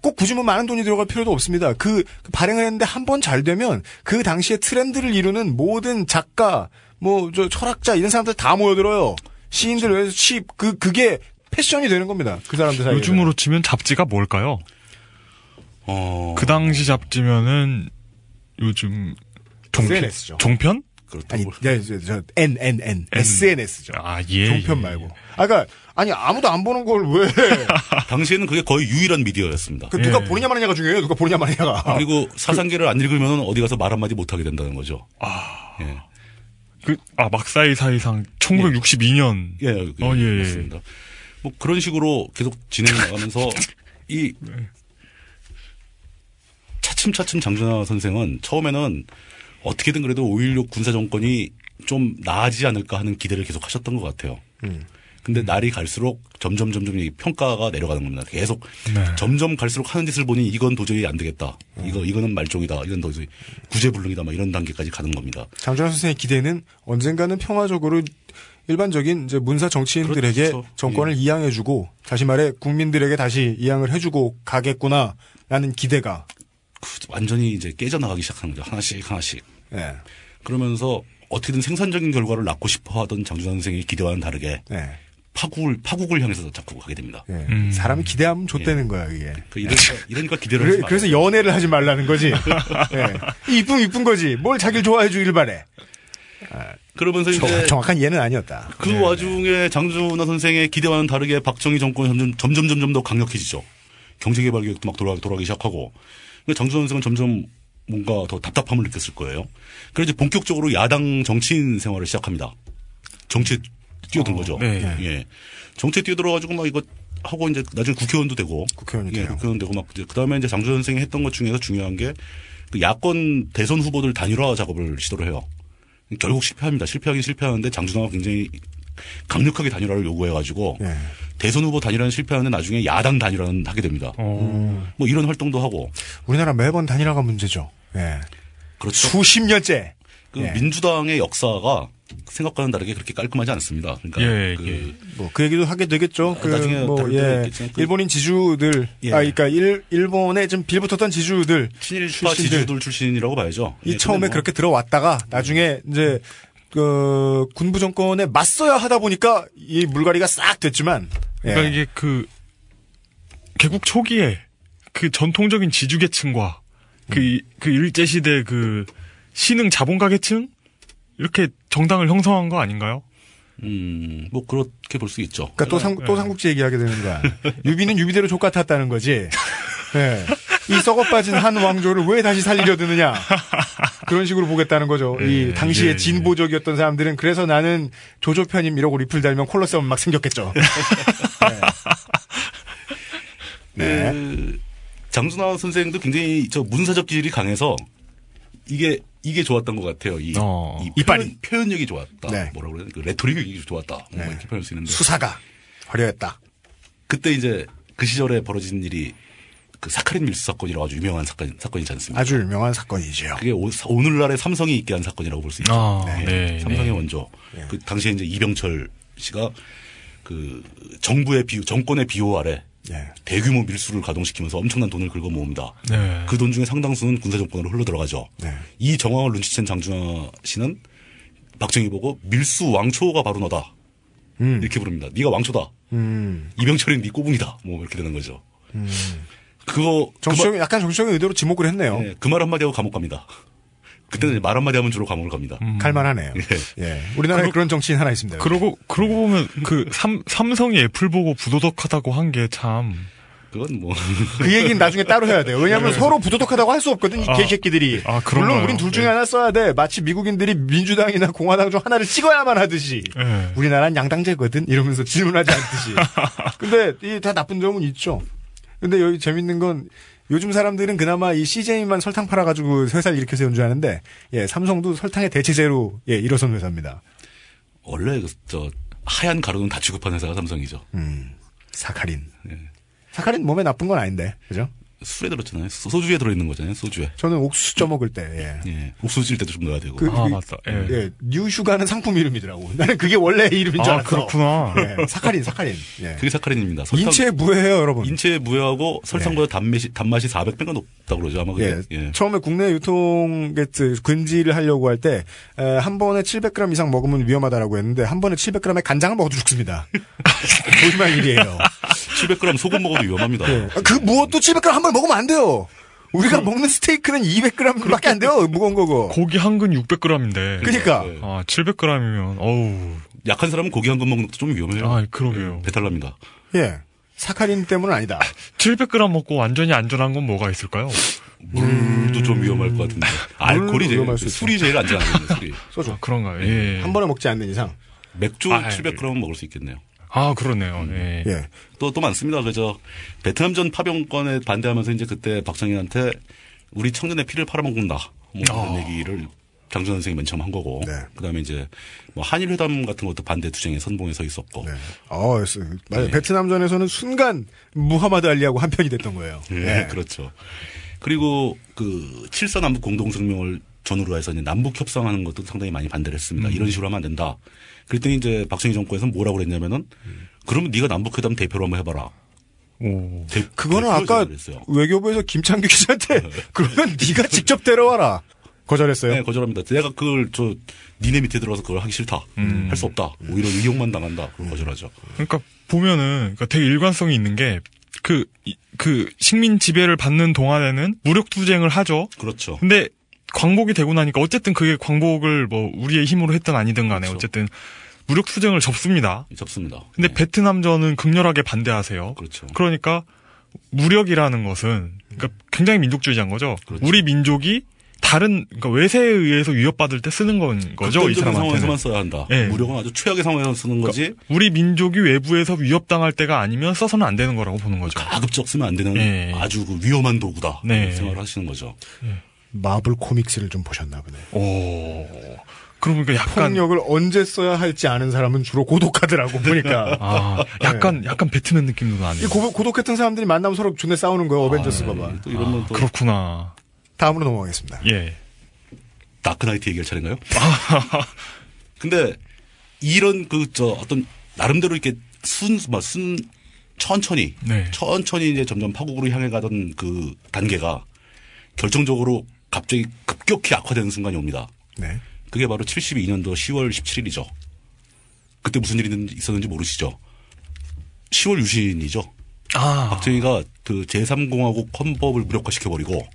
꼭 굳이 뭐 많은 돈이 들어갈 필요도 없습니다. 그, 그 발행을 했는데 한 번 잘 되면 그 당시에 트렌드를 이루는 모든 작가, 뭐 저 철학자 이런 사람들 다 모여들어요. 시인들 외에서 시, 그 그게 패션이 되는 겁니다. 그 사람들 사이에. 요즘으로 치면 잡지가 뭘까요? 어. 그 당시 잡지면은 요즘 종편? SNS죠. 종편? 아니, 네, 저, 저 N N N SNS죠. 아, 예. 종편 말고. 아, 그러니까 아니 아무도 안 보는 걸 왜? *laughs* 당시에는 그게 거의 유일한 미디어였습니다. 그 누가 보느냐 마느냐가 중요해요. 누가 보느냐 마느냐가. 그리고 사상계를 안 읽으면 어디 가서 말 한마디 못 하게 된다는 거죠. 아. 예. 그, 아, 막사이 사이상 1962년. 예, 예, 어, 예, 예. 맞습니다. 뭐 그런 식으로 계속 진행해 나가면서 이 차츰차츰 장준하 선생은 처음에는 어떻게든 그래도 5.16 군사 정권이 좀 나아지지 않을까 하는 기대를 계속 하셨던 것 같아요. 음. 근데 날이 갈수록 점점 점점 이 평가가 내려가는 겁니다. 계속 네. 점점 갈수록 하는 짓을 보니 이건 도저히 안 되겠다. 이거 이거는 말종이다. 이건 도저히 구제불능이다. 막 이런 단계까지 가는 겁니다. 장준하 선생의 기대는 언젠가는 평화적으로 일반적인 이제 문사 정치인들에게 그렇죠. 정권을 이양해주고 다시 말해 국민들에게 다시 이양을 해주고 가겠구나라는 기대가 완전히 이제 깨져나가기 시작하는 거죠. 하나씩 하나씩. 예. 그러면서 어떻게든 생산적인 결과를 낳고 싶어 하던 장준하 선생의 기대와는 다르게 예. 파국을 파국을 향해서 자꾸 가게 됩니다. 예. 사람이 기대하면 좆되는 거야 이게. 그 이러니까, 이러니까 기대를 그래, 하지 그래서 연애를 하지 말라는 거지. 예. 이쁨 이쁜 거지. 뭘 자기를 좋아해 주길 바래. 그러면서 정- 이제 정확한 이해는 아니었다. 그 와중에 장준하 선생의 기대와는 다르게 박정희 정권이 점점 점점 점점 더 강력해지죠. 경제개발 계획도 막 돌아, 돌아가기 시작하고. 장준하 선생은 점점 뭔가 더 답답함을 느꼈을 거예요. 그래서 이제 본격적으로 야당 정치인 생활을 시작합니다. 정치에 뛰어든 거죠. 네. 예. 정치에 뛰어들어가지고 막 이거 하고 이제 나중에 국회의원도 되고. 국회의원이 예, 돼요. 국회의원 되고 막 그 다음에 이제 장준하 선생이 했던 것 중에서 중요한 게 그 야권 대선 후보들 단일화 작업을 시도를 해요. 결국 실패합니다. 실패하긴 실패하는데 장준하가 굉장히 강력하게 단일화를 요구해가지고 예. 대선 후보 단일화는 실패하는데 나중에 야당 단일화는 하게 됩니다. 어. 뭐 이런 활동도 하고 우리나라 매번 단일화가 문제죠. 예. 그렇죠. 수십 년째. 그 예. 민주당의 역사가 생각과는 다르게 그렇게 깔끔하지 않습니다. 그러니까 예, 그뭐그 얘기도 하게 되겠죠. 그 나중에 뭐 예. 일본인 지주들 예. 아 그러니까 일 일본에 좀 빌붙었던 지주들 친일파 출신들. 지주들 출신이라고 봐야죠. 이 예, 처음에 뭐 그렇게 들어왔다가 나중에 이제 그 군부 정권에 맞서야 하다 보니까 이 물갈이가 싹 됐지만 예. 그러니까 이게 그 개국 초기에 그 전통적인 지주계층과 그, 음. 이- 그 일제시대 그 신흥 자본가 계층 이렇게 정당을 형성한 거 아닌가요? 음, 뭐 그렇게 볼 수 있죠. 그러니까 또, 삼, 또 삼국지 얘기하게 되는 거야. 유비는 유비대로 좆 같았다는 거지. 예. 이 썩어 빠진 한 왕조를 왜 다시 살리려 드느냐. 그런 식으로 보겠다는 거죠. 이 당시에 예, 예. 진보적이었던 사람들은 그래서 나는 조조 편임 이러고 리플 달면 콜로세움 막 생겼겠죠. 네. 그 장준하 선생도 굉장히 저 문사적 기질이 강해서 이게 이게 좋았던 것 같아요. 이, 어. 이 이빨이. 표현, 표현력이 좋았다. 네. 뭐라고 그래야? 그 레토릭이 좋았다. 뭐 이렇게 표현할 수 있는데 수사가 화려했다. 그때 이제 그 시절에 벌어진 일이 그 사카린 밀수 사건이라고 아주 유명한 사건 사건이지 않습니까? 아주 유명한 사건이죠. 그게 오, 늘날의 삼성이 있게 한 사건이라고 볼 수 있죠. 아, 예, 네, 삼성의 네. 원조. 그 당시에 이제 이병철 씨가 그 정부의 비호, 정권의 비호 아래 예. 대규모 밀수를 가동시키면서 엄청난 돈을 긁어 모읍니다. 네. 그 돈 중에 상당수는 군사 정권으로 흘러 들어가죠. 네. 이 정황을 눈치챈 장준하 씨는 박정희 보고 밀수 왕초가 바로 너다. 음. 이렇게 부릅니다. 네가 왕초다. 음. 이병철이 네 꼬붕이다. 뭐 이렇게 되는 거죠. 그거 정치적인, 약간 정치적인 의도로 지목을 했네요. 그말 한마디 하고 감옥 갑니다. 그때는 말 한마디 하면 주로 감옥을 갑니다. 갈만하네요. 예. 우리나라에 그런 정치인 하나 있습니다. 그러고 그러고 보면 그 삼, 삼성이 애플 보고 부도덕하다고 한 게 참 그건 뭐 그 얘기는 나중에 따로 해야 돼요. 왜냐하면 네. 서로 부도덕하다고 할 수 없거든, 이 아. 개새끼들이. 아, 그런가요? 물론 우린 둘 중에 네. 하나 써야 돼. 마치 미국인들이 민주당이나 공화당 중 하나를 찍어야만 하듯이. 네. 우리나라는 양당제거든? 이러면서 질문하지 않듯이. *laughs* 근데 이 다 나쁜 점은 있죠. 근데 여기 재밌는 건 요즘 사람들은 그나마 이 CJ만 설탕 팔아가지고 회사를 이렇게 세운 줄 아는데, 예, 삼성도 설탕의 대체제로, 예, 일어선 회사입니다. 원래 그, 저 하얀 가루는 다 취급하는 회사가 삼성이죠. 음, 사카린. 예. 사카린 몸에 나쁜 건 아닌데, 그죠? 술에 들었잖아요. 소- 소주에 들어있는 거잖아요. 소주에. 저는 옥수수 쪄 먹을 때, 예. 예. 옥수수 찔 때도 좀 넣어야 되고. 그, 아, 그- 맞다. 예. 예, 뉴슈가는 상품 이름이더라고. 나는 그게 원래 이름인 줄 아, 알았어. 그렇구나. 예, 사카린, 사카린. 예. 그게 사카린입니다. 설탕- 인체에 무해해요, 여러분. 인체에 무해하고 설탕보다 단맛이 단맛이 400배가 높다 고 그러죠. 아마 그게. 예, 예. 처음에 국내 유통 게트 금지를 하려고 할 때 한 번에 700g 이상 먹으면 위험하다라고 했는데 한 번에 700g의 간장을 먹어도 죽습니다. 조심할 일이에요. 700g 소금 먹어도 위험합니다. 예. 그 무엇도 700g 한 번에 먹으면 안 돼요. 우리가 먹는 스테이크는 200g밖에 안 돼요. 무거운 거고. 고기 한 근 600g인데. 그러니까. 아, 700g이면 어우. 약한 사람은 고기 한 근 먹는 것도 좀 위험해요. 아, 그러게요. 배탈 납니다. 예. 사카린 때문은 아니다. 700g 먹고 완전히 안전한 건 뭐가 있을까요? 물도 좀 위험할 것 같은데. 알코올이 제일, 위험할 수. 술이 제일 안전하거든요, 술이. 소주. 그런가요? 예. 한 번에 먹지 않는 이상. 맥주 아, 700g 먹을 수 있겠네요. 아, 그러네요. 예. 예. 또, 또 많습니다. 그저, 베트남전 파병권에 반대하면서 이제 그때 박정희한테 우리 청년의 피를 팔아먹는다. 뭐 그런 얘기를 장준 선생이 맨 처음 한 거고. 그 다음에 이제 뭐 한일 회담 같은 것도 반대 투쟁에 선봉에 서 있었고. 어, 쓰- 맞아요. 베트남전에서는 순간 무하마드 알리하고 한 편이 됐던 거예요. 예, 예. 그렇죠. 그리고 그 칠사 남북 공동 성명을 전후로 해서 이제 남북 협상하는 것도 상당히 많이 반대를 했습니다. 음. 이런 식으로 하면 안 된다. 그랬더니 이제 박정희 정권에서 뭐라고 그랬냐면은 그러면 네가 남북회담 대표로 한번 해봐라. 대- 그거는 아까 그랬어요. 외교부에서 김창규 기자한테 *laughs* 그러면 네가 직접 데려와라. 거절했어요. 네, 거절합니다. 내가 그걸 저 니네 밑에 들어서 그걸 하기 싫다. 음. 할수 없다. 오히려 이용만 당한다. 그럼 거절하죠. 그러니까 보면은 그러니까 되게 일관성이 있는 게 그, 이- 그 식민 지배를 받는 동안에는 무력 투쟁을 하죠. 그렇죠. 근데 광복이 되고 나니까 어쨌든 그게 광복을 뭐 우리의 힘으로 했든 아니든 간에 그렇죠. 어쨌든 무력 투쟁을 접습니다. 접습니다. 근데 베트남전은 극렬하게 반대하세요. 그렇죠. 그러니까 무력이라는 것은 그러니까 굉장히 민족주의자인 거죠. 그렇죠. 우리 민족이 다른 그러니까 외세에 의해서 위협받을 때 쓰는 건 거죠. 이 사람한테는. 상황에서만 써야 한다. 예. 무력은 아주 최악의 상황에서 쓰는 거지. 우리 민족이 외부에서 위협당할 때가 아니면 써서는 안 되는 거라고 보는 거죠. 가급적 쓰면 안 되는 예. 아주 그 위험한 도구다. 네. 생각을 하시는 거죠. 마블 코믹스를 좀 보셨나 보네. 오. 그러니까 약간 폭력을 언제 써야 할지 아는 사람은 주로 고독하더라고 보니까. *laughs* 아, 약간 약간 배트맨 느낌도 나네요. 이 고, 고독했던 사람들이 만나면 서로 존내 싸우는 거예요. 어벤져스 봐봐. 아, 또 이러면 또 그렇구나. 다음으로 넘어가겠습니다. 예. 다크나이트 얘기할 차례인가요? *laughs* 근데 이런 그 저 어떤 나름대로 이렇게 순, 뭐, 순, 천천히, 네. 천천히 이제 점점 파국으로 향해 가던 그 단계가 결정적으로 갑자기 급격히 악화되는 순간이 옵니다. 네. 그게 바로 72년도 10월 17일이죠. 그때 무슨 일이 있었는지 모르시죠? 10월 유신이죠. 아. 박정희가 그 제3공화국 헌법을 무력화시켜버리고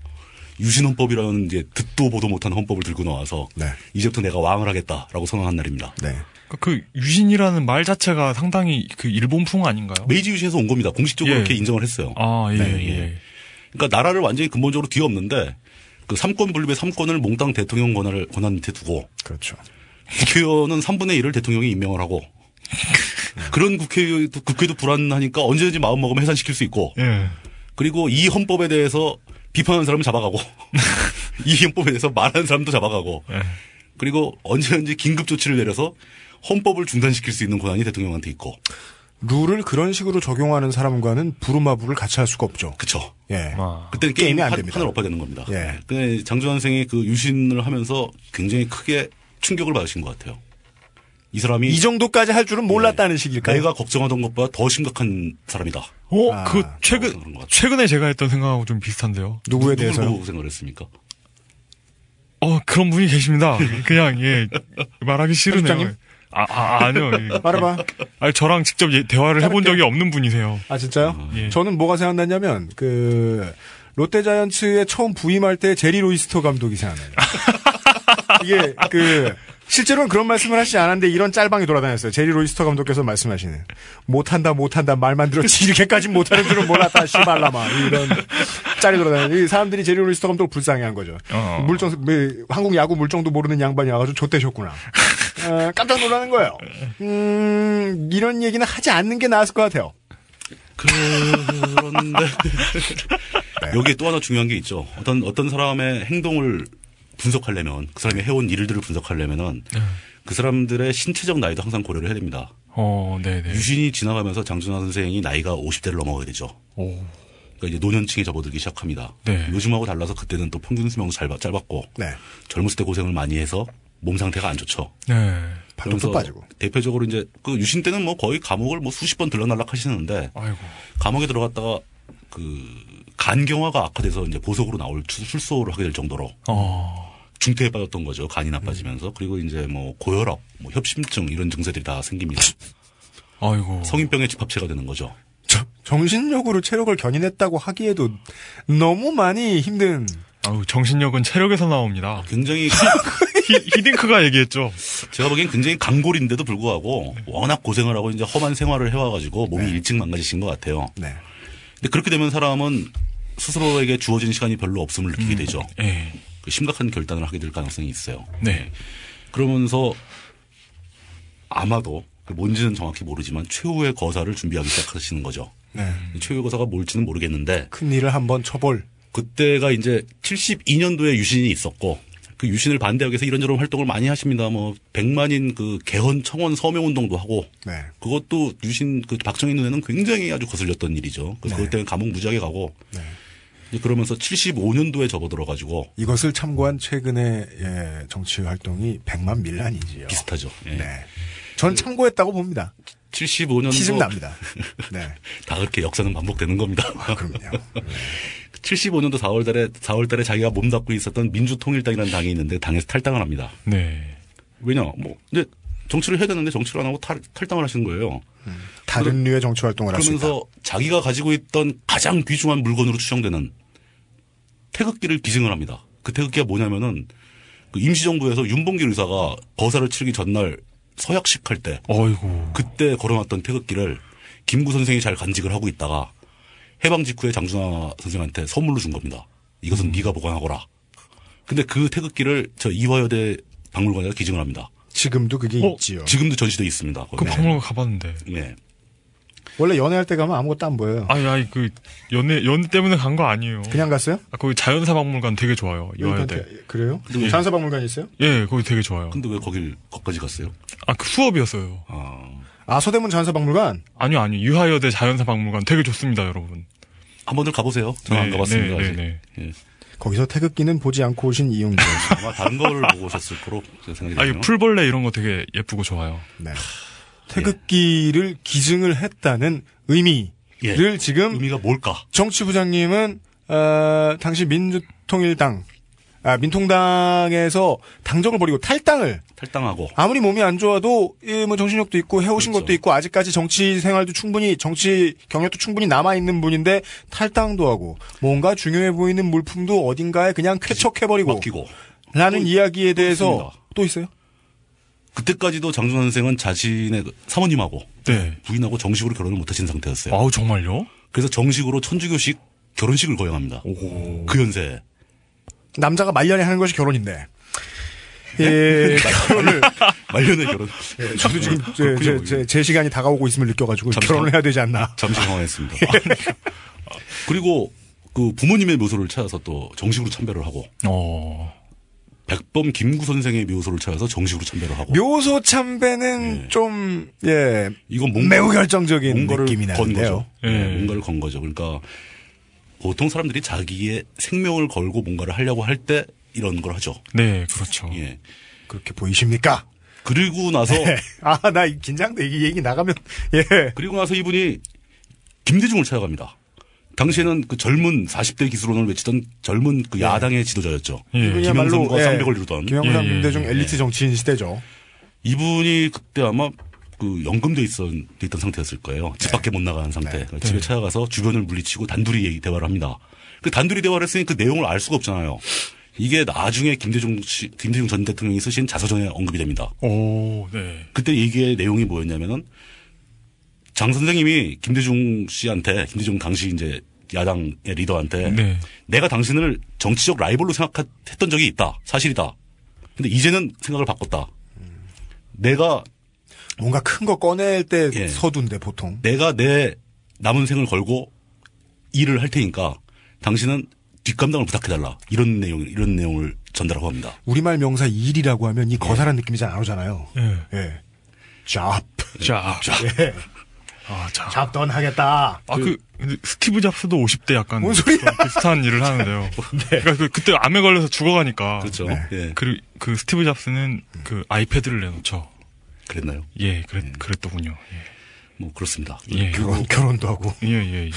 유신헌법이라는 이제 듣도 보도 못한 헌법을 들고 나와서 이제부터 내가 왕을 하겠다라고 선언한 날입니다. 네. 그 유신이라는 말 자체가 상당히 그 일본풍 아닌가요? 메이지 유신에서 온 겁니다. 공식적으로 예. 이렇게 인정을 했어요. 아, 예, 네, 예. 그러니까 나라를 완전히 근본적으로 뒤엎는데 그 삼권 분립의 삼권을 몽땅 대통령 권한을 권한 밑에 두고 그렇죠. 국회의원은 3분의 1을 대통령이 임명을 하고 그런 국회 국회도 불안하니까 언제든지 마음 먹으면 해산시킬 수 있고 예. 그리고 이 헌법에 대해서 비판하는 사람을 잡아가고 *laughs* 이 헌법에 대해서 말하는 사람도 잡아가고 예. 그리고 언제든지 긴급 조치를 내려서 헌법을 중단시킬 수 있는 권한이 대통령한테 있고 룰을 그런 식으로 적용하는 사람과는 부루마블을 같이 할 수가 없죠. 그쵸. 예. 그때는 게임이 게임이 안 판, 됩니다. 판을 엎어야 되는 겁니다. 예. 근데 장준환 선생이 그 유신을 하면서 굉장히 크게 충격을 받으신 것 같아요. 이 사람이 이 정도까지 할 줄은 몰랐다는 식일까요? 내가 걱정하던 것보다 더 심각한 사람이다. 어, 아, 그 최근 최근에 제가 했던 생각하고 좀 비슷한데요. 누구에? 보고 생각을 했습니까? 어, 그런 분이 계십니다. 그냥 예 말하기 싫으네요. 아, 아 아니요. 예. *laughs* 말해봐. 아니 저랑 직접 예, 대화를 해본 적이 없는 분이세요. 아 진짜요? 예. 저는 뭐가 생각났냐면 그 롯데자이언츠에 처음 부임할 때 제리 로이스터 감독이 생각나요. *laughs* 이게 그 실제로는 그런 말씀을 하시지 않았는데 이런 짤방이 돌아다녔어요. 제리 로이스터 감독께서 말씀하시는 못한다 못한다 말만 들었지 이렇게까지 못하는 줄은 몰랐다 씨발라마 이런 짤이 돌아다니는 이 사람들이 제리 로이스터 감독을 불쌍해한 거죠. 어. 물정 뭐, 한국 야구 물정도 모르는 양반이 와가지고 좆대셨구나. 어, 깜짝 놀라는 거예요. 음, 이런 얘기는 하지 않는 게 나았을 것 같아요. 그런데 여기에 또 하나 중요한 게 있죠. 어떤 어떤 사람의 행동을 분석하려면 그 사람이 해온 일들을 분석하려면은 그 사람들의 신체적 나이도 항상 고려를 해야 됩니다. 어, 네, 네. 유신이 지나가면서 장준하 선생이 나이가 50대를 넘어가게 되죠. 오. 그러니까 이제 노년층에 접어들기 시작합니다. 네. 요즘하고 달라서 그때는 또 평균 수명도 짧- 짧았고 네. 젊었을 때 고생을 많이 해서 몸 상태가 안 좋죠. 네. 발톱도 그러면서 빠지고. 대표적으로 이제 그 유신 때는 뭐 거의 감옥을 뭐 수십 번 들락날락 하시는데 아이고. 감옥에 들어갔다가 그 간경화가 악화돼서 이제 보석으로 나올 출- 출소를 하게 될 정도로 어. 중태에 빠졌던 거죠. 간이 나빠지면서 그리고 이제 뭐 고혈압, 뭐 협심증 이런 증세들이 다 생깁니다. *laughs* 아이고. 성인병의 집합체가 되는 거죠. 정신력으로 체력을 견인했다고 하기에도 너무 많이 힘든. 아우, 정신력은 체력에서 나옵니다. 굉장히 히, 딩크가 얘기했죠. 제가 보기엔 굉장히 강골인데도 불구하고 워낙 고생을 하고 이제 험한 생활을 해와가지고 몸이 일찍 망가지신 것 같아요. 네. 근데 그렇게 되면 사람은 스스로에게 주어진 시간이 별로 없음을 느끼게 되죠. 예. 그 심각한 결단을 하게 될 가능성이 있어요. 네. 그러면서 아마도 그 뭔지는 정확히 모르지만 최후의 거사를 준비하기 시작하시는 거죠. 네. 최후의 거사가 뭘지는 모르겠는데 큰 일을 한번 쳐볼. 그때가 이제 72년도에 유신이 있었고 그 유신을 반대하기 위해서 이런저런 활동을 많이 하십니다. 뭐 백만인 그 개헌 청원 서명 운동도 하고 네. 그것도 유신 그 박정희 눈에는 굉장히 아주 거슬렸던 일이죠. 그래서 네. 그것 때문에 감옥 무지하게 가고 이제 그러면서 75년도에 접어들어 가지고 이것을 참고한 최근의 예, 정치 활동이 백만 밀란이지요. 비슷하죠. 예. 네. 전 참고했다고 봅니다. 75년도 티즘 납니다. 네. *laughs* 다 그렇게 역사는 반복되는 겁니다. 아, 그럼요. *laughs* 75년도 4월 달에 4월 달에 자기가 몸담고 있었던 민주통일당이라는 당이 있는데 당에서 탈당을 합니다. 네. 왜냐? 뭐 이제 정치를 해야 되는데 정치를 안 하고 탈, 탈당을 하신 거예요. 다른 류의 정치 활동을. 그러면서 자기가 가지고 있던 가장 귀중한 물건으로 추정되는 태극기를 기증을 합니다. 그 태극기가 뭐냐면은 그 임시정부에서 윤봉길 의사가 거사를 치르기 전날 서약식 할 때 어이고. 그때 걸어놨던 태극기를 김구 선생이 잘 간직을 하고 있다가 해방 직후에 장준하 선생한테 선물로 준 겁니다. 이것은 네가 보관하거라. 근데 그 태극기를 저 이화여대 박물관에다 기증을 합니다. 지금도 그게 어? 있지요. 지금도 전시돼 있습니다. 그 거기에. 박물관 가봤는데. 예. 원래 연애할 때 가면 아무것도 안 보여요. 아니, 아니, 그, 연애, 연애 때문에 간 거 아니에요. 그냥 갔어요? 아, 거기 자연사 박물관 되게 좋아요. 여기한테- 그래요? 예. 자연사 박물관 있어요? 예, 거기 되게 좋아요. 근데 왜 거길 거기까지 갔어요? 아, 그 수업이었어요. 아, 서대문 자연사 박물관? 아니요, 아니요. 유화여대 자연사 박물관 되게 좋습니다, 여러분. 한번들 가보세요. 저는 안 네, 가봤습니다. 네, 아직. 네, 예. 거기서 태극기는 보지 않고 오신 이용재. 아마 다른 거를 보고 오셨을 거로 생각이 아, 이 되네요. 풀벌레 이런 거 되게 예쁘고 좋아요. 네. 태극기를 기증을 했다는 의미를 지금 예. 의미가 뭘까? 정치부장님은 어, 당시 민주통일당 아, 민통당에서 당정을 버리고 탈당을 탈당하고 아무리 몸이 안 좋아도 예, 뭐 정신력도 있고 해오신 그렇죠. 것도 있고 아직까지 정치 생활도 충분히 정치 경력도 충분히 남아 있는 분인데 탈당도 하고 뭔가 중요해 보이는 물품도 어딘가에 그냥 쾌척해 버리고 라는 이야기에 대해서 있습니다. 또 있어요? 그때까지도 장준환 선생은 자신의 그 사모님하고 네. 부인하고 정식으로 결혼을 못하신 상태였어요. 아우, 정말요? 그래서 정식으로 천주교식 결혼식을 거행합니다. 그 연세에. 남자가 말년에 하는 것이 결혼인데. 네? 예, *laughs* 결혼을. 말년에 결혼. 예, 저도 지금 제, 그렇군요. 제, 제, 제 시간이 다가오고 있음을 느껴가지고 잠시 결혼을 당- 해야 되지 않나. 잠시 당황했습니다. *laughs* 그리고 그 부모님의 묘소를 찾아서 또 정식으로 참배를 하고 어. 백범 김구 선생의 묘소를 찾아서 정식으로 참배를 하고 묘소 참배는 좀, 예. 이건 뭔가, 매우 결정적인 뭔가를 느낌이 건 나는데요. 거죠. 네, 뭔가를 건 거죠. 그러니까 보통 사람들이 자기의 생명을 걸고 뭔가를 하려고 할 때 이런 걸 하죠. 네, 그렇죠. 예. 그렇게 보이십니까? 그리고 나서 네. 아, 나 긴장돼. 이 얘기 나가면, 예. 그리고 나서 이분이 김대중을 찾아갑니다. 당시에는 그 젊은 40대 기술론을 외치던 젊은 그 야당의 지도자였죠. 예. 김영삼과 예. 쌍벽을 이루던 김영삼, 예, 예, 김대중 예. 엘리트 정치인 시대죠. 이분이 그때 아마 그 연금돼 있었, 돼 있던 상태였을 거예요. 집 밖에 못 나가는 상태. 그러니까 집에 네. 찾아가서 주변을 물리치고 단둘이 얘기, 대화를 합니다. 그 단둘이 대화를 했으니 그 내용을 알 수가 없잖아요. 이게 나중에 김대중 씨, 김대중 전 대통령이 쓰신 자서전에 언급이 됩니다. 오, 네. 그때 얘기의 내용이 뭐였냐면은 장 선생님이 김대중 씨한테 김대중 당시 이제 야당의 리더한테 네. 내가 당신을 정치적 라이벌로 생각했던 적이 있다. 사실이다. 근데 이제는 생각을 바꿨다. 내가 뭔가 큰 거 꺼낼 때 예. 서두인데, 보통. 내가 내 남은 생을 걸고 일을 할 테니까 당신은 뒷감당을 부탁해달라. 이런 내용, 이런 내용을 전달하고 합니다. 우리말 명사 일이라고 하면 이 거사란 느낌이 잘 안 오잖아요. 예. 예. 잡. 잡. 예. 아, 자. 잡던 하겠다. 아, 그, 근데 스티브 잡스도 50대 약간. 뭔 소리야? 그런 비슷한 일을 하는데요. *laughs* 그러니까 그, 그때 암에 걸려서 죽어가니까. 그렇죠. 네. 예. 그, 그 스티브 잡스는 그 아이패드를 내놓죠. 그랬나요? 예, 그랬, 그랬더군요. 뭐 그렇습니다. 예. 결혼, 결혼도 하고. 예, 예, 예.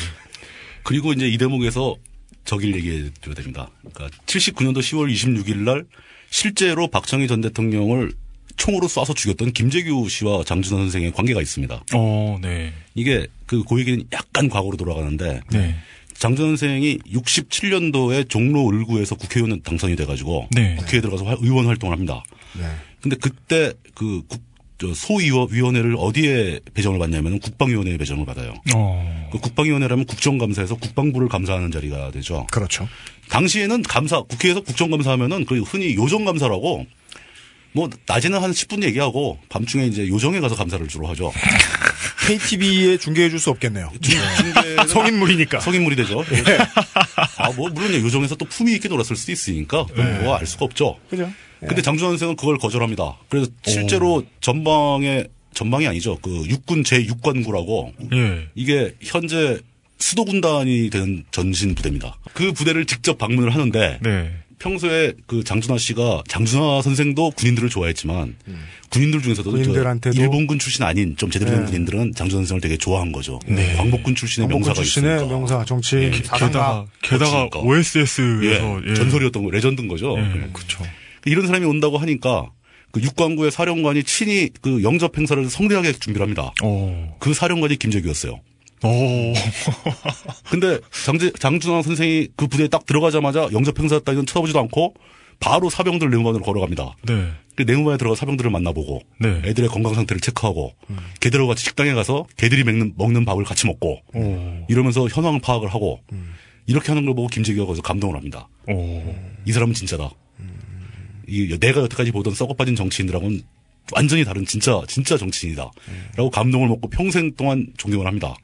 그리고 이제 이 대목에서 저길 얘기해 줘야 됩니다. 그러니까 79년도 10월 26일 날 실제로 박정희 전 대통령을 총으로 쏴서 죽였던 김재규 씨와 장준환 선생의 관계가 있습니다. 어, 네. 이게 그그 얘기는 약간 과거로 돌아가는데 네. 장준환 선생이 67년도에 종로 을구에서 국회의원 당선이 돼가지고 네. 국회에 들어가서 화- 의원 활동을 합니다. 네. 근데 그때 그 국, 저 소위원회를 어디에 배정을 받냐면 국방위원회에 배정을 받아요. 어. 그 국방위원회라면 국정감사에서 국방부를 감사하는 자리가 되죠. 그렇죠. 당시에는 감사, 국회에서 국정감사하면은 그 흔히 요정감사라고 뭐 낮에는 한 10분 얘기하고 밤중에 이제 요정에 가서 감사를 주로 하죠. KTV에 중계해 줄 수 없겠네요. *laughs* 성인물이니까. 성인물이 되죠. *laughs* 아, 뭐, 물론 요정에서 또 품위 있게 놀았을 수도 있으니까, 그건 뭐알 수가 없죠. 그죠. 근데 장준환 선생은 그걸 거절합니다. 그래서 실제로 전방에, 전방이 아니죠. 그 육군 제6관구라고, 예. 이게 현재 수도군단이 되는 전신 부대입니다. 그 부대를 직접 방문을 하는데, 네. 평소에 그 장준하 씨가 장준하 선생도 군인들을 좋아했지만 군인들 중에서도 저 군인들한테도- 일본군 출신 아닌 좀 제대로 된 네. 군인들은 장준하 선생을 되게 좋아한 거죠. 네. 광복군 출신의 광복군 명사가 출신의 있으니까. 명사, 정치인, 예. 사상가. 게다가 그러니까. OSS에서 예, 전설이었던 거, 레전드인 거죠. 예. 그렇죠. 이런 사람이 온다고 하니까 그 육관구의 사령관이 친히 그 영접 행사를 성대하게 준비를 합니다. 어. 그 사령관이 김재규였어요. 오. *laughs* 근데 장재, 장준환 선생이 그 부대에 딱 들어가자마자 영접 행사 따위는 쳐다보지도 않고 바로 사병들 내무반으로 걸어갑니다. 네. 그 내무반에 들어가 사병들을 만나보고 네. 애들의 건강 상태를 체크하고 걔들하고 같이 식당에 가서 걔들이 먹는, 먹는 밥을 같이 먹고 오. 이러면서 현황 파악을 하고 이렇게 하는 걸 보고 김재규가 거기서 감동을 합니다. 오. 이 사람은 진짜다. 이 내가 여태까지 보던 썩어빠진 정치인들하고는 완전히 다른 진짜 진짜 정치인이다. 라고 감동을 먹고 평생 동안 존경을 합니다.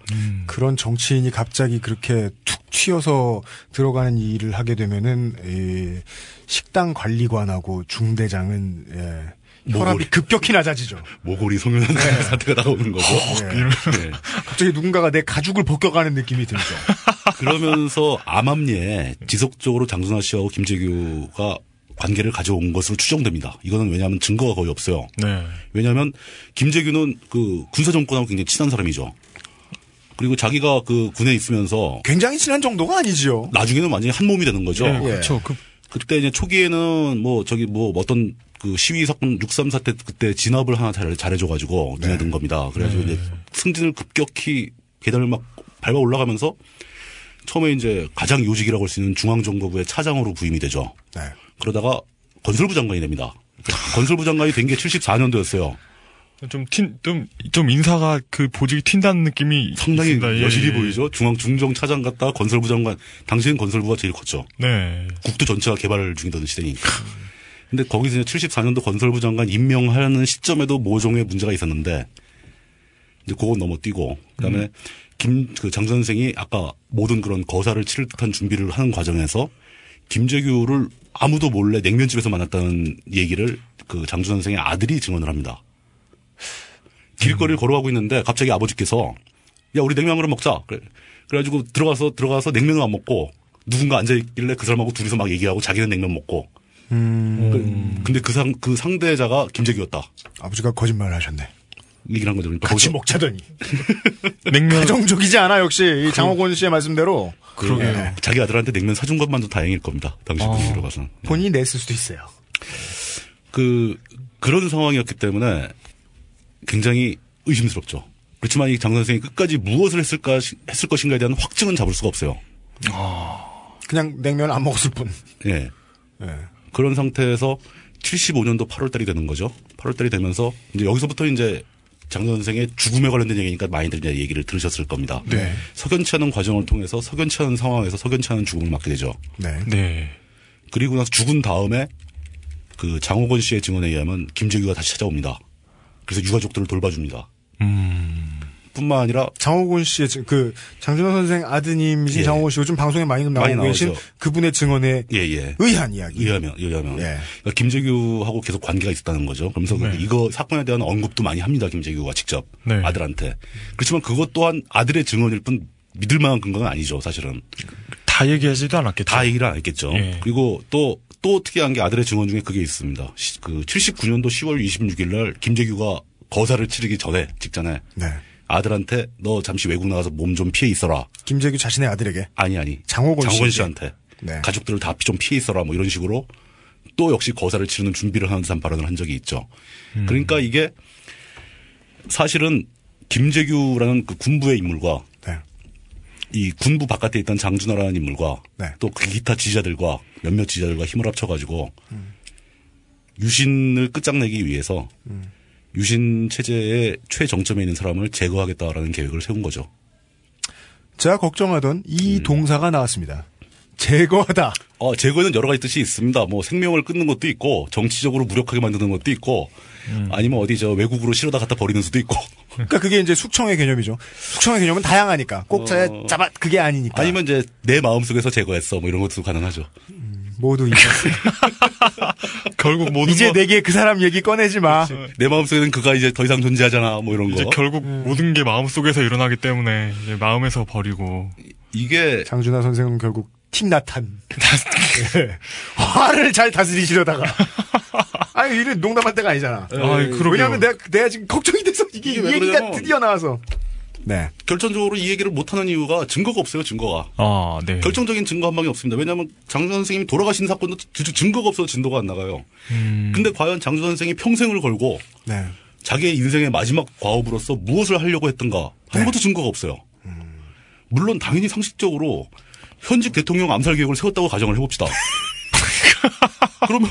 그런 정치인이 갑자기 그렇게 툭 튀어서 들어가는 일을 하게 되면은 이 식당 관리관하고 중대장은 예, 혈압이 모골이- 급격히 낮아지죠. 모골이 송연한 사태가 나오는 거죠. 예. 네. 갑자기 누군가가 내 가죽을 벗겨가는 느낌이 들죠. 그러면서 암암리에 지속적으로 장준하 씨하고 김재규가 관계를 가져온 것으로 추정됩니다. 이거는 왜냐하면 증거가 거의 없어요. 네. 왜냐하면 김재규는 그 군사 정권하고 굉장히 친한 사람이죠. 그리고 자기가 그 군에 있으면서 굉장히 친한 정도가 아니지요. 나중에는 완전히 한 몸이 되는 거죠. 예, 그렇죠. 그, 그때 이제 초기에는 뭐 저기 뭐 어떤 그 시위 사건 6.3 사태 그때 진압을 하나 잘, 잘해줘가지고 눈에 든 겁니다. 그래가지고 이제 승진을 급격히 계단을 막 밟아 올라가면서 처음에 이제 가장 요직이라고 할 수 있는 중앙정보부의 차장으로 부임이 되죠. 네. 그러다가 건설부 장관이 됩니다. 건설부 장관이 된 게 74년도였어요. 좀 튄, 좀, 좀 인사가 그 보직이 튄다는 느낌이 상당히 있습니다. 예, 여실히 예. 보이죠. 중앙 중정 차장 갔다가 건설부 장관. 당시엔 건설부가 제일 컸죠. 네. 국도 전체가 개발 중이던 시대니까. 근데 거기서 이제 74년도 건설부 장관 임명하는 시점에도 모종의 문제가 있었는데 이제 그건 넘어뛰고 그 다음에 김그 장 선생이 아까 모든 그런 거사를 치를 듯한 준비를 하는 과정에서 김재규를 아무도 몰래 냉면집에서 만났다는 얘기를 그 장준 선생의 아들이 증언을 합니다. 길거리를 걸어가고 있는데 갑자기 아버지께서 야 우리 냉면 그럼 먹자. 그래. 그래가지고 들어가서 들어가서 냉면을 안 먹고 누군가 앉아 있길래 그 사람하고 둘이서 막 얘기하고 자기는 냉면 먹고. 그- 근데 그 상 그 상대자가 김재규였다. 아버지가 거짓말을 하셨네. 얘기를 한 거죠. 그러니까 같이 거기서- 먹자더니. *laughs* 냉면. 가정적이지 않아, 역시. 이 장호곤 씨의 말씀대로. 그러게요. 예. 자기 아들한테 냉면 사준 것만도 다행일 겁니다. 당시 분위기로 봐서는. 본인이 냈을 수도 있어요. 그 그런 상황이었기 때문에 굉장히 의심스럽죠. 그렇지만 이 장 선생이 끝까지 무엇을 했을까 했을 것인가에 대한 확증은 잡을 수가 없어요. 그냥 냉면 안 먹었을 뿐. 예. 예. 그런 상태에서 75년도 8월 달이 되는 거죠. 8월 달이 되면서 이제 여기서부터 이제 장 선생의 죽음에 관련된 얘기니까 많이들 얘기를 들으셨을 겁니다. 네. 석연치 않은 과정을 통해서 석연치 않은 상황에서 석연치 않은 죽음을 맞게 되죠. 네. 네. 그리고 나서 죽은 다음에 그 장호건 씨의 증언에 의하면 김재규가 다시 찾아옵니다. 그래서 유가족들을 돌봐줍니다. 뿐만 아니라 장호곤 씨의 증- 그 장준호 선생 아드님이신 예. 장호곤 씨 요즘 방송에 많이 나오고 많이 계신 나오죠. 그분의 증언에 예, 예. 의한 이야기. 의하면, 의하면. 예. 그러니까 김재규하고 계속 관계가 있었다는 거죠. 그러면서 네. 이거 사건에 대한 언급도 많이 합니다. 김재규가 직접 네. 아들한테. 그렇지만 그것 또한 아들의 증언일 뿐 믿을 만한 근거는 아니죠. 사실은. 다 얘기하지도 않았겠죠. 다 얘기를 안 했겠죠. 예. 그리고 또, 또 특이한 게 아들의 증언 중에 그게 있습니다. 시- 그 79년도 10월 26일 날 김재규가 거사를 치르기 전에, 직전에 네. 아들한테 너 잠시 외국 나가서 몸 좀 피해 있어라. 김재규 자신의 아들에게 아니, 아니. 장호건 씨에게. 씨한테. 네. 가족들을 다 좀 피해 있어라. 뭐 이런 식으로 또 역시 거사를 치르는 준비를 하는 듯한 발언을 한 적이 있죠. 그러니까 이게 사실은 김재규라는 그 군부의 인물과 네. 이 군부 바깥에 있던 장준하라는 인물과 네. 또그 기타 지지자들과 몇몇 지지자들과 힘을 합쳐가지고 유신을 끝장내기 위해서 유신 체제의 최정점에 있는 사람을 제거하겠다라는 계획을 세운 거죠. 제가 걱정하던 이 동사가 나왔습니다. 제거하다. 어, 제거에는 여러 가지 뜻이 있습니다. 뭐 생명을 끊는 것도 있고 정치적으로 무력하게 만드는 것도 있고 아니면 어디 저 외국으로 실어다 갖다 버리는 수도 있고 그러니까 그게 이제 숙청의 개념이죠. 숙청의 개념은 다양하니까 꼭 자- 어. 잡아 그게 아니니까. 아니면 이제 내 마음속에서 제거했어 뭐 이런 것도 가능하죠. 모두 이제 *laughs* 결국 모든 이제 거- 내게 그 사람 얘기 꺼내지 마. 내 마음속에는 그가 이제 더 이상 존재하잖아 뭐 이런 거. 이제 결국 모든 게 마음 속에서 일어나기 때문에 이제 마음에서 버리고 이게 장준하 선생은 결국 팀 나탄. 예. *laughs* 화를 잘 다스리시려다가. *laughs* 아니 이런 농담할 때가 아니잖아. 예. 아이, 그러게요. 왜냐하면 내가 내가 지금 걱정이 돼서 이게 얘기가 드디어 나와서. 네. 결정적으로 이 얘기를 못하는 이유가 증거가 없어요, 증거가. 아, 네. 결정적인 증거 한 방이 없습니다. 왜냐하면 장준 선생님이 돌아가신 사건도 주- 증거가 없어서 진도가 안 나가요. 음. 근데 과연 장준 선생이 평생을 걸고 네. 자기의 인생의 마지막 과업으로서 무엇을 하려고 했던가 하는 것도 증거가 없어요. 물론 당연히 상식적으로 현직 대통령 암살 계획을 세웠다고 가정을 해봅시다. *laughs* 그러면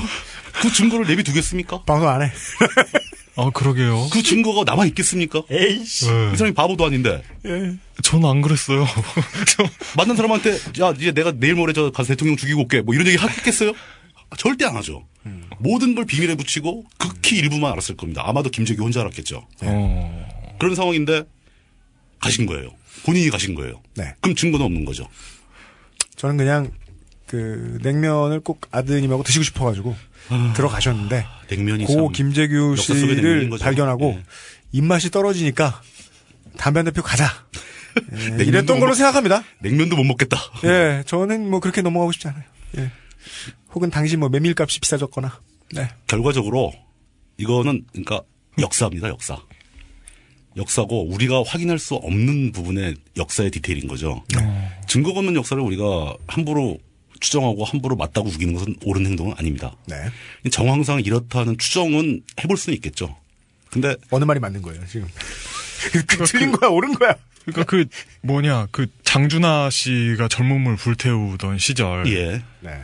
그 증거를 내비두겠습니까? 방송 안 해. *laughs* 아, 그러게요. 그 증거가 남아 있겠습니까? 에이씨. 네. 이 사람이 바보도 아닌데. 저는 안 그랬어요. *laughs* 맞는 사람한테 야 이제 내가 내일 모레 저 가서 대통령 죽이고 올게 뭐 이런 얘기 하겠어요? 절대 안 하죠. 모든 걸 비밀에 붙이고 극히 일부만 알았을 겁니다. 아마도 김재규 혼자 알았겠죠. 어. 그런 상황인데 가신 거예요. 본인이 가신 거예요. 네. 그럼 증거는 없는 거죠. 저는 그냥 그 냉면을 꼭 아드님하고 드시고 싶어가지고 들어가셨는데 냉면이 고참 김재규 씨를. 발견하고 입맛이 떨어지니까 담배 한대 피고 가자. *laughs* 예, 이랬던 못 걸로 먹- 생각합니다. 냉면도 못 먹겠다. 예, 저는 뭐 그렇게 넘어가고 싶지 않아요. 예. 혹은 당시 뭐 메밀값이 비싸졌거나. 네. 결과적으로 이거는 그러니까 역사입니다. 역사. 역사고 우리가 확인할 수 없는 부분의 역사의 디테일인 거죠. 증거가 없는 역사를 우리가 함부로 추정하고 함부로 맞다고 우기는 것은 옳은 행동은 아닙니다. 네. 정황상 이렇다는 추정은 해볼 수는 있겠죠. 근데 어느 말이 맞는 거예요, 지금. *laughs* 그 틀린 거야, 옳은 거야. 그러니까 그 뭐냐 그 장준하 씨가 젊음을 불태우던 시절 예. 네.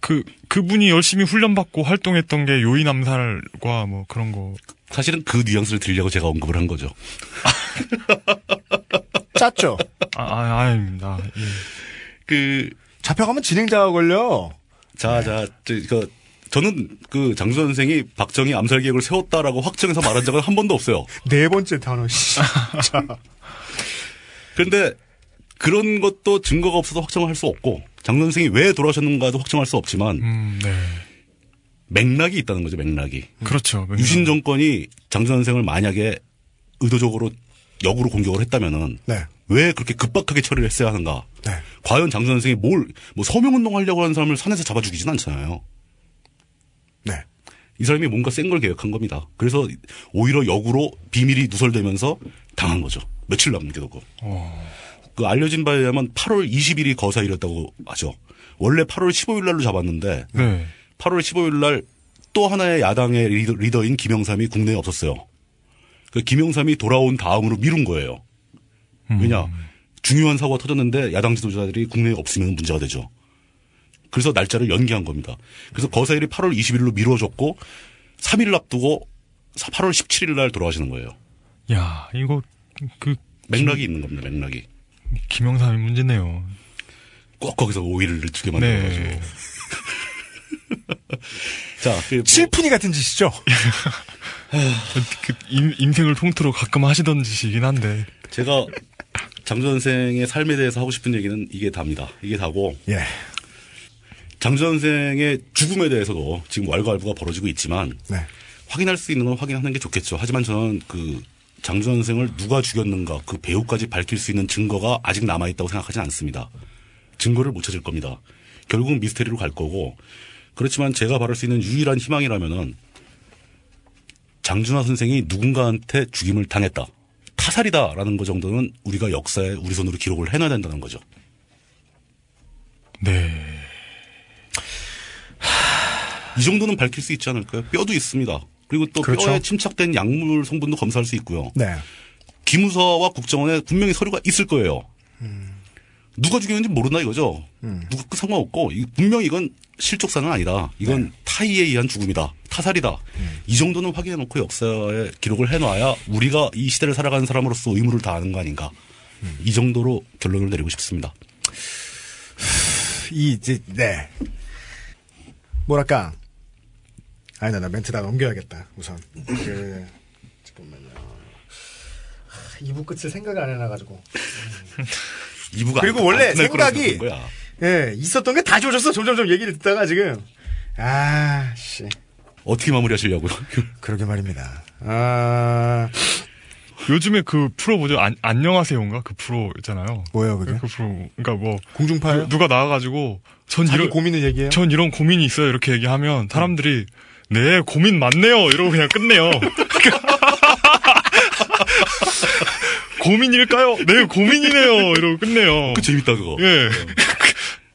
그 그분이 열심히 훈련받고 활동했던 게 요인 암살과 뭐 그런 거 사실은 그 뉘앙스를 들려고 제가 언급을 한 거죠. 짰죠? 아, 아 아닙니다. 예. 그 잡혀가면 진행자가 걸려. 자, 자, 저, 그, 저는 그 장수 선생이 박정희 암살 계획을 세웠다라고 확정해서 말한 적은 한 번도 없어요. *laughs* 네 번째 단어, 씨. 자. 그런데 그런 것도 증거가 없어서 확정을 할수 없고 장 선생이 왜 돌아가셨는가도 확정할 수 없지만 음, 네. 맥락이 있다는 거죠. 맥락이. 그렇죠. 맥락. 유신 정권이 장수 선생을 만약에 의도적으로 역으로 공격을 했다면은 네. 왜 그렇게 급박하게 처리를 했어야 하는가? 과연 장수 선생이 뭘 뭐 서명운동 하려고 하는 사람을 산에서 잡아 죽이진 않잖아요. 네. 이 사람이 뭔가 센 걸 계획한 겁니다. 그래서 오히려 역으로 비밀이 누설되면서 당한 거죠. 며칠 남기도고. 그 알려진 바에 의하면 8월 20일이 거사일이었다고 하죠. 원래 8월 15일 날로 잡았는데 네. 8월 15일 날 또 하나의 야당의 리더, 리더인 김영삼이 국내에 없었어요. 그 김영삼이 돌아온 다음으로 미룬 거예요. 왜냐? 중요한 사고가 터졌는데 야당 지도자들이 국내에 없으면 문제가 되죠. 그래서 날짜를 연기한 겁니다. 그래서 거사일이 8월 20일로 미뤄졌고 3일을 앞두고 8월 17일 날 돌아가시는 거예요. 야 이거 그 맥락이 있는 겁니다. 맥락이. 김영삼이 문제네요. 꼭 거기서 오일을 두게 만들어가지고. 네. *laughs* 자, 그 뭐- 칠푼이 같은 짓이죠. *laughs* 그 인, 인생을 통틀어 가끔 하시던 짓이긴 한데. 제가 장주 선생의 삶에 대해서 하고 싶은 얘기는 이게 답니다. 이게 다고. 예. 장주 선생의 죽음에 대해서도 지금 왈가왈부가 벌어지고 있지만 네. 확인할 수 있는 건 확인하는 게 좋겠죠. 하지만 저는 그 장주 선생을 누가 죽였는가 그 배우까지 밝힐 수 있는 증거가 아직 남아 있다고 생각하지 않습니다. 증거를 못 찾을 겁니다. 결국 미스테리로 갈 거고 그렇지만 제가 바랄 수 있는 유일한 희망이라면은 장준하 선생이 누군가한테 죽임을 당했다. 타살이다라는 것 정도는 우리가 역사에 우리 손으로 기록을 해놔야 된다는 거죠. 네. 이 정도는 밝힐 수 있지 않을까요? 뼈도 있습니다. 그리고 또 그렇죠. 뼈에 침착된 약물 성분도 검사할 수 있고요. 네. 기무사와 국정원에 분명히 서류가 있을 거예요. 음. 누가 죽였는지 모른다 이거죠. 누구 그 상관없고 이- 분명히 이건 실족사는 아니다. 이건 네. 타의에 의한 죽음이다. 타살이다. 음. 이 정도는 확인해 놓고 역사에 기록을 해 놔야 우리가 이 시대를 살아가는 사람으로서 의무를 다하는 거 아닌가. 음. 이 정도로 결론을 내리고 싶습니다. 이 이제 네 뭐랄까 아니다 나 멘트 다 넘겨야겠다 우선 그 잠깐만요 하, 2부 끝을 생각을 안 해놔가지고 *laughs* 이부가 그리고 안- 원래 생각이. 예 있었던 게다 지워졌어 점점점 얘기를 듣다가 지금 아 씨 어떻게 마무리하시려고요? *laughs* 그러게 말입니다 아 요즘에 그 프로 뭐죠? 안, 안녕하세요인가? 그 프로 있잖아요. 뭐예요, 그게? 그 프로. 그러니까 뭐. 공중파요? 누, 가 나와 가지고, 전 이런. 고민을 얘기해요? 전 이런 고민이 있어요. 이렇게 얘기하면 사람들이, 네, 고민 많네요. 이러고 그냥 끝내요. *laughs* 고민일까요? 네, 고민이네요. 이러고 끝내요. 그 재밌다, 그거. 예.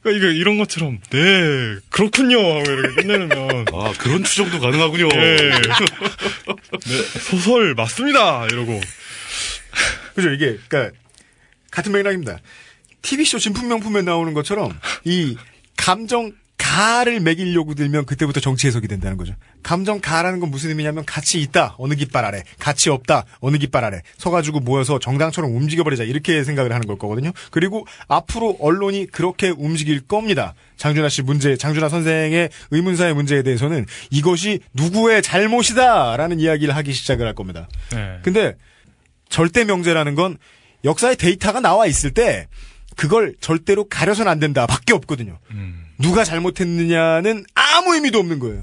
그러니까 이거 이런 것처럼, 네, 그렇군요. 하고 이렇게 끝내면. 아, 그런 추정도 가능하군요. 예. 네, 소설 맞습니다. 이러고. 그죠 이게 그러니까 같은 맥락입니다. TV쇼 진품 명품에 나오는 것처럼 이 감정 가를 매기려고 들면 그때부터 정치 해석이 된다는 거죠. 감정 가라는 건 무슨 의미냐면 가치 있다 어느 깃발 아래, 가치 없다 어느 깃발 아래 서가지고 모여서 정당처럼 움직여버리자 이렇게 생각을 하는 걸 거거든요. 그리고 앞으로 언론이 그렇게 움직일 겁니다. 장준하 씨 문제, 장준하 선생의 의문사의 문제에 대해서는 이것이 누구의 잘못이다라는 이야기를 하기 시작을 할 겁니다. 네. 근데 절대 명제라는 건 역사의 데이터가 나와 있을 때 그걸 절대로 가려서는 안 된다 밖에 없거든요. 누가 잘못했느냐는 아무 의미도 없는 거예요.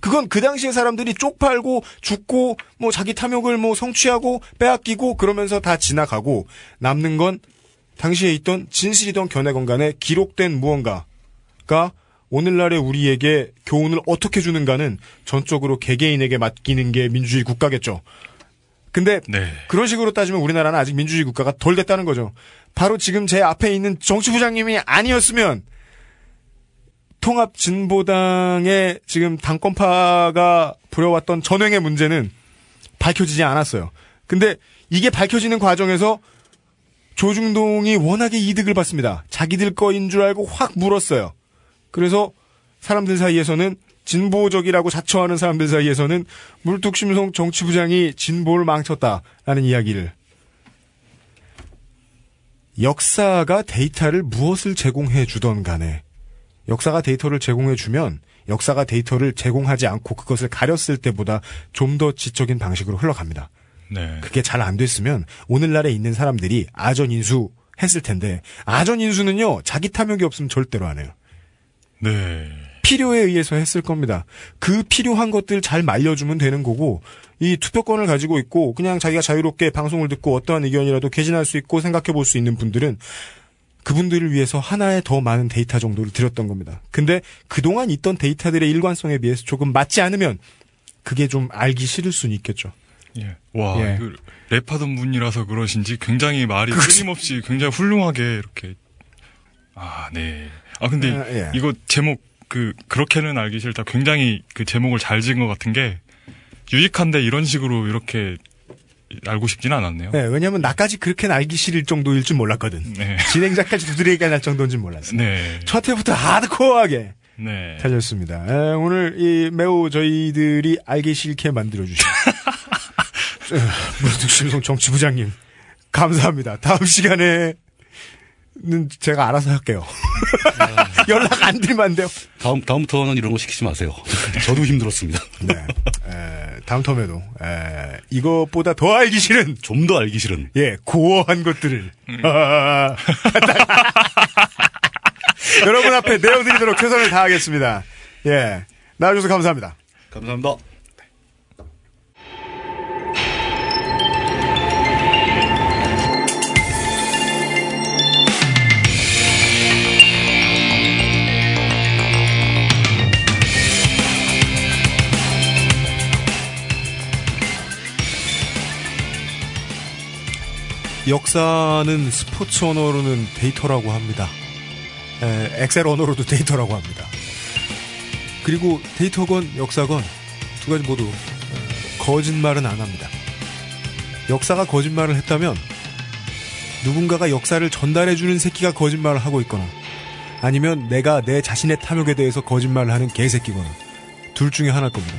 그건 그 당시에 사람들이 쪽팔고 죽고 뭐 자기 탐욕을 뭐 성취하고 빼앗기고 그러면서 다 지나가고 남는 건 당시에 있던 진실이던 견해건 간에 기록된 무언가가 오늘날의 우리에게 교훈을 어떻게 주는가는 전적으로 개개인에게 맡기는 게 민주주의 국가겠죠. 근데 그런 식으로 따지면 우리나라는 아직 민주주의 국가가 덜 됐다는 거죠. 바로 지금 제 앞에 있는 정치부장님이 아니었으면 통합 진보당의 지금 당권파가 부려왔던 전횡의 문제는 밝혀지지 않았어요. 근데 이게 밝혀지는 과정에서 조중동이 워낙에 이득을 받습니다. 자기들 거인 줄 알고 확 물었어요. 그래서 사람들 사이에서는 진보적이라고 자처하는 사람들 사이에서는 물뚝심송 정치부장이 진보를 망쳤다라는 이야기를 역사가 데이터를 무엇을 제공해 주던 간에 역사가 데이터를 제공해 주면 역사가 데이터를 제공하지 않고 그것을 가렸을 때보다 좀 더 지적인 방식으로 흘러갑니다. 네. 그게 잘 안 됐으면 오늘날에 있는 사람들이 아전 인수 했을 텐데 아전 인수는요 자기 탐욕이 없으면 절대로 안 해요. 네. 필요에 의해서 했을 겁니다. 그 필요한 것들 잘 말려주면 되는 거고 이 투표권을 가지고 있고 그냥 자기가 자유롭게 방송을 듣고 어떠한 의견이라도 개진할 수 있고 생각해 볼 수 있는 분들은 그분들을 위해서 하나의 더 많은 데이터 정도를 드렸던 겁니다. 근데 그동안 있던 데이터들의 일관성에 비해서 조금 맞지 않으면 그게 좀 알기 싫을 수는 있겠죠. 예. 와, 예. 이거 랩하던 분이라서 그러신지 굉장히 말이. 끊임없이 굉장히 훌륭하게 이렇게. 아, 네. 아, 근데 아, 예. 이거 제목, 그, 그렇게는 알기 싫다. 굉장히 그 제목을 잘 지은 것 같은 게 유익한데 이런 식으로 이렇게 알고 싶지는 않았네요. 네, 왜냐면 나까지 그렇게 알기 싫을 정도일 줄 몰랐거든. 네. *laughs* 진행자까지 두드리게 할 정도인 줄 몰랐어. 네. 첫 회부터 하드코어하게 네. 달렸습니다. 에, 오늘 이 매우 저희들이 알기 싫게 만들어주신 *laughs* 물뚝심송 정치부장님 감사합니다. 다음 시간에 는 제가 알아서 할게요. *laughs* 연락 안 드리면 안 돼요. 다음, 다음부터는 이런 거 시키지 마세요. *laughs* 저도 힘들었습니다. *laughs* 네. 에, 다음 텀에도 에, 이것보다 더 알기 싫은 좀 더 알기 싫은 예 고어한 것들을 여러분 앞에 내어드리도록 최선을 다하겠습니다. 예 나와주셔서 감사합니다. 감사합니다. 역사는 스포츠 언어로는 데이터라고 합니다. 에, 엑셀 언어로도 데이터라고 합니다. 그리고 데이터건, 역사건 두 가지 모두 거짓말은 안 합니다. 역사가 거짓말을 했다면 누군가가 역사를 전달해주는 새끼가 거짓말을 하고 있거나 아니면 내가 내 자신의 탐욕에 대해서 거짓말을 하는 개새끼거나 둘 중에 하나일 겁니다.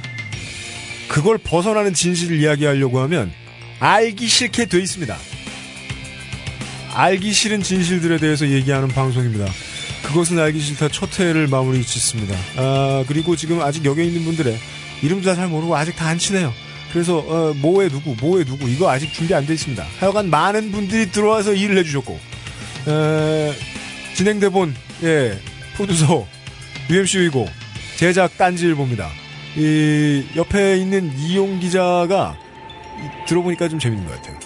그걸 벗어나는 진실을 이야기하려고 하면 알기 싫게 돼 있습니다. 알기 싫은 진실들에 대해서 얘기하는 방송입니다. 그것은 알기 싫다 첫 회를 마무리 짓습니다. 아, 그리고 지금 아직 여기 있는 분들의 이름도 다 잘 모르고 아직 다 안 친해요. 그래서 어, 뭐에 누구, 뭐에 누구 이거 아직 준비 안 돼 있습니다. 하여간 많은 분들이 들어와서 일을 해주셨고 에, 진행대본 예 프로듀서 UMC이고 제작 딴지일보입니다. 이 옆에 있는 이용 기자가 이- 들어보니까 좀 재밌는 것 같아요.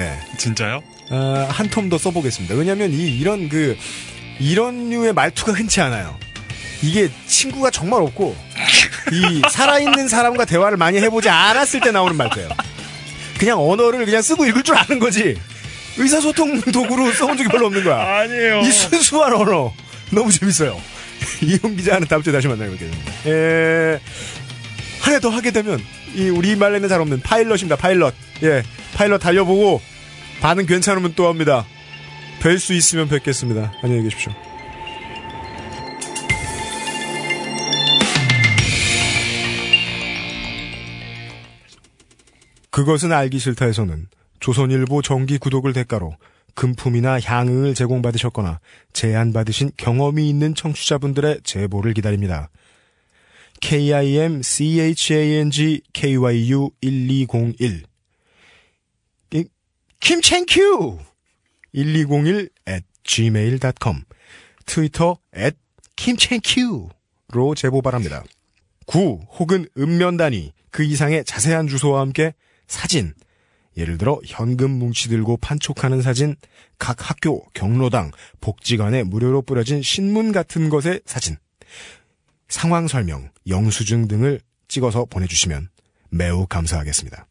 예. 진짜요? 아, 한텀 더 써보겠습니다. 왜냐하면 이 이런 그 이런 류의 말투가 흔치 않아요. 이게 친구가 정말 없고 이 살아있는 사람과 대화를 많이 해보지 않았을 때 나오는 말투예요. 그냥 언어를 그냥 쓰고 읽을 줄 아는 거지. 의사소통 도구로 써본 적이 별로 없는 거야. 아니에요. 이 순수한 언어 너무 재밌어요. *laughs* 이용 기자는 다음 주에 다시 만나요. 에... 한해더 하게 되면 이 우리 말에는 잘 없는 파일럿입니다. 파일럿. 예, 파일럿 달려보고 반응 괜찮으면 또 합니다. 뵐 수 있으면 뵙겠습니다. 안녕히 계십시오. 그것은 알기 싫다에서는 조선일보 정기 구독을 대가로 금품이나 향응을 제공받으셨거나 제안받으신 경험이 있는 청취자분들의 제보를 기다립니다. KIMCHANG KYU 1201 김첸큐 1201 at gmail.com 트위터 at 김첸큐로 제보 바랍니다. 구 혹은 읍면 단위 그 이상의 자세한 주소와 함께 사진 예를 들어 현금 뭉치 들고 판촉하는 사진 각 학교 경로당 복지관에 무료로 뿌려진 신문 같은 것의 사진 상황 설명 영수증 등을 찍어서 보내주시면 매우 감사하겠습니다.